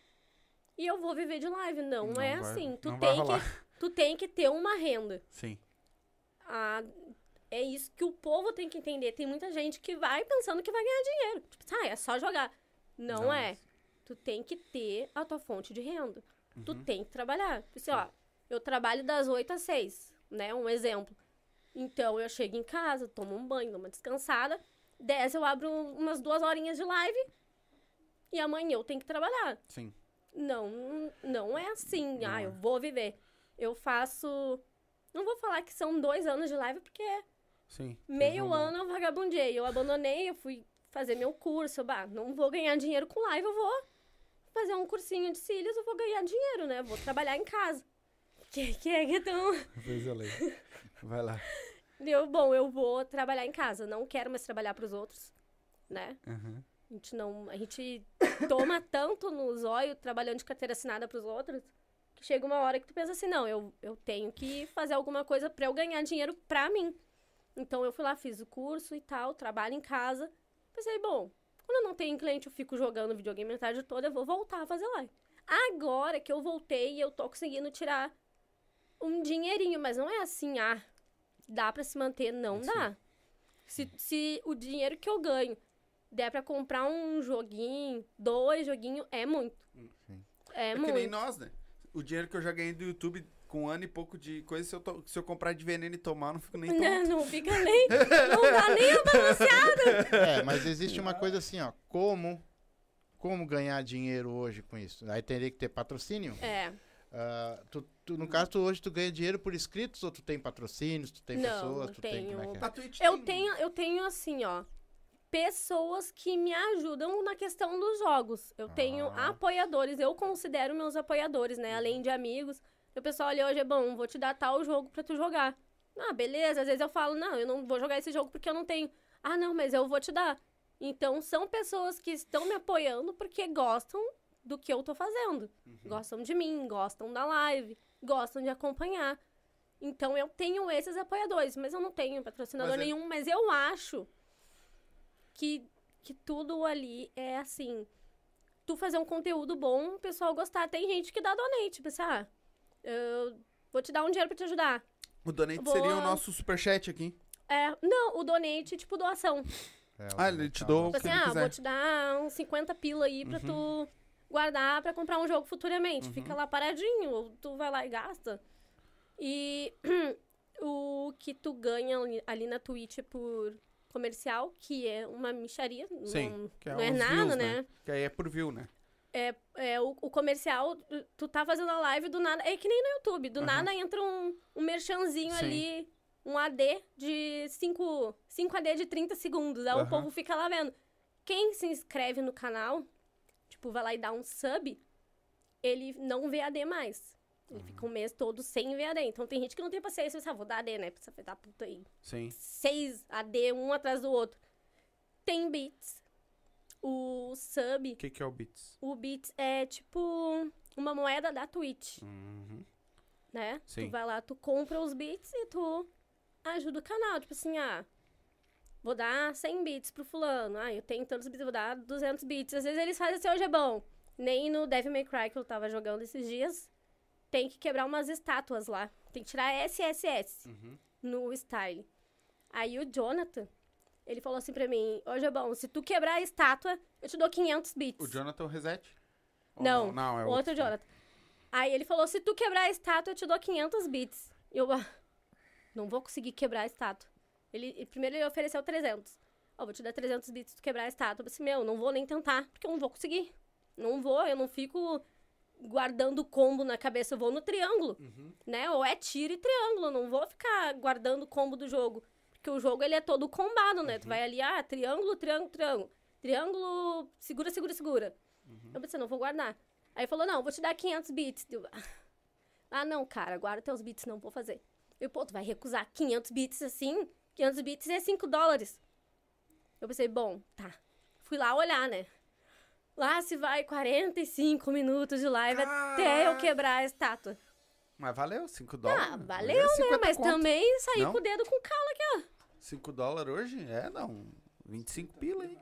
e eu vou viver de live. Não, Não é vai- assim. Tu tem, que, tu tem que ter uma renda. Sim. Ah, é isso que o povo tem que entender. Tem muita gente que vai pensando que vai ganhar dinheiro. Tipo, ah, é só jogar. Não, Não. é. Tu tem que ter a tua fonte de renda. Tu Uhum. tem que trabalhar. Assim, ó, eu trabalho das 8 às 6, né? Um exemplo. Então, eu chego em casa, tomo um banho, dou uma descansada. 10 eu abro umas duas horinhas de live. E amanhã eu tenho que trabalhar. Sim. Não, não é assim, Não ah, é. eu vou viver. Eu faço. Não vou falar que são dois anos de live, porque Sim. meio um- ano eu vagabundei. Eu abandonei, eu fui fazer meu curso. Eu, bah, não vou ganhar dinheiro com live, eu vou fazer um cursinho de cílios, eu vou ganhar dinheiro, né? Vou trabalhar em casa. Que, que é que tão. Fez a lei. *laughs* Vai lá. Eu, bom, eu vou trabalhar em casa. Não quero mais trabalhar pros outros, né? Uhum. A gente não. A gente toma tanto no zóio trabalhando de carteira assinada pros outros que chega uma hora que tu pensa assim, não, eu, eu tenho que fazer alguma coisa pra eu ganhar dinheiro pra mim. Então eu fui lá, fiz o curso e tal, trabalho em casa. Pensei, bom, quando eu não tenho cliente, eu fico jogando videogame a tarde toda, eu vou voltar a fazer live. Agora que eu voltei e eu tô conseguindo tirar um dinheirinho, mas não é assim, ah, dá pra se manter, não Sim. dá. Se, se o dinheiro que eu ganho der pra comprar um joguinho, dois joguinhos, é muito. Sim. É, É, muito. que nem nós, né? O dinheiro que eu já ganhei do YouTube com um ano e pouco de coisa, se eu, to- se eu comprar de veneno e tomar, não fico nem tonto. *laughs* Né, Não fica nem. Não dá nem a balanceada. É, mas existe uma coisa assim, ó. Como, como ganhar dinheiro hoje com isso? Aí teria que ter patrocínio. É. Ah, tu, tu- no caso, tu, hoje tu ganha dinheiro por inscritos ou tu tem patrocínios, tu tem Não, pessoas, não tu tem como é que é? Eu tem- tenho, eu tenho assim, ó. Pessoas que me ajudam na questão dos jogos. Eu tenho Ah. apoiadores, eu considero meus apoiadores, né? Além de amigos. O pessoal, olha, hoje é bom, vou te dar tal jogo pra tu jogar. Ah, beleza. Às vezes eu falo, não, eu não vou jogar esse jogo porque eu não tenho. Ah, não, mas eu vou te dar. Então, são pessoas que estão me apoiando porque gostam do que eu tô fazendo. Gostam de mim, gostam da live, gostam de acompanhar. Então, eu tenho esses apoiadores, mas eu não tenho patrocinador Mas é- nenhum. Mas eu acho que, que tudo ali é assim. Tu fazer um conteúdo bom, o pessoal gostar. Tem gente que dá donate, assim, ah, eu vou te dar um dinheiro pra te ajudar. O donate Vou- seria o nosso superchat aqui. É, não, o donate, tipo, doação. É, Ah, ele te dou- Tipo assim, ah, quiser. vou te dar uns 50 pila aí pra tu guardar pra comprar um jogo futuramente. Fica lá paradinho, ou tu vai lá e gasta. E *clears throat* o que tu ganha ali- na Twitch por comercial, que é uma micharia, Sim. não, que não é nada, views, né? Que aí é por view, né? É, é o, o comercial, tu- tá fazendo a live do nada. É que nem no YouTube, do Aham. nada entra um, um merchanzinho Sim. ali, um AD de 5 cinco AD de 30 segundos. Aí Aham. o povo fica lá vendo. Quem se inscreve no canal, tipo, vai lá e dá um sub, ele não vê AD mais. Ele Uhum. fica um mês todo sem ver AD. Então tem gente que não tem paciência, pensa, ah, vou dar AD, né? Precisa dar puta aí Sim. seis AD, um atrás do outro. Tem bits. O sub, O que, que é o Bits? o Bits é tipo uma moeda da Twitch, Uhum. né? Sim. Tu vai lá, tu compra os bits e tu ajuda o canal. Tipo assim, ah, vou dar 100 bits pro fulano. Ah, eu tenho tantos bits, vou dar 200 bits. Às vezes eles fazem assim, hoje é bom. Nem no Devil May Cry que eu tava jogando esses dias, tem que quebrar umas estátuas lá. Tem que tirar SSS Uhum. no style. Aí o Jonathan, ele falou assim pra mim, hoje é bom, se tu quebrar a estátua, eu te dou 500 bits. O Jonathan Reset? Ou Não, não, é outro, outro. Jonathan. Aí ele falou: se tu quebrar a estátua, eu te dou 500 bits. Eu, ah, não vou conseguir quebrar a estátua. Ele, primeiro ele ofereceu 300. Ó, vou te dar 300 bits se tu quebrar a estátua. Eu disse: meu, não vou nem tentar, porque eu não vou conseguir. Não vou, eu não fico guardando combo na cabeça, eu vou no triângulo, Uhum. né? Ou é tiro e triângulo, não vou ficar guardando combo do jogo. Porque o jogo, ele é todo combado, né? Tu vai ali, ah, triângulo, triângulo, triângulo. Triângulo, segura, segura, segura. Eu pensei, não vou guardar. Aí falou, não, vou te dar 500 bits. Eu, ah, não, cara, guarda teus bits, não vou fazer. Eu, pô, tu vai recusar 500 bits assim? 500 bits é 5 dólares. Eu pensei, bom, tá. Fui lá olhar, né? Lá se vai 45 minutos de live até eu quebrar a estátua. Mas valeu, 5 dólares. Ah, valeu, né? Mas também saí Não? com o dedo com cala aqui, ó. 5 dólares hoje? É, não. 25 pila, hein?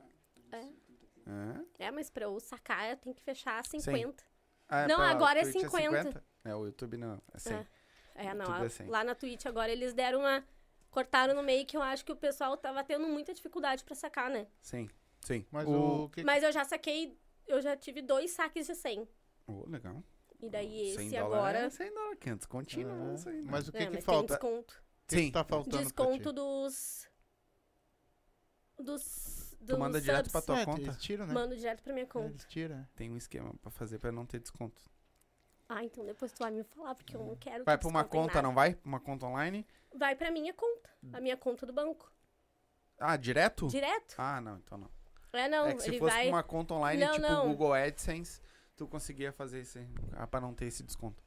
É. É, mas pra eu sacar, eu tenho que fechar 50. Ah, Não, pra agora é Twitch 50. É, o YouTube não. É 100. É. É, não. A- é 100. lá na Twitch agora eles deram uma. Cortaram no meio que eu acho que o pessoal tava tendo muita dificuldade pra sacar, né? Sim, sim. Mas o... o que, Mas eu já saquei. Eu já tive dois saques de 100. Oh, legal. E daí 100 esse agora. É 100 dólares, 500 continua. Ah, aí, né? mas o que, é, que mas falta? Que, Sim. que tá faltando Desconto pra ti? dos. Dos. Tu dos manda direto subs. pra tua É, conta. Eles tiram, né? Mando direto pra minha É, conta. Eles tiram. Tem um esquema pra fazer pra não ter desconto. Ah, então depois tu vai me falar, porque eu não quero. Vai pra uma conta, nada. não vai? Uma conta online? Vai pra minha conta. A minha conta do banco. Ah, direto? Direto? Ah, não, então não. É, não. é que se ele fosse vai. pra uma conta online, Não, tipo não. Google AdSense, tu conseguia fazer isso aí, ah, pra não ter esse desconto.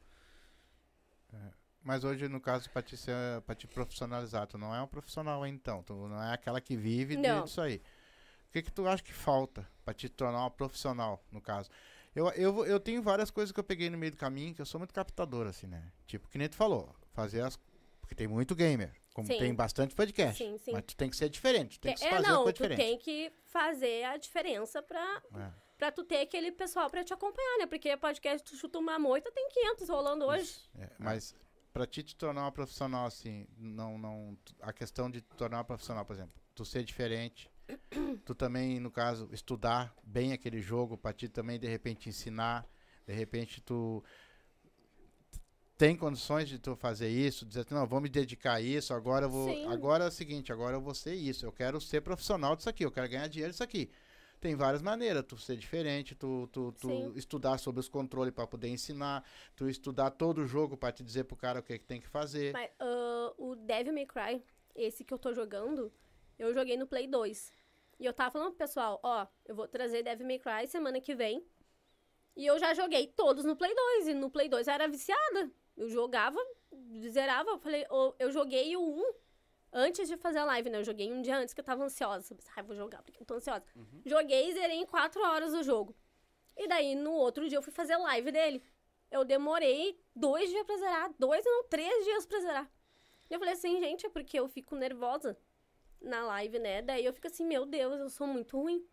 Mas hoje, no caso, pra te, ser, te profissionalizar, tu não é um profissional então. Tu não é aquela que vive Não. disso aí. O que que tu acha que falta pra te tornar uma profissional, no caso? Eu, eu, eu tenho várias coisas que eu peguei no meio do caminho, que eu sou muito captador, assim, né? Tipo, que nem tu falou, fazer as... Porque tem muito gamer, como Sim. tem bastante podcast. Sim, sim. Mas tu tem que ser diferente, tu tem que é, fazer não, coisa tu diferente. tem que fazer a diferença pra, É. pra tu ter aquele pessoal pra te acompanhar, né? Porque podcast, tu chuta uma moita, tem 500 rolando hoje. É, mas pra ti te tornar uma profissional, assim, não, não. A questão de te tornar uma profissional, por exemplo, tu ser diferente, tu também, no caso, estudar bem aquele jogo, pra ti também, de repente, ensinar, de repente tu tem condições de tu fazer isso, dizer, não, vou me dedicar a isso, agora eu vou. Sim. Agora é o seguinte, agora eu vou ser isso, eu quero ser profissional disso aqui, eu quero ganhar dinheiro disso aqui. Tem várias maneiras, tu ser diferente, tu, tu, tu estudar sobre os controles para poder ensinar, tu estudar todo o jogo para te dizer pro cara o que, que tem que fazer. Mas ah, o Devil May Cry, esse que eu tô jogando, eu joguei no Play 2. E eu tava falando pro pessoal, ó, eu vou trazer Devil May Cry semana que vem. E eu já joguei todos no Play 2. E no Play 2 eu era viciada. Eu jogava, zerava. Eu falei, eu joguei o 1 antes de fazer a live, né? Eu joguei um dia antes que eu tava ansiosa. Pensei, ah, vou jogar porque eu tô ansiosa. Joguei e zerei em 4 horas o jogo. E daí, no outro dia, eu fui fazer live dele. Eu demorei dois dias pra zerar. Dois, não, três dias pra zerar. E eu falei assim, gente, é porque eu fico nervosa na live, né? Daí eu fico assim, meu Deus, eu sou muito ruim.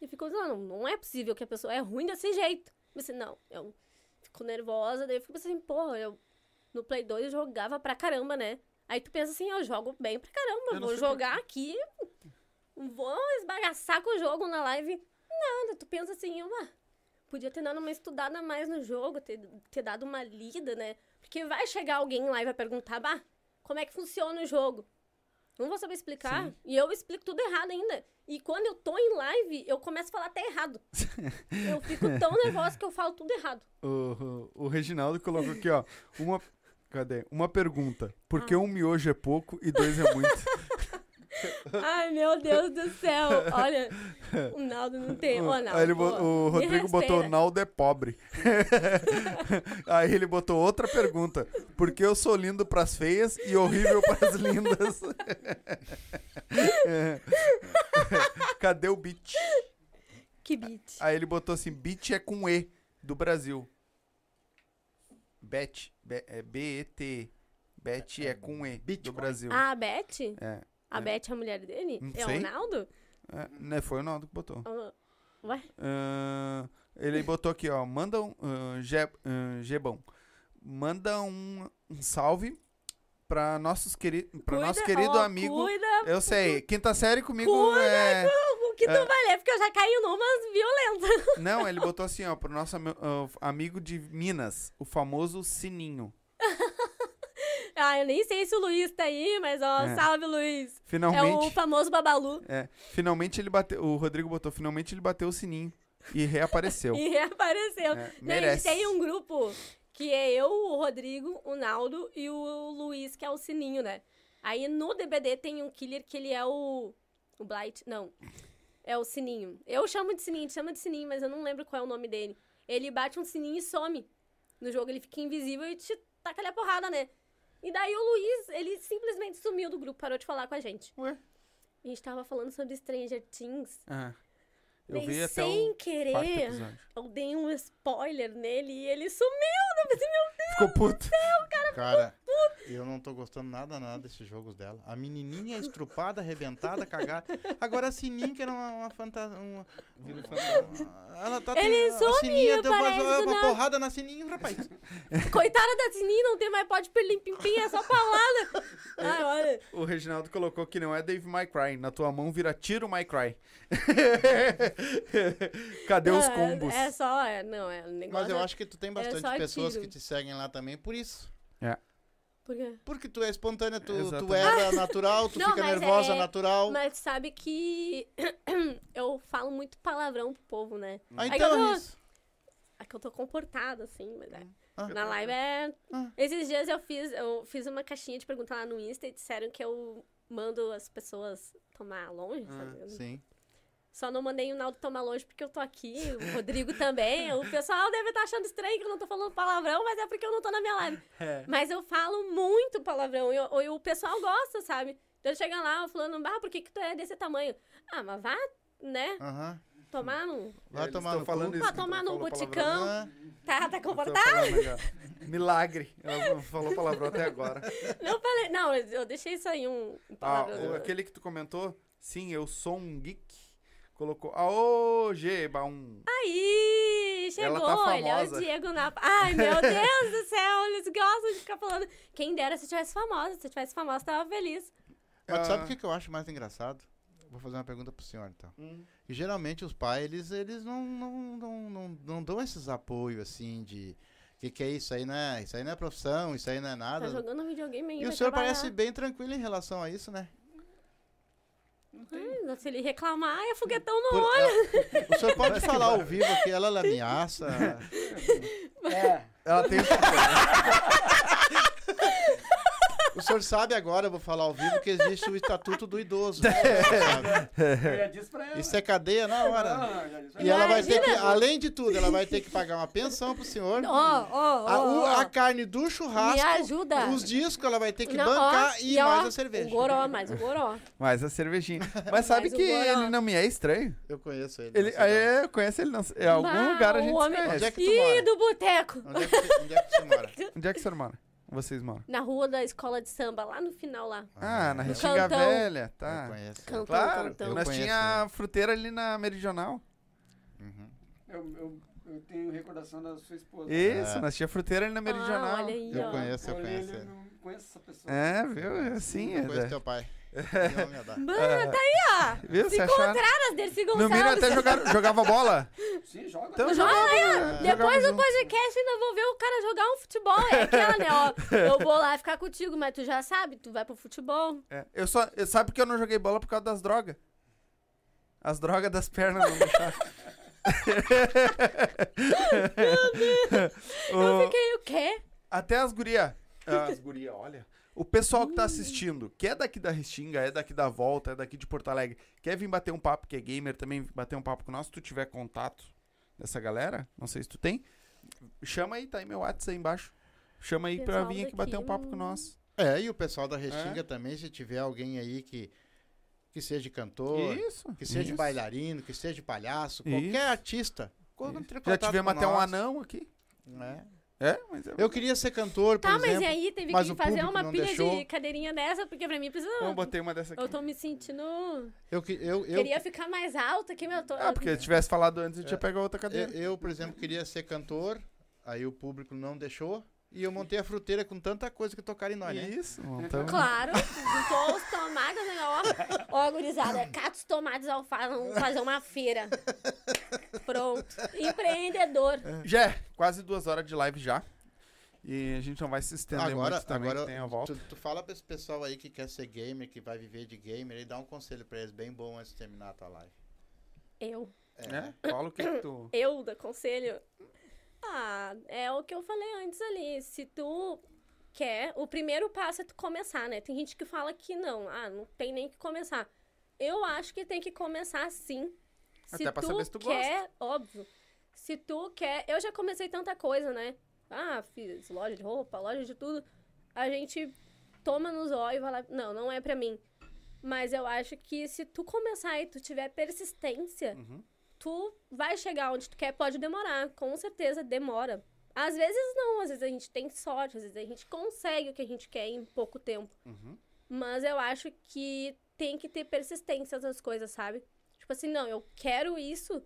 E eu fico, não, não é possível que a pessoa é ruim desse jeito. Eu pensei, não, eu fico nervosa. Daí eu fico assim, porra, eu no Play 2 eu jogava pra caramba, né? Aí tu pensa assim, eu jogo bem pra caramba, vou sei por jogar aqui, vou esbagaçar com o jogo na live. Nada, tu pensa assim, uma podia ter dado uma estudada mais no jogo, ter, ter dado uma lida, né? Porque vai chegar alguém lá e vai perguntar, bah, como é que funciona o jogo? Não vou saber explicar. Sim. E eu explico tudo errado ainda. E quando eu tô em live, eu começo a falar até errado. *laughs* eu fico tão nervosa que eu falo tudo errado. O, o, o Reginaldo colocou aqui, ó. Uma. Cadê? Uma pergunta. Por Ah. que um miojo é pouco e dois é muito? *laughs* Ai, meu Deus do céu. Olha, o Naldo não tem. Ô, Naldo, ele o Rodrigo botou respeita. Naldo é pobre. *laughs* Aí ele botou outra pergunta. Por que eu sou lindo pras feias e horrível pras lindas? *laughs* Cadê o beat? Que beat. Aí ele botou assim, beat é com E, do Brasil. Bet, Be- é B-E-T. Bet é com E, do Bitcoin. Brasil. Ah, a Beth? É, A É. Beth é a mulher dele? Não é sei. o Naldo? é, né, foi o Naldo que botou. Ah, Ué? Ah, ele botou aqui, ó. Manda um. Uh, Gebão. Manda um, um salve pra, nossos queri pra Cuida, nosso querido ó, amigo. Cuida Eu sei, quinta série comigo Cuida é. o que tu É. vai ler, porque eu já caí numas violentas. *laughs* Não, ele botou assim, ó, pro nosso ah, amigo de Minas, o famoso Sininho. *laughs* Ah, eu nem sei se o Luiz tá aí, mas ó, É. salve, Luiz. É o Finalmente. famoso Babalu. É, finalmente ele bateu. O Rodrigo botou, finalmente ele bateu o sininho. E reapareceu. *laughs* E reapareceu. É, Gente, merece. tem um grupo que é eu, o Rodrigo, o Naldo e o Luiz, que é o Sininho, né? Aí no DBD tem um killer que ele é o. O Blight. Não. É o Sininho. Eu chamo de Sininho, chama de Sininho, mas eu não lembro qual é o nome dele. Ele bate um sininho e some. No jogo ele fica invisível e te taca ali a porrada, né? E daí o Luiz, ele simplesmente sumiu do grupo, parou de falar com a gente. Ué? A gente tava falando sobre Stranger Things. Ah, eu vi até sem querer, eu dei um spoiler nele e ele sumiu. Eu pensei, meu Ficou puto. Cara, eu não tô gostando nada, nada desses jogos dela. A menininha estrupada, arrebentada, cagada. Agora a Sininho, que era uma, uma fantasia. Uma... Ela tá Ele a sumiu, Sininha deu uma, uma nada. porrada na Sininho, rapaz. *laughs* Coitada da Sininho, não tem mais pode perlim pim pim, é só paulada. Ai, olha. O Reginaldo colocou que não é Dave My Cry. Na tua mão vira tiro My Cry. *laughs* Cadê os Não, é- combos? É, só, é, não, é negócio. Mas eu acho que tu tem bastante só pessoas tiro. que te seguem lá também por isso. Por quê? Porque tu é espontânea, tu, tu era natural, tu Não, fica nervosa é- natural. Mas sabe que *clears throat* eu falo muito palavrão pro povo, né? Ah, então eu é tô- isso. É que eu tô comportada, assim, mas é. Ah. Na live é. Ah. Esses dias eu fiz, eu fiz uma caixinha de pergunta lá no Insta e disseram que eu mando as pessoas tomar longe, sabe? Eu Sim. Só não mandei o Naldo tomar longe porque eu tô aqui, o Rodrigo também. O pessoal deve estar achando estranho que eu não tô falando palavrão, mas é porque eu não tô na minha live. *laughs* É. Mas eu falo muito palavrão e, o- e o pessoal gosta, sabe? Então chega lá falando, ah, por que, que tu é desse tamanho? Ah, mas vá, né? Aham. Tomar no. Vai Eles tomar no falando isso Vai tomar no boticão. Ah, Tá, tá confortável? Milagre. Ela não falou palavrão até agora. *laughs* Não falei. Não, eu deixei isso aí um, um Ah, palavrão. o- aquele que tu comentou, sim, eu sou um geek. Colocou. Aô, Geba, um. Aí, chegou, Ela tá ele é o famosa. Diego na. Ai, meu *laughs* Deus do céu, eles gostam de ficar falando. Quem dera se tivesse famosa. Se tivesse famosa, tava feliz. Mas sabe Ah. o que, que eu acho mais engraçado? Vou fazer uma pergunta pro senhor, então. Hum. E geralmente os pais, eles, eles não, não, não, não, não dão esses apoios, assim, de... O que, que é isso aí, né? Isso aí não é profissão, isso aí não é Tá nada. jogando videogame ainda. e o senhor parece bem tranquilo em relação a isso, né? Ai, se ele reclamar, é foguetão no Por- olho. é, o senhor pode falar ao vivo que ela, ela ameaça. É. Ela tem. *laughs* O senhor sabe agora, eu vou falar ao vivo, que existe o estatuto do idoso. Sabe? *laughs* Eu já disse pra ela. Isso é cadeia na hora. Não, já disse pra E ela vai ter que, além de tudo, ela vai ter que pagar uma pensão pro senhor. Ó, ó, A, o- ó. a carne do churrasco, Me ajuda. os discos ela vai ter que Não, bancar ó, e, ó, mais a cerveja. O goró, mais o goró. Mais a cervejinha. *laughs* Mas sabe Mais que ele não me é estranho? Eu conheço ele. Ele, é, eu conheço ele não. Em algum Bah, lugar a gente homem- Onde é conhece. que tu Ih, mora? do boteco. Onde é que, você- onde é que você mora? Onde é que você mora? Vocês moram? Na rua da escola de samba, lá no final lá. Ah, na eu- Restinga Cantão. Velha, Eu tá. conheço. Cantão, Claro, cantão. nós conheço, tinha fruteira ali na Meridional. Uhum. Eu, eu, eu tenho recordação da sua esposa. Isso, É. nós tinha fruteira ali na Meridional. Ah, olha aí, Eu ó. conheço, eu conheço. ele. não conheço essa pessoa. É, viu? É Assim, Eu conheço é. teu pai. Mano, tá aí, ó. Viu? Se acharam? encontraram as Dercy No mínimo Gonçalves. até jogaram, jogava bola. Sim, joga. Então Joga aí, ó. jogava Depois do podcast ainda vou ver o cara jogar um futebol. É aquela, né? Ó, eu vou lá ficar contigo, mas tu já sabe, tu vai pro futebol. É, Eu só, eu, sabe que eu não joguei bola por causa das drogas? As drogas das pernas não deixaram. *laughs* Eu O- fiquei o quê? Até as guria. As guria, olha. O pessoal que tá assistindo, que é daqui da Restinga, é daqui da Volta, é daqui de Porto Alegre, quer vir bater um papo, que é gamer, também bater um papo com nós, se tu tiver contato dessa galera, não sei se tu tem, chama aí, tá aí meu WhatsApp aí embaixo. Chama aí pra Pessoal vir aqui bater um papo com nós. É, e o pessoal da Restinga também, se tiver alguém aí que Que seja cantor, Isso. que seja isso. bailarino, que seja palhaço, qualquer artista. Quando Isso. entre Já tivemos com até um anão aqui. né? É, mas é Eu queria ser cantor, por Tá, mas exemplo. e aí teve mas que o fazer uma pilha deixou. de cadeirinha dessa, porque pra mim precisa. Eu botei uma dessa aqui. Eu tô me sentindo. Eu, que- eu, eu, Queria ficar mais alta que meu. Tô... Ah, porque se tivesse falado antes, eu É. tinha pegado outra cadeira. eu, eu, por exemplo, queria ser cantor, aí o público não deixou. E eu montei a fruteira com tanta coisa que tocaram em nós, né? Isso, então. Claro, juntou os tomates, né? Ó, ó, gurizada, cata os tomates vamos fazer uma feira. Pronto. Empreendedor. Já quase duas horas de live já. E a gente não vai se estender Agora, muito também, agora que tem a volta. tu, tu fala pra esse pessoal aí que quer ser gamer, que vai viver de gamer, e dá um conselho pra eles bem bom antes de terminar a tua live. Eu. É? Fala o que, que tu. Eu da conselho. Ah, é o que eu falei antes ali. Se tu quer, o primeiro passo é tu começar, né? Tem gente que fala que não, ah, não tem nem que começar. Eu acho que tem que começar sim. Se Até pra tu saber se tu quer, óbvio. Se tu quer, eu já comecei tanta coisa, né? Ah, fiz loja de roupa, loja de tudo. A gente toma nos olhos e vai lá, não, não é pra mim. Mas eu acho que se tu começar e tu tiver persistência, Uhum. Tu vai chegar onde tu quer, pode demorar, com certeza demora. Às vezes não, às vezes a gente tem sorte, às vezes a gente consegue o que a gente quer em pouco tempo. Uhum. Mas eu acho que tem que ter persistência nas coisas, sabe? Tipo assim, não, eu quero isso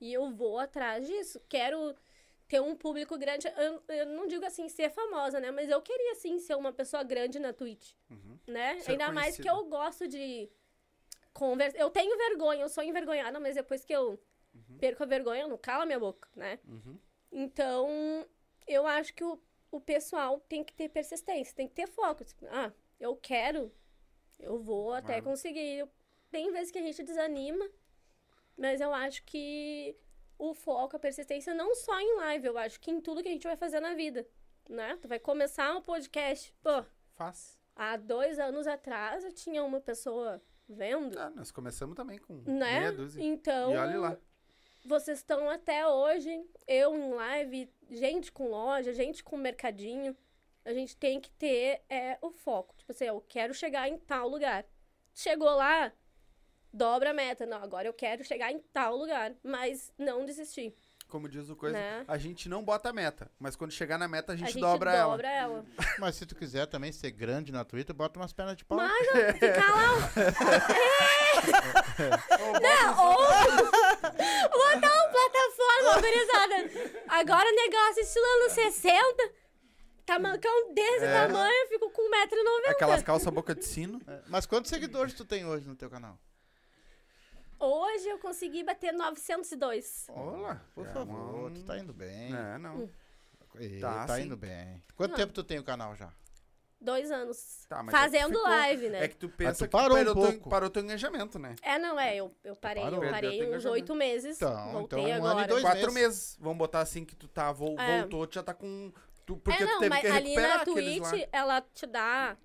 e eu vou atrás disso. Quero ter um público grande. Eu, eu não digo assim ser famosa, né? Mas eu queria sim ser uma pessoa grande na Twitch, Uhum. né? Ser Ainda mais que conhecida. eu gosto de conversar. Eu tenho vergonha, eu sou envergonhada, mas depois que eu perco a vergonha, não calo a minha boca, né? Uhum. Então, eu acho que o, o pessoal tem que ter persistência, tem que ter foco. Tipo, ah, eu quero, eu vou até Vai. conseguir. Tem vezes que a gente desanima, mas eu acho que o foco, a persistência, não só em live, eu acho que em tudo que a gente vai fazer na vida, né? Tu vai começar um podcast, pô, Faz. há dois anos atrás eu tinha uma pessoa vendo, Ah, nós começamos também com né? meia dúzia. Então, E olha lá. Vocês estão até hoje, eu em live, gente com loja, gente com mercadinho. A gente tem que ter é, o foco. Tipo assim, eu quero chegar em tal lugar. Chegou lá, dobra a meta. Não, agora eu quero chegar em tal lugar. Mas não desistir. Como diz o coisa, Né? a gente não bota a meta, mas quando chegar na meta a gente, a gente dobra, ela. dobra ela. *laughs* Mas se tu quiser também ser grande na Twitter, bota umas pernas de pau. Mas ó, ficar lá. *laughs* *laughs* Não, ou. *laughs* Botar uma plataforma, gurizada. Agora o negócio estilo anos 60. Tamancão desse É. tamanho, eu fico com 1,90m. Aquelas calças boca de sino. É, Mas quantos seguidores tu tem hoje no teu canal? Hoje eu consegui bater 902. Olá. Por É, favor, um- tu tá indo bem. É, não. Ih, Tá, tá indo bem. Quanto Não. tempo tu tem o canal já? Dois anos. Tá, é que Fazendo ficou- live, né? É que tu pensa tu que parou um parou, teu, pouco. parou teu engajamento, né? É, não, é. Eu, eu parei, parou? eu parei uns oito meses. Então, voltei então um ano e agora. dois Quatro meses. meses. Vamos botar assim que tu tá, vol- É. voltou, tu já tá com. Tu, porque é, não, tu teve mas que ali na Twitch, lá. ela te dá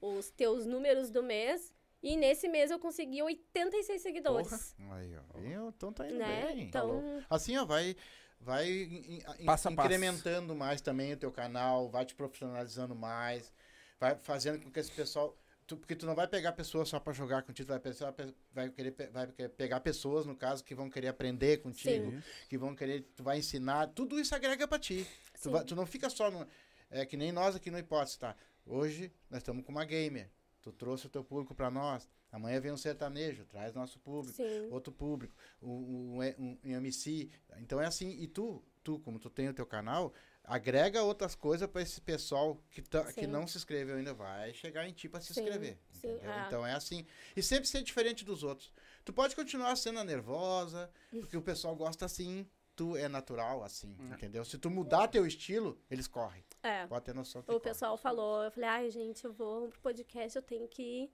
os teus números do mês. E nesse mês eu consegui 86 seguidores. Aí, ó. Então tá indo Né? bem. Então, Assim, ó, vai, vai in- in- Passo a passo. incrementando mais também o teu canal, vai te profissionalizando mais, vai fazendo com que esse pessoal... tu- porque tu não vai pegar pessoas só pra jogar contigo, vai, pensar, vai, querer, vai querer pegar pessoas, no caso, que vão querer aprender contigo, Sim. que vão querer, tu vai ensinar, tudo isso agrega pra ti. Tu, vai- tu não fica só no... É que nem nós aqui no Hipótese, tá? Hoje nós estamos com uma gamer, tu trouxe o teu público pra nós, amanhã vem um sertanejo, traz nosso público sim. outro público, um, um, um, um MC. Então é assim, e tu, tu, como tu tem o teu canal, agrega outras coisas para esse pessoal que, tá, que não se inscreveu ainda, vai chegar em ti para se Sim, inscrever. sim, é. Então é assim. E sempre ser diferente dos outros. Tu pode continuar sendo nervosa, porque o pessoal gosta assim. Tu é natural assim, Hum. entendeu? Se tu mudar teu estilo, eles correm. É. Pode ter noção. que O correm. pessoal falou, eu falei, ai, gente, eu vou pro podcast, eu tenho que.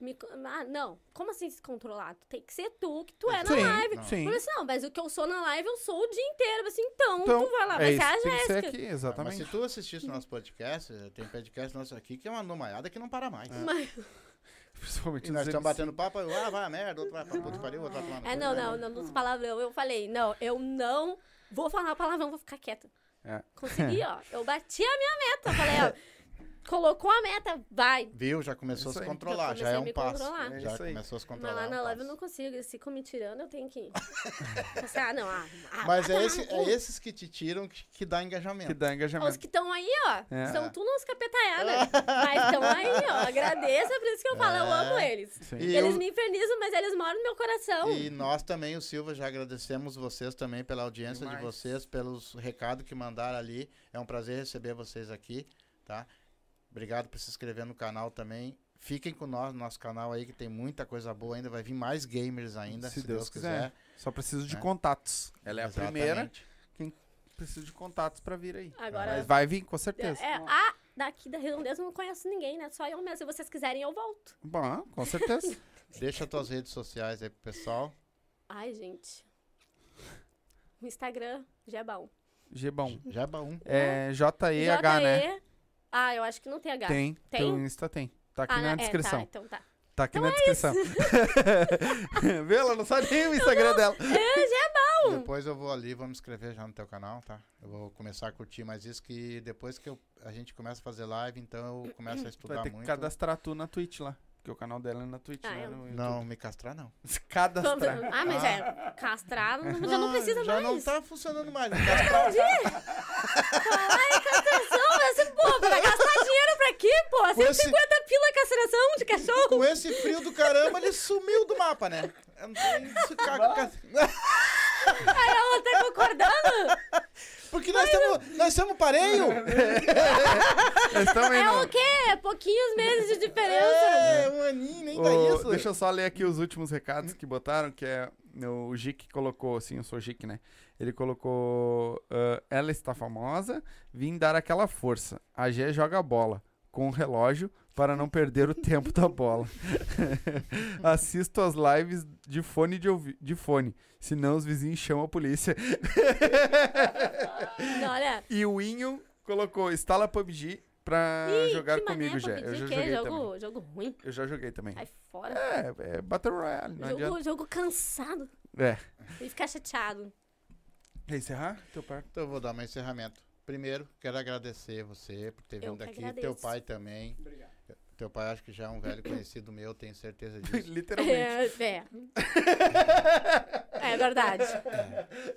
Me... Ah, não. Como assim se controlar? Tem que ser tu, que tu é na Sim, live. Não. sim. Eu falei assim, não, mas o que eu sou na live, eu sou o dia inteiro. Eu assim, então, Então, tu vai lá, é vai isso ser a Jéssica. aqui, Mas exatamente. se tu assistisse nosso podcast, tem podcast nosso aqui que é uma nomaiada que não para mais. Mas- *laughs* Principalmente E nós estamos batendo papo, eu, ah, vai a merda, outro vai pra puta pariu, outro vai no É, não, não, não, nos palavrão. Eu falei, não, eu não vou falar palavrão, vou ficar quieta. É. Consegui, ó. Eu bati a minha meta. Eu falei, ó, *laughs* colocou a meta, vai. Viu? Já começou Isso a se aí. controlar, Já já é um passo. É Já começou a se Mas controlar. lá é um na live eu não consigo. Eles ficam me tirando, eu tenho que. *laughs* Assim, ah, não. Ah, ah, Mas ah, é, esse, ah, é esses que te tiram que, que dá engajamento. Que dá Os engajamento. que estão aí, ó, É. são tudo uns capetaiadas. *laughs* mas estão aí, ó. Agradeço, é por isso que eu falo, eu amo eles. Sim. E eles eu- me infernizam, mas eles moram no meu coração. E nós também, o Silva, já agradecemos vocês também pela audiência de Demais. vocês, pelos recados que mandaram ali. É um prazer receber vocês aqui, tá? Obrigado por se inscrever no canal também. Fiquem com nós no nosso canal aí, que tem muita coisa boa ainda. Vai vir mais gamers ainda, Se se, Deus Deus, quiser. quiser. Só preciso de É. contatos. Ela é a primeira. Exatamente. Preciso de contatos pra vir aí. Agora. Mas vai vir, com certeza. É, a daqui da Redondeza eu não conheço ninguém, né? Só eu mesmo. Se vocês quiserem, eu volto. Bom, com certeza. *laughs* Deixa tuas redes sociais aí pro pessoal. Ai, gente. O Instagram, Gebão. G-Bom. Jaba 1. É J-E-H, né? Ah, eu acho que não tem H. Tem. Tem? Teu Insta tem. Tá aqui ah, na não, descrição. É, tá, então tá. Tá aqui Então na é descrição. *laughs* Vê, ela não sabe nem o Instagram dela. *laughs* Depois eu vou ali, vou me inscrever já no teu canal, tá? Eu vou começar a curtir mais isso, que depois que eu- a gente começa a fazer live, então eu começo a Vai estudar ter que muito. cadastrar tu na Twitch lá. Porque o canal dela é na Twitch, Ah, né? YouTube. Não, me castrar não. *laughs* Cadastrar. Ah, mas é. Castrar não- já não precisa já mais. não tá funcionando mais. me castrar. Ai, castração, esse pô, vai gastar dinheiro pra quê, pô? Com esse- 150 pila castração de cachorro. Com esse frio do caramba, ele sumiu do mapa, né? Eu não isso, *laughs* ca- *laughs* Aí ela tá concordando. Porque nós temos nós somos pareio. *laughs* É o quê? Pouquinhos meses de diferença. É, um aninho, nem dá Ô, isso. Deixa eu só ler aqui os últimos recados que botaram, que é o Gic colocou, assim, eu sou Gic, né? Ele colocou, ah, ela está famosa, vim dar aquela força. A G joga bola com o relógio para não perder o tempo da bola. *laughs* Assisto as lives de fone de, ouvi- de fone, senão os vizinhos chamam a polícia. Não, olha. E o Inho colocou, instala PUBG pra Ih, jogar comigo mané, já. PUBG, Eu já que joguei jogo, também. jogo ruim. Eu já joguei também. Sai fora. É, é Battle Royale, não jogo, adianta. jogo cansado. É. E ficar chateado. Quer encerrar? Teu par? Então eu vou dar meu encerramento. Primeiro, quero agradecer você por ter vindo aqui. agradeço. Teu pai também. Obrigado. Teu pai acho que já é um velho conhecido meu, tenho certeza *laughs* disso. Literalmente. É, é. É verdade.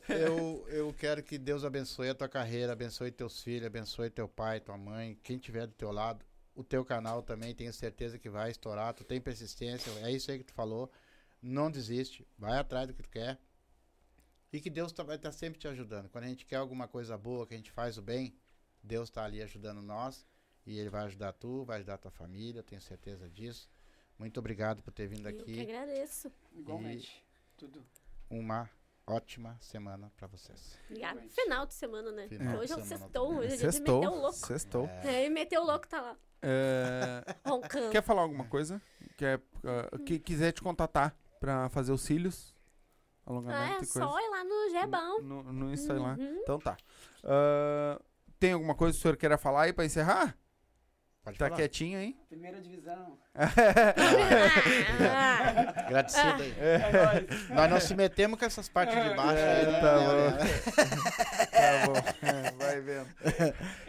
Eu, eu quero que Deus abençoe a tua carreira, abençoe teus filhos, abençoe teu pai, tua mãe, quem tiver do teu lado. O teu canal também, tenho certeza que vai estourar. Tu tem persistência, é isso aí que tu falou. Não desiste, vai atrás do que tu quer. E que Deus tá- vai estar sempre te ajudando. Quando a gente quer alguma coisa boa, que a gente faz o bem, Deus está ali ajudando nós. E Ele vai ajudar tu, vai ajudar tua família, eu tenho certeza disso. Muito obrigado por ter vindo Eu que aqui. agradeço. Igualmente. Tudo. Uma ótima semana para vocês. Obrigada. Final de semana, né? Final hoje é o sextou, hoje é dia de meter o louco. Sextou. É, e meter o louco tá lá, É, roncando. quer falar alguma coisa? Quer, ah, que quiser te contatar pra fazer os cílios? Ah, Alongamento é e coisa? só ir lá no Gebão. No, no Insta lá. Uhum. Então tá. Ah, tem alguma coisa que o senhor queira falar aí pra encerrar? Pode Tá falar. quietinho aí? Primeira divisão. Ah, *laughs* Agradecido aí. É nóis. Nós não se metemos com essas partes de baixo É, aí, tá né, bom. Tá bom. É, vai vendo.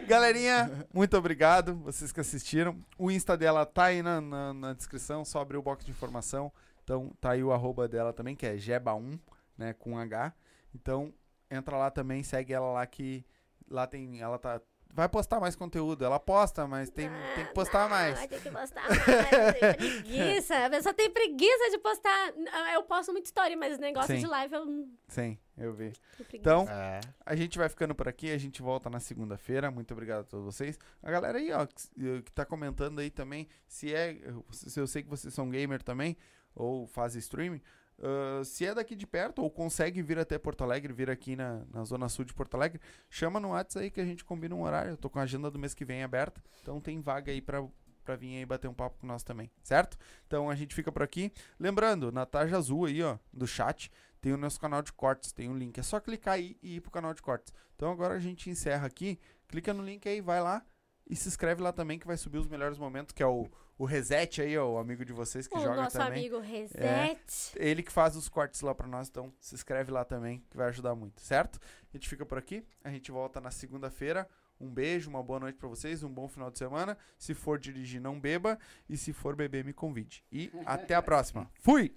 Galerinha, muito obrigado. Vocês que assistiram. O Insta dela tá aí na, na, na descrição, só abrir o box de informação. Então tá aí o arroba dela também, que é Jeba1, né? Com H. Então, entra lá também, segue ela lá que lá tem. Ela tá. Vai postar mais conteúdo. Ela posta, mas tem, tem que postar não, mais. Vai ter que postar mais. Tem preguiça. A pessoa tem preguiça de postar. Eu posto muita história, mas negócio Sim. de live eu não Sim, eu vi. Então, É. A gente vai ficando por aqui, a gente volta na segunda-feira. Muito obrigado a todos vocês. A galera aí, ó, que, que tá comentando aí também, se é. Se eu sei que vocês são gamer também, ou fazem streaming. ah, se é daqui de perto ou consegue vir até Porto Alegre, vir aqui na, na zona sul de Porto Alegre, chama no WhatsApp aí que a gente combina um horário. Eu tô com a agenda do mês que vem aberta, então tem vaga aí pra, pra vir aí bater um papo com nós também, certo? Então a gente fica por aqui. Lembrando, na tarja azul aí, ó, do chat, tem o nosso canal de cortes, tem um link. É só clicar aí e ir pro canal de cortes. Então agora a gente encerra aqui. Clica no link aí, vai lá e se inscreve lá também que vai subir os melhores momentos, que é o, o Reset aí, ó, o amigo de vocês que o joga nosso amigo é. Reset. É, ele que faz os cortes lá para nós, então se inscreve lá também, que vai ajudar muito, certo? A gente fica por aqui, a gente volta na segunda-feira. Um beijo, uma boa noite para vocês, um bom final de semana. Se for dirigir, não beba. E se for beber, me convide. E até a próxima. Fui!